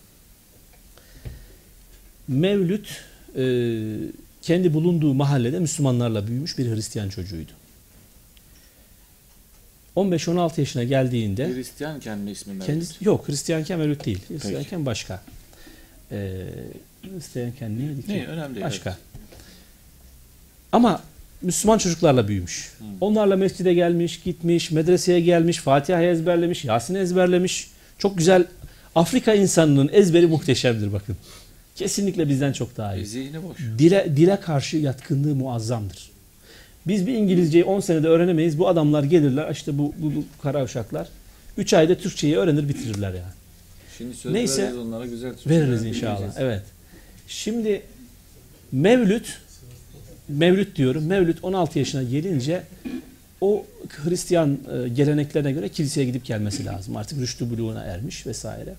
Mevlüt e, kendi bulunduğu mahallede Müslümanlarla büyümüş bir Hristiyan çocuğuydu. 15-16 yaşına geldiğinde Hristiyan kendi ismi Mevlüt. kendisi yok Hristiyanken Mevlüt değil. Hristiyanken başka. E, Hristiyanken neydi ki? Ne önemli değil. Başka. Ama Müslüman çocuklarla büyümüş. Hmm. Onlarla mescide gelmiş, gitmiş, medreseye gelmiş, Fatiha'yı ezberlemiş, Yasin'i ezberlemiş. Çok güzel. Afrika insanının ezberi muhteşemdir bakın. Kesinlikle bizden çok daha E, iyi. zihni boş. Dile, dile karşı yatkınlığı muazzamdır. Biz bir İngilizceyi 10 senede öğrenemeyiz. Bu adamlar gelirler işte bu, bu, bu kara uşaklar. 3 ayda Türkçeyi öğrenir bitirirler yani. Şimdi söz Neyse, veririz onlara güzel Türkçe Veririz inşallah. Evet. Şimdi Mevlüt Mevlüt diyorum. Mevlüt 16 yaşına gelince o Hristiyan e, geleneklerine göre kiliseye gidip gelmesi lazım. Artık rüştü buluğuna ermiş vesaire.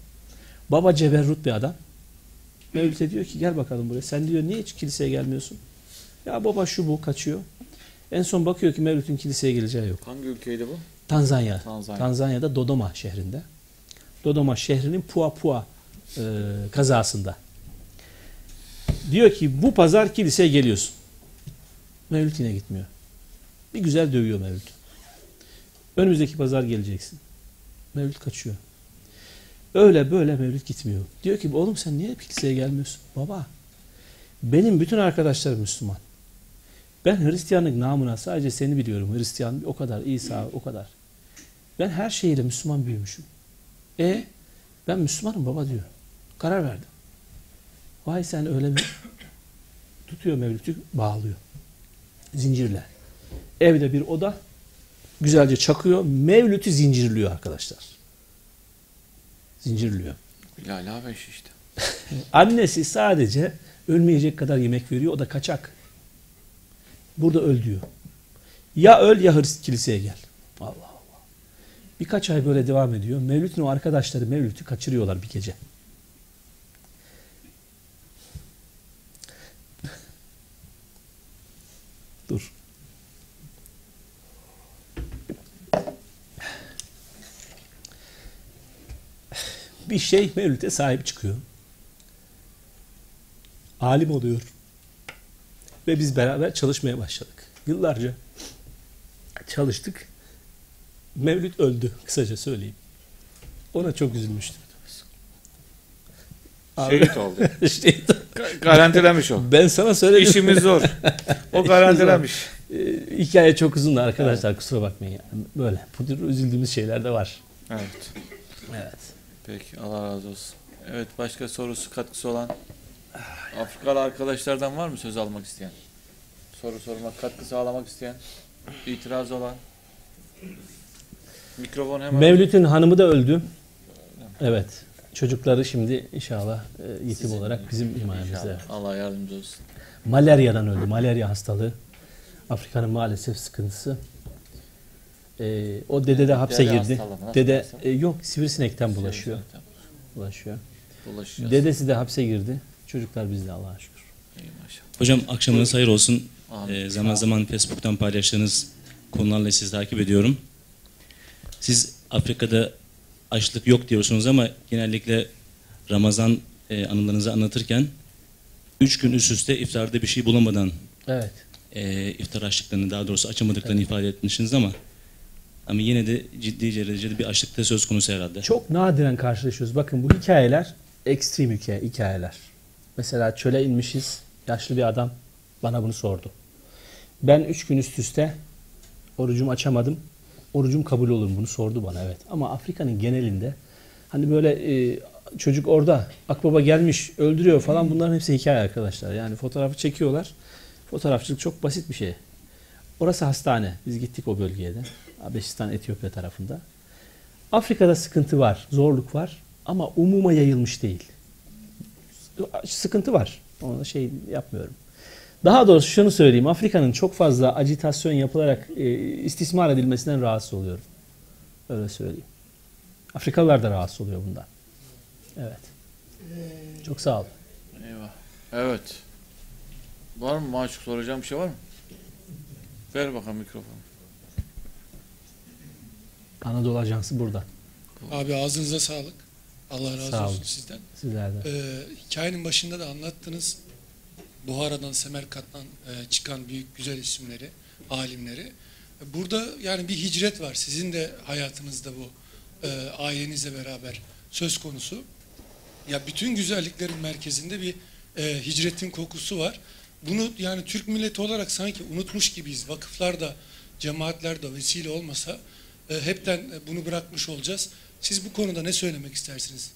Baba ceberrut bir adam. Mevlüt'e diyor ki gel bakalım buraya. Sen diyor niye hiç kiliseye gelmiyorsun? Ya baba şu bu kaçıyor. En son bakıyor ki Mevlüt'ün kiliseye geleceği yok. Hangi ülkeydi bu? Tanzanya. Tanzanya. Tanzanya'da Dodoma şehrinde. Dodoma şehrinin Pua Pua e, kazasında. Diyor ki bu pazar kiliseye geliyorsun. Mevlüt yine gitmiyor. Bir güzel dövüyor Mevlüt. Önümüzdeki pazar geleceksin. Mevlüt kaçıyor. Öyle böyle Mevlüt gitmiyor. Diyor ki oğlum sen niye kiliseye gelmiyorsun? Baba benim bütün arkadaşlarım Müslüman. Ben Hristiyanlık namına sadece seni biliyorum. Hristiyan o kadar, İsa o kadar. Ben her şeyiyle Müslüman büyümüşüm. E ben Müslümanım baba diyor. Karar verdim. Vay sen öyle mi? Tutuyor Mevlüt'ü bağlıyor. Zincirle. Evde bir oda güzelce çakıyor. Mevlüt'ü zincirliyor arkadaşlar. Zincirliyor. Bilal abi işte. Annesi sadece ölmeyecek kadar yemek veriyor. O da kaçak. Burada öl diyor. Ya öl ya hırs kiliseye gel. Allah Allah. Birkaç ay böyle devam ediyor. Mevlüt'ün o arkadaşları Mevlüt'ü kaçırıyorlar bir gece. Dur. Bir şey Mevlüt'e sahip çıkıyor. Alim oluyor. Ve biz beraber çalışmaya başladık. Yıllarca çalıştık. Mevlüt öldü kısaca söyleyeyim. Ona çok üzülmüştüm. Abi- Şehit oldu. Şehit. Ga- Garantilemiş o. Ben sana söyledim. İşimiz zor. O garantilemiş. Ee, hikaye çok uzun da arkadaşlar kusura bakmayın. Yani. Böyle. Bu tür üzüldüğümüz şeyler de var. Evet. Evet. Peki Allah razı olsun. Evet başka sorusu katkısı olan Afrikalı arkadaşlardan var mı söz almak isteyen? Soru sormak, katkı sağlamak isteyen, itiraz olan. Mikrofon hemen. Mevlüt'ün hanımı da öldü. Evet. Çocukları şimdi inşallah e, yetim Sizin olarak bizim himayemizde. Allah yardımcı olsun. Malaryadan öldü. Malarya hastalığı. Afrika'nın maalesef sıkıntısı. Ee, o dede de hapse Dede girdi. hastalığı, Dede e, yok sivrisinekten bulaşıyor. Bulaşıyor. Dedesi de hapse girdi. Çocuklar bizde Allah'a şükür. Hocam akşamınız hayır olsun. Amin. Ee, zaman zaman Facebook'tan paylaştığınız konularla sizi takip ediyorum. Siz Afrika'da açlık yok diyorsunuz ama genellikle Ramazan e, anılarınızı anlatırken üç gün üst üste iftarda bir şey bulamadan Evet. e, iftar açlıklarını daha doğrusu açamadıklarını ifade etmişsiniz ama ama yine de ciddi derecede bir açlıkta söz konusu herhalde. Çok nadiren karşılaşıyoruz. Bakın bu hikayeler ekstrem hikaye, hikayeler. Mesela çöle inmişiz. Yaşlı bir adam bana bunu sordu. Ben üç gün üst üste orucumu açamadım. Orucum kabul olur mu? Bunu sordu bana evet. Ama Afrika'nın genelinde hani böyle e, çocuk orada akbaba gelmiş öldürüyor falan bunların hepsi hikaye arkadaşlar. Yani fotoğrafı çekiyorlar. Fotoğrafçılık çok basit bir şey. Orası hastane. Biz gittik o bölgeye de. Habeşistan, Etiyopya tarafında. Afrika'da sıkıntı var, zorluk var ama umuma yayılmış değil. Sıkıntı var. Ona şey yapmıyorum. Daha doğrusu şunu söyleyeyim. Afrika'nın çok fazla acitasyon yapılarak e, istismar edilmesinden rahatsız oluyorum. Öyle söyleyeyim. Afrikalılar da rahatsız oluyor bundan. Evet. Çok sağ olun. Eyvah. Evet. Var mı Maçuk soracağım bir şey var mı? Ver bakalım mikrofonu. Anadolu Ajansı burada. Abi ağzınıza sağlık. Allah razı Sağ olsun olun. sizden. Sizlerden. Ee, hikayenin başında da anlattınız. Buhara'dan, Semerkant'tan e, çıkan büyük güzel isimleri, alimleri. Burada yani bir hicret var. Sizin de hayatınızda bu e, ailenizle beraber söz konusu. Ya bütün güzelliklerin merkezinde bir e, hicretin kokusu var. Bunu yani Türk milleti olarak sanki unutmuş gibiyiz. Vakıflar da, cemaatler de vesile olmasa e, hepten bunu bırakmış olacağız. Siz bu konuda ne söylemek istersiniz?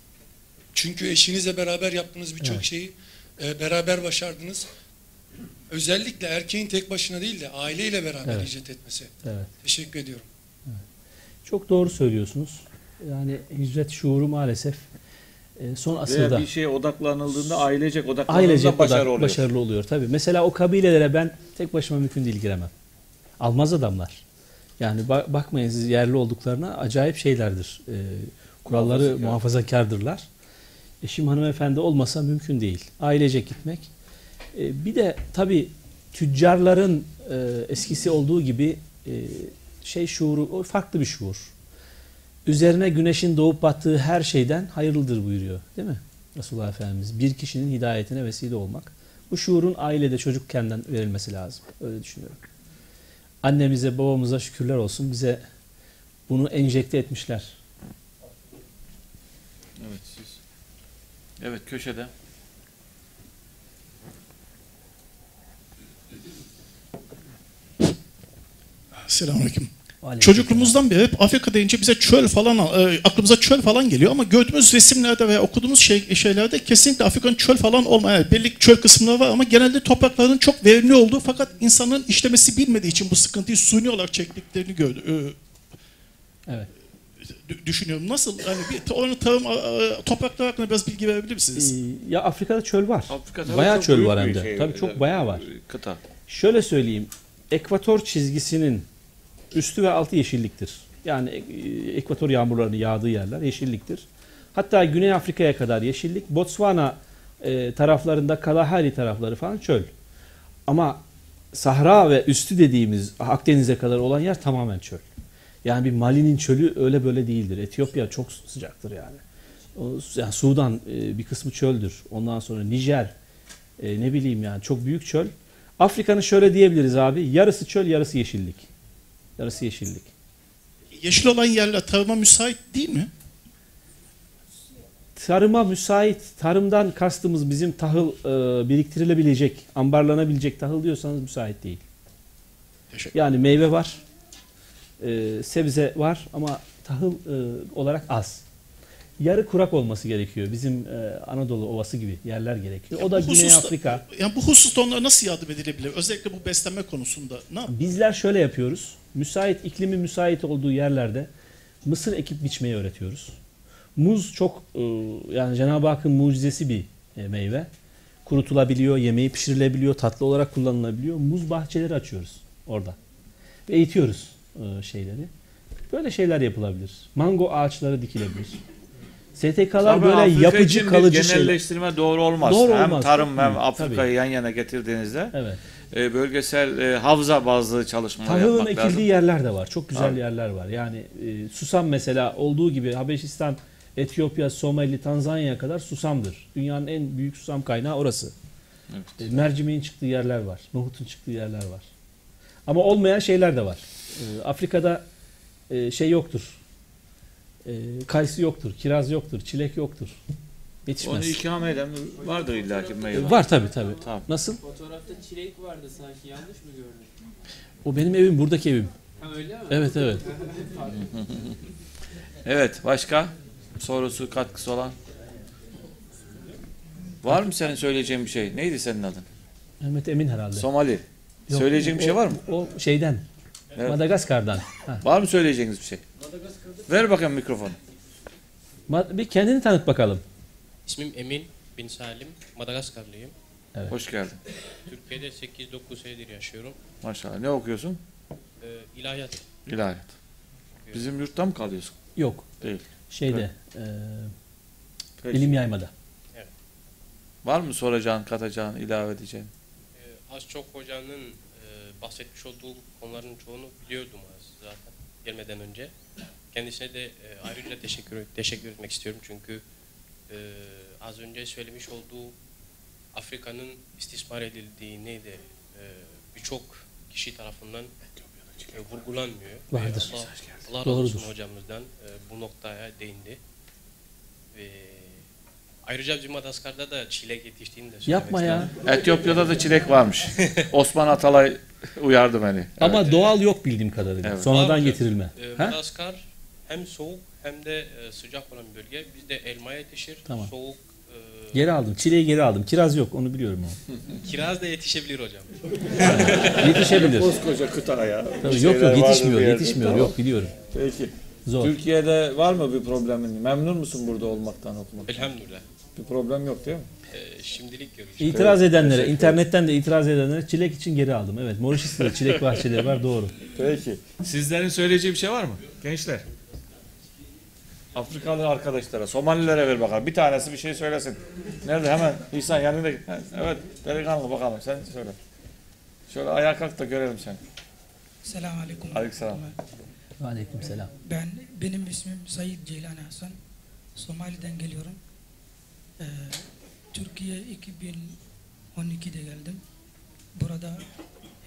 Çünkü eşinizle beraber yaptığınız birçok Evet. şeyi e, beraber başardınız. Özellikle erkeğin tek başına değil de aileyle beraber Evet. hicret etmesi. Evet. Teşekkür ediyorum. Çok doğru söylüyorsunuz. Yani hicret şuuru maalesef e, son asırda Veya bir şeye odaklanıldığında ailecek odaklanıldığında ailecek başarı başarılı, oluyor. başarılı oluyor. Tabii. Mesela o kabilelere ben tek başıma mümkün değil giremem. Almaz adamlar. Yani ba- bakmayın siz yerli olduklarına acayip şeylerdir. E, kuralları Muhafazakar. muhafazakardırlar. Eşim hanımefendi olmasa mümkün değil. Ailecek gitmek. E, bir de tabii tüccarların e, eskisi olduğu gibi e, şey şuuru o farklı bir şuur. Üzerine güneşin doğup battığı her şeyden hayırlıdır buyuruyor. Değil mi? Resulullah Efendimiz. Bir kişinin hidayetine vesile olmak. Bu şuurun ailede çocukkenden verilmesi lazım. Öyle düşünüyorum. Annemize babamıza şükürler olsun bize bunu enjekte etmişler. Evet siz. Evet köşede. Selamünaleyküm. Aleyküm Çocukluğumuzdan beri hep Afrika deyince bize çöl falan e, aklımıza çöl falan geliyor ama gördüğümüz resimlerde veya okuduğumuz şey, şeylerde kesinlikle Afrika'nın çöl falan olmayan yani belli çöl kısımları var ama genelde toprakların çok verimli olduğu fakat insanın işlemesi bilmediği için bu sıkıntıyı suni olarak çektiklerini gördü. e, Evet. dü- düşünüyorum. Nasıl yani bir oranın tarım topraklar hakkında biraz bilgi verebilir misiniz? Ya Afrika'da çöl var. Afrika tabii bayağı çok çöl var hem de. şey, Tabii çok bayağı var. Kıta. Şöyle söyleyeyim. Ekvator çizgisinin üstü ve altı yeşilliktir. Yani e, ekvator yağmurlarının yağdığı yerler yeşilliktir. Hatta Güney Afrika'ya kadar yeşillik. Botswana e, taraflarında Kalahari tarafları falan çöl. Ama Sahra ve üstü dediğimiz Akdeniz'e kadar olan yer tamamen çöl. Yani bir Mali'nin çölü öyle böyle değildir. Etiyopya çok sıcaktır yani. O, yani Sudan e, bir kısmı çöldür. Ondan sonra Nijer e, ne bileyim yani çok büyük çöl. Afrika'nın şöyle diyebiliriz abi. Yarısı çöl, yarısı yeşillik. Yarısı yeşillik. Yeşil olan yerler tarıma müsait değil mi? Tarıma müsait, tarımdan kastımız bizim tahıl e, biriktirilebilecek, ambarlanabilecek tahıl diyorsanız müsait değil. Teşekkür Yani meyve var, e, sebze var ama tahıl e, olarak az. Yarı kurak olması gerekiyor. Bizim e, Anadolu Ovası gibi yerler gerekiyor. O da Bu Güney hususta- Afrika. Yani bu hususta onlara nasıl yardım edilebilir? Özellikle bu beslenme konusunda. Ne yap- Bizler şöyle yapıyoruz. Müsait, iklimi müsait olduğu yerlerde mısır ekip biçmeyi öğretiyoruz. Muz çok e, yani Cenab-ı Hakk'ın mucizesi bir e, meyve. Kurutulabiliyor, yemeği pişirilebiliyor, tatlı olarak kullanılabiliyor. Muz bahçeleri açıyoruz orada. Ve eğitiyoruz e, şeyleri. Böyle şeyler yapılabilir. Mango ağaçları dikilebilir. STK'lar Tabii böyle Afrika yapıcı için bir kalıcı şeyler. genelleştirme doğru olmaz. Doğru hem olmaz, tarım hem Afrika'yı yan yana getirdiğinizde Evet. E, bölgesel e, havza bazlı çalışmalar Tahılın yapmak ekildiği lazım. yerler de var. Çok güzel Tabii. yerler var. Yani e, susam mesela olduğu gibi Habeşistan, Etiyopya, Somali, Tanzanya'ya kadar susamdır. Dünyanın en büyük susam kaynağı orası. Evet. E, mercimeğin çıktığı yerler var. Nohutun çıktığı yerler var. Ama olmayan şeyler de var. E, Afrika'da e, şey yoktur. E, kayısı yoktur, kiraz yoktur, çilek yoktur. Yetişmez. Onu ikame eden vardır illaki meyve. E, var tabii tabii. Tamam. Nasıl? Fotoğrafta çilek vardı sanki yanlış mı gördüm? O benim evim, buradaki evim. Ha öyle mi? Evet evet. Evet başka sorusu katkısı olan var mı senin söyleyeceğin bir şey? Neydi senin adın? Mehmet Emin herhalde. Somali. Yok, söyleyeceğin o- bir şey var mı? O şeyden. Evet. Madagaskar'dan. Ha. Var mı söyleyeceğiniz bir şey? Ver bakayım mikrofonu. Bir kendini tanıt bakalım. İsmim Emin bin Salim, Madagaskarlıyım. Evet. Hoş geldin. Türkiye'de 8-9 senedir yaşıyorum. Maşallah. Ne okuyorsun? Ee, ilahiyat. İlahiyat. Bizim yurtta mı kalıyorsun? Yok. Değil. Şeyde. e, Peki. ilim yaymada. Evet. Var mı soracağın, katacağın, ilave edeceğin? Ee, az çok hocanın e, bahsetmiş olduğu konuların çoğunu biliyordum az zaten gelmeden önce. Kendisine de e, ayrıca teşekkür teşekkür etmek istiyorum çünkü e, az önce söylemiş olduğu Afrika'nın istismar edildiğini de e, birçok kişi tarafından e, vurgulanmıyor. Vardır. Allah, Allah razı olsun hocamızdan e, bu noktaya değindi. Ve ayrıca bizim Madagaskar'da da çilek yetiştiğini de Yapma ya. Etiyopya'da da çilek varmış. Osman Atalay uyardı beni. Ama doğal yok bildiğim kadarıyla. Evet. Sonradan hocam. getirilme. Ha? Madagaskar hem soğuk hem de e, sıcak olan bir bölge. Bizde elma yetişir. Tamam. Soğuk e, Geri aldım. Çileği geri aldım. Kiraz yok. Onu biliyorum ama. kiraz da yetişebilir hocam. Yetişebilir. Koskoca kıta ya. Tabii, yok şeyler yok vardır yetişmiyor. bir yerde. Yetişmiyor. Tamam. Yok biliyorum. Peki. Zor. Türkiye'de var mı bir problemin? Memnun musun burada olmaktan, okumaktan? Elhamdülillah. Bir problem yok değil mi? Ee, şimdilik yok. İtiraz Evet, edenlere, teşekkür internetten de itiraz edenlere çilek için geri aldım. Evet, Mauritius'ta da çilek bahçeleri var doğru. Peki. Sizlerin söyleyeceği bir şey var mı? Gençler. Afrikalı arkadaşlara, Somalilere ver bakalım. Bir tanesi bir şey söylesin. Nerede hemen İhsan yanında. Ha, Evet delikanlı bakalım sen söyle. Şöyle ayağa kalk da görelim seni. Selamun Aleyküm. Aleykümselam. Aleyküm selam. Ben, benim ismim Sayit Ceylani Hasan. Somali'den geliyorum. Ee, Türkiye 2012'de geldim. Burada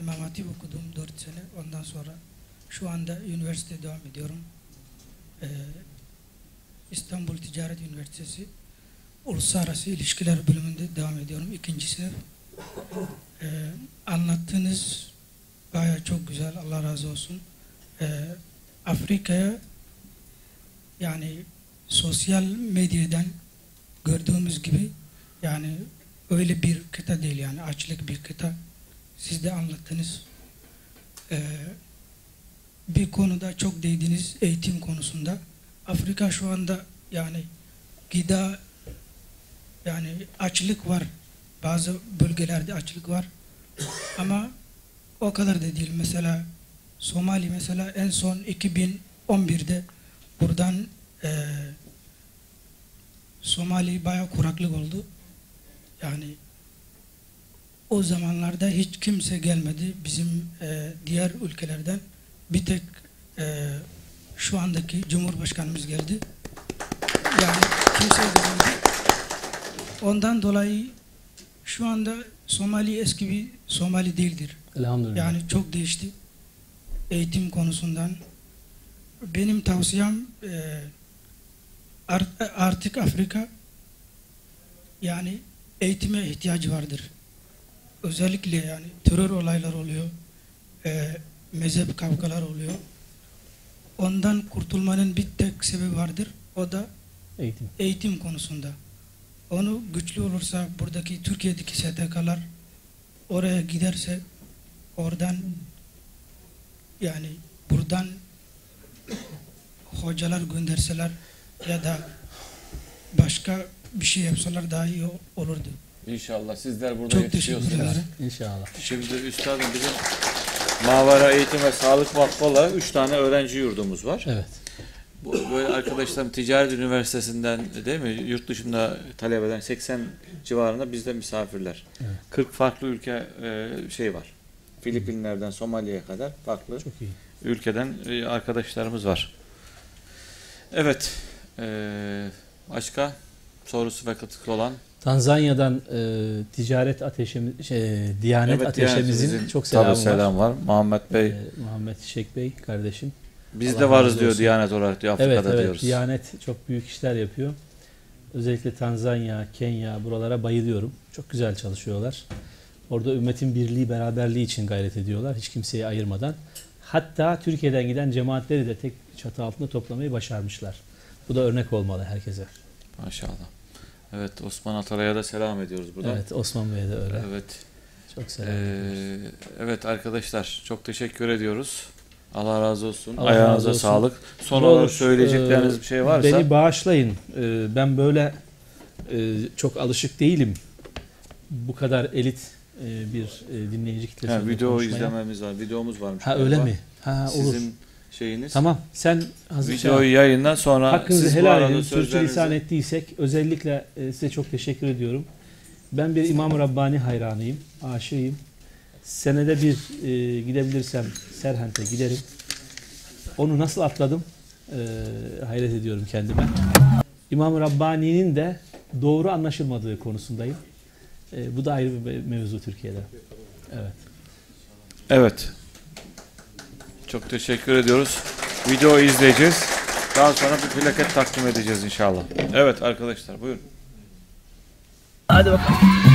İmam Hatip okudum 4 sene. Ondan sonra şu anda üniversite devam ediyorum. Ee, İstanbul Ticaret Üniversitesi Uluslararası İlişkiler bölümünde devam ediyorum. ikinci sınıf. Ee, anlattığınız baya çok güzel. Allah razı olsun. e, Afrika'ya yani sosyal medyadan gördüğümüz gibi yani öyle bir kıta değil yani açlık bir kıta. Siz de anlattınız. Ee, bir konuda çok değdiniz eğitim konusunda. Afrika şu anda yani gıda yani açlık var. Bazı bölgelerde açlık var. Ama o kadar da değil. Mesela Somali mesela en son 2011'de buradan eee Somali bayağı kuraklık oldu. Yani o zamanlarda hiç kimse gelmedi bizim e, diğer ülkelerden. Bir tek e, şu andaki Cumhurbaşkanımız geldi. Yani kimse gelmedi. Ondan dolayı şu anda Somali eski bir Somali değildir. Elhamdülillah. Yani çok değişti. Eğitim konusundan. Benim tavsiyem e, art- artık Afrika yani eğitime ihtiyacı vardır. Özellikle yani terör olaylar oluyor. E, mezhep kavgalar oluyor. Ondan kurtulmanın bir tek sebebi vardır. O da Eğitim. eğitim konusunda. Onu güçlü olursa buradaki Türkiye'deki STK'lar oraya giderse oradan yani buradan hocalar gönderseler ya da başka bir şey yapsalar daha iyi olurdu. İnşallah sizler burada Çok yetişiyorsunuz. İnşallah. Şimdi üstadım bizim Mavera Eğitim ve Sağlık Vakfı olarak 3 tane öğrenci yurdumuz var. Evet. Bu böyle arkadaşlarım Ticaret Üniversitesi'nden değil mi? Yurt dışında talebeden 80 civarında bizde misafirler. Evet. 40 farklı ülke e, şey var. Filipinlerden Somali'ye kadar farklı Çok iyi. ülkeden e, arkadaşlarımız var. Evet. e, başka sorusu ve katkı olan Tanzanya'dan e, ticaret ateşimiz, şey, Diyanet Evet, ateşemizin Diyanetimizin çok tabii selamı var. selam var. Muhammed Bey. E, Muhammed Şek Bey kardeşim. Biz Allah de varız diyor olsun. Diyanet olarak diyor Evet Afrika'da evet diyoruz. Diyanet çok büyük işler yapıyor. Özellikle Tanzanya, Kenya buralara bayılıyorum. Çok güzel çalışıyorlar. Orada ümmetin birliği, beraberliği için gayret ediyorlar. Hiç kimseyi ayırmadan. Hatta Türkiye'den giden cemaatleri de tek çatı altında toplamayı başarmışlar. Bu da örnek olmalı herkese. Maşallah. Evet Osman Atalay'a da selam ediyoruz buradan. Evet Osman Bey'e de öyle. Evet. Çok selam Ee, evet arkadaşlar çok teşekkür ediyoruz. Allah razı olsun. Allah Ayağınıza razı olsun. sağlık. Son olarak söyleyecekleriniz e, bir şey varsa. Beni bağışlayın. E, ben böyle e, çok alışık değilim. Bu kadar elit e, bir e, dinleyici kitlesi. Video izlememiz var. Videomuz varmış. Ha galiba. öyle mi? Ha olur. Şeyiniz. Tamam. Sen hazır Videoyu yayından sonra Hakkınızı siz helal edin. sözlerinizi- Sürçülisan ettiysek özellikle e, size çok teşekkür ediyorum. Ben bir İmam Rabbani hayranıyım. Aşığıyım. Senede bir e, gidebilirsem Serhent'e giderim. Onu nasıl atladım? E, hayret ediyorum kendime. İmam Rabbani'nin de doğru anlaşılmadığı konusundayım. E, bu da ayrı bir mevzu Türkiye'de. Evet. Evet. Çok teşekkür ediyoruz. Videoyu izleyeceğiz. Daha sonra bir plaket takdim edeceğiz inşallah. Evet arkadaşlar buyurun. Hadi bakalım.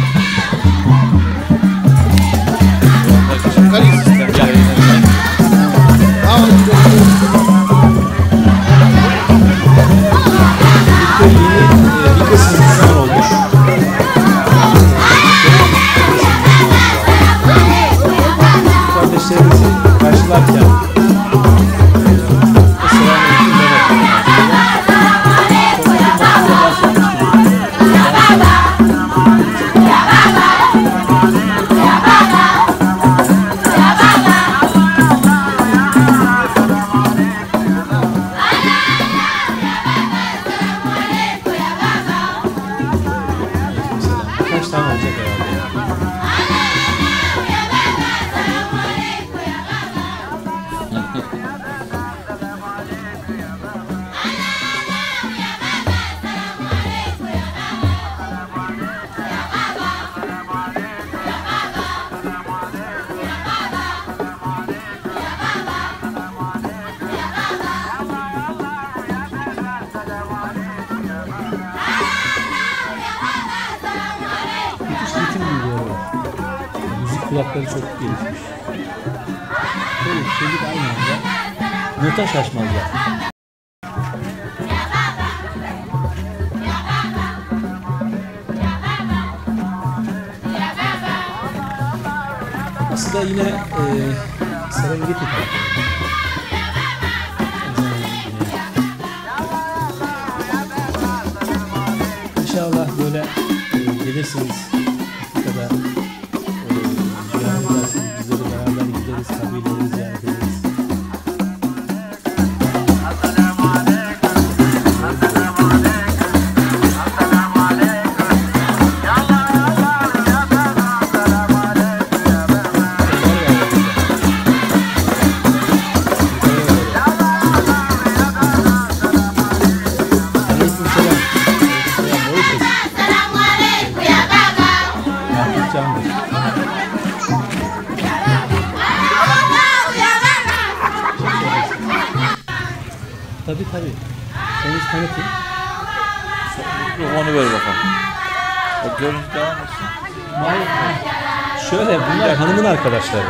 Arkadaşları.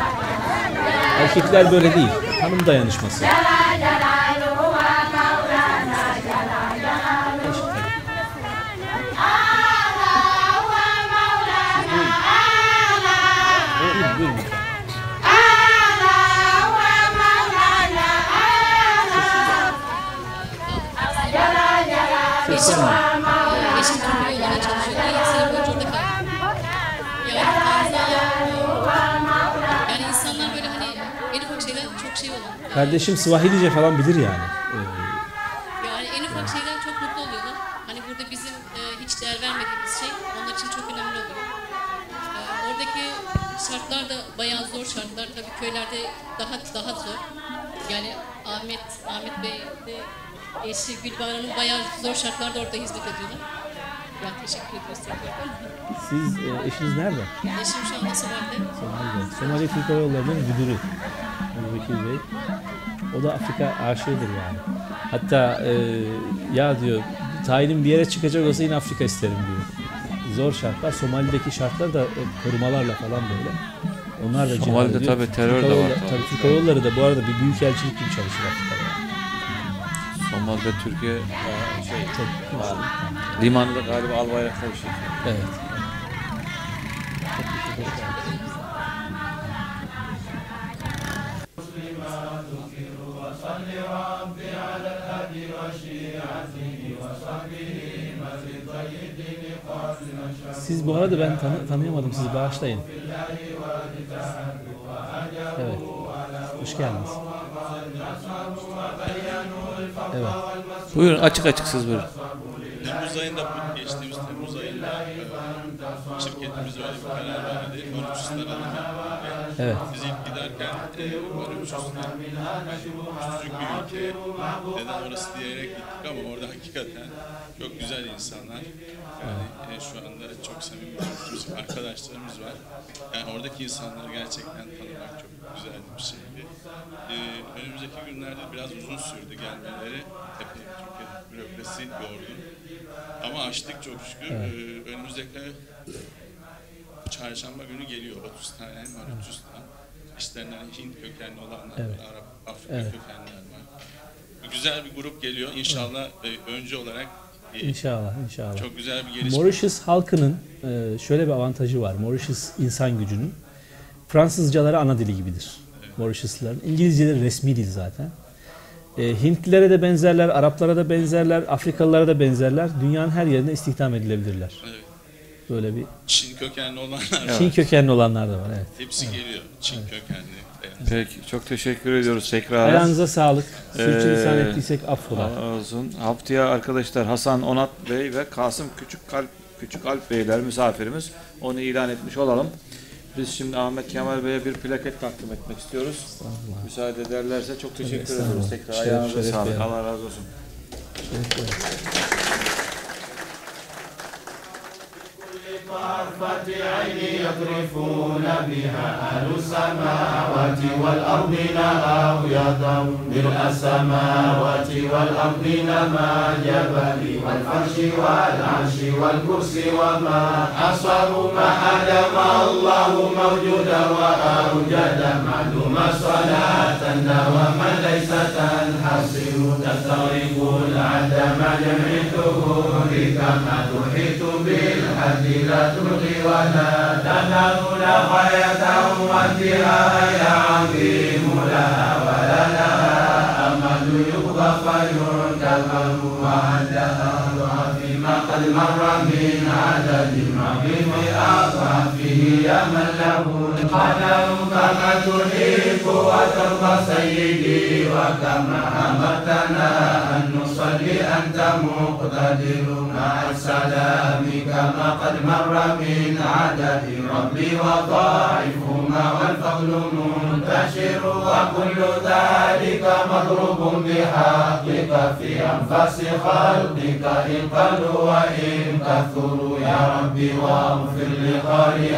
Erkekler böyle değil. Hanım dayanışması. Kardeşim Swahilice falan bilir yani. Ee, Yani en ufak şeyden çok mutlu oluyorlar. Hani burada bizim e, hiç değer vermediğimiz şey onlar için çok önemli oluyor. E, oradaki şartlar da bayağı zor şartlar. Tabii köylerde daha daha zor. Yani Ahmet Ahmet Bey de eşi Gülbahar Hanım bayağı zor şartlarda orada hizmet ediyorlar. Ben teşekkür tekrardan. siz e, eşiniz nerede? Eşim şu anda Somali'de. Somali'de. Somali Türk Hava Yolları'nın müdürü. Bekir Bey. O da Afrika aşığıdır yani. Hatta e, ya diyor tayinim bir yere çıkacak olsa yine Afrika isterim diyor. Zor şartlar. Somali'deki şartlar da korumalarla falan böyle. Onlar da Somali'de tabii terör de var tabii. Türk Hava Yolları da bu arada bir büyükelçilik gibi çalışır Afrika'da. Somali'de Türkiye e, şey çok var. Limanında galiba albayraklar bir şey. Evet. Siz bu arada ben tanı- tanıyamadım sizi bağışlayın. Evet. Hoş geldiniz. Evet. Buyurun açık açık siz buyurun. Temmuz ayında, geçtiğimiz Temmuz ayında şirketimiz öyle bir karar verdi. Mauritius'tan alınmak. Evet. Biz ilk giderken e, Mauritius'tan küçücük bir ülke. Neden orası diyerek gittik ama orada hakikaten çok güzel insanlar. Yani e, şu anda çok samimi arkadaşlarımız var. Yani oradaki insanları gerçekten tanımak çok güzel bir şeydi. E, önümüzdeki günlerde biraz uzun sürdü gelmeleri. Epey Türkiye bürokrasi yordu. Ama açtık çok şükür. Evet. Ee, önümüzdeki çarşamba günü geliyor 30 tane Mauritius'tan. İşlerinden Hint kökenli olanlar Evet. var, Arap, Afrika Evet. kökenliler var. Güzel bir grup geliyor. İnşallah e, önce olarak e, İnşallah, inşallah. Çok güzel bir gelişme. Mauritius halkının e, şöyle bir avantajı var. Mauritius insan gücünün Fransızcaları ana dili gibidir. Mauritiusluların. İngilizceleri resmi dil zaten. E, Hintlilere de benzerler, Araplara da benzerler, Afrikalılara da benzerler. Dünyanın her yerinde istihdam edilebilirler. Evet. Böyle bir Çin kökenli olanlar var. Çin kökenli olanlar da var. Evet. Hepsi geliyor. Çin kökenli. beyaz. Peki çok teşekkür ediyoruz tekrar. Ayağınıza sağlık. Ee, Sürçülisan ettiysek affola. Olsun. Haftaya arkadaşlar Hasan Onat Bey ve Kasım Küçük Kalp Küçük Alp Beyler misafirimiz. Onu ilan etmiş olalım. Biz şimdi Ahmet Kemal Bey'e bir plaket takdim etmek istiyoruz. Müsaade ederlerse çok teşekkür estağfurullah. ediyoruz tekrar. Şeref, Ayağınıza şeref sağlık. Allah razı olsun. Şeref, طرفة عين يطرفون بها أهل السماوات والأرض لها يدمر السماوات والأرض لما جبل والفرش والعرش والكرسي وما حصروا ما أدم الله موجودا وأوجد معلوم صلاة دواما ليس تنحصر تستغرق العدم جمع الدهور كما تحيط بالحد لا تبقي ولا تنال غاية أمتها يا عظيم لها ولنا أمل يقضى فينتقم وعدها ضعف قد مر من عدد ما أصحاب يا من له القدر كما تحب وترضى سيدي وكما أمرتنا أن نصلي أنت مقتدر مع السلام كما قد مر من عدد ربي وضاعفهما والفضل منتشر وكل ذلك مضروب بحقك في أنفاس خلقك إن قلوا وإن كثروا يا ربي واغفر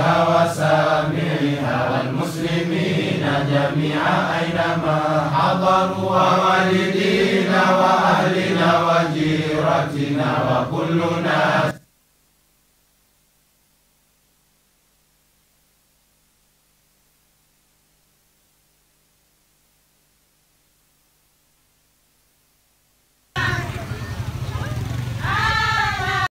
لقارئها وسامعها والمسلمين جميعا أينما حضروا ووالدينا وأهلنا وجيرتنا وكلنا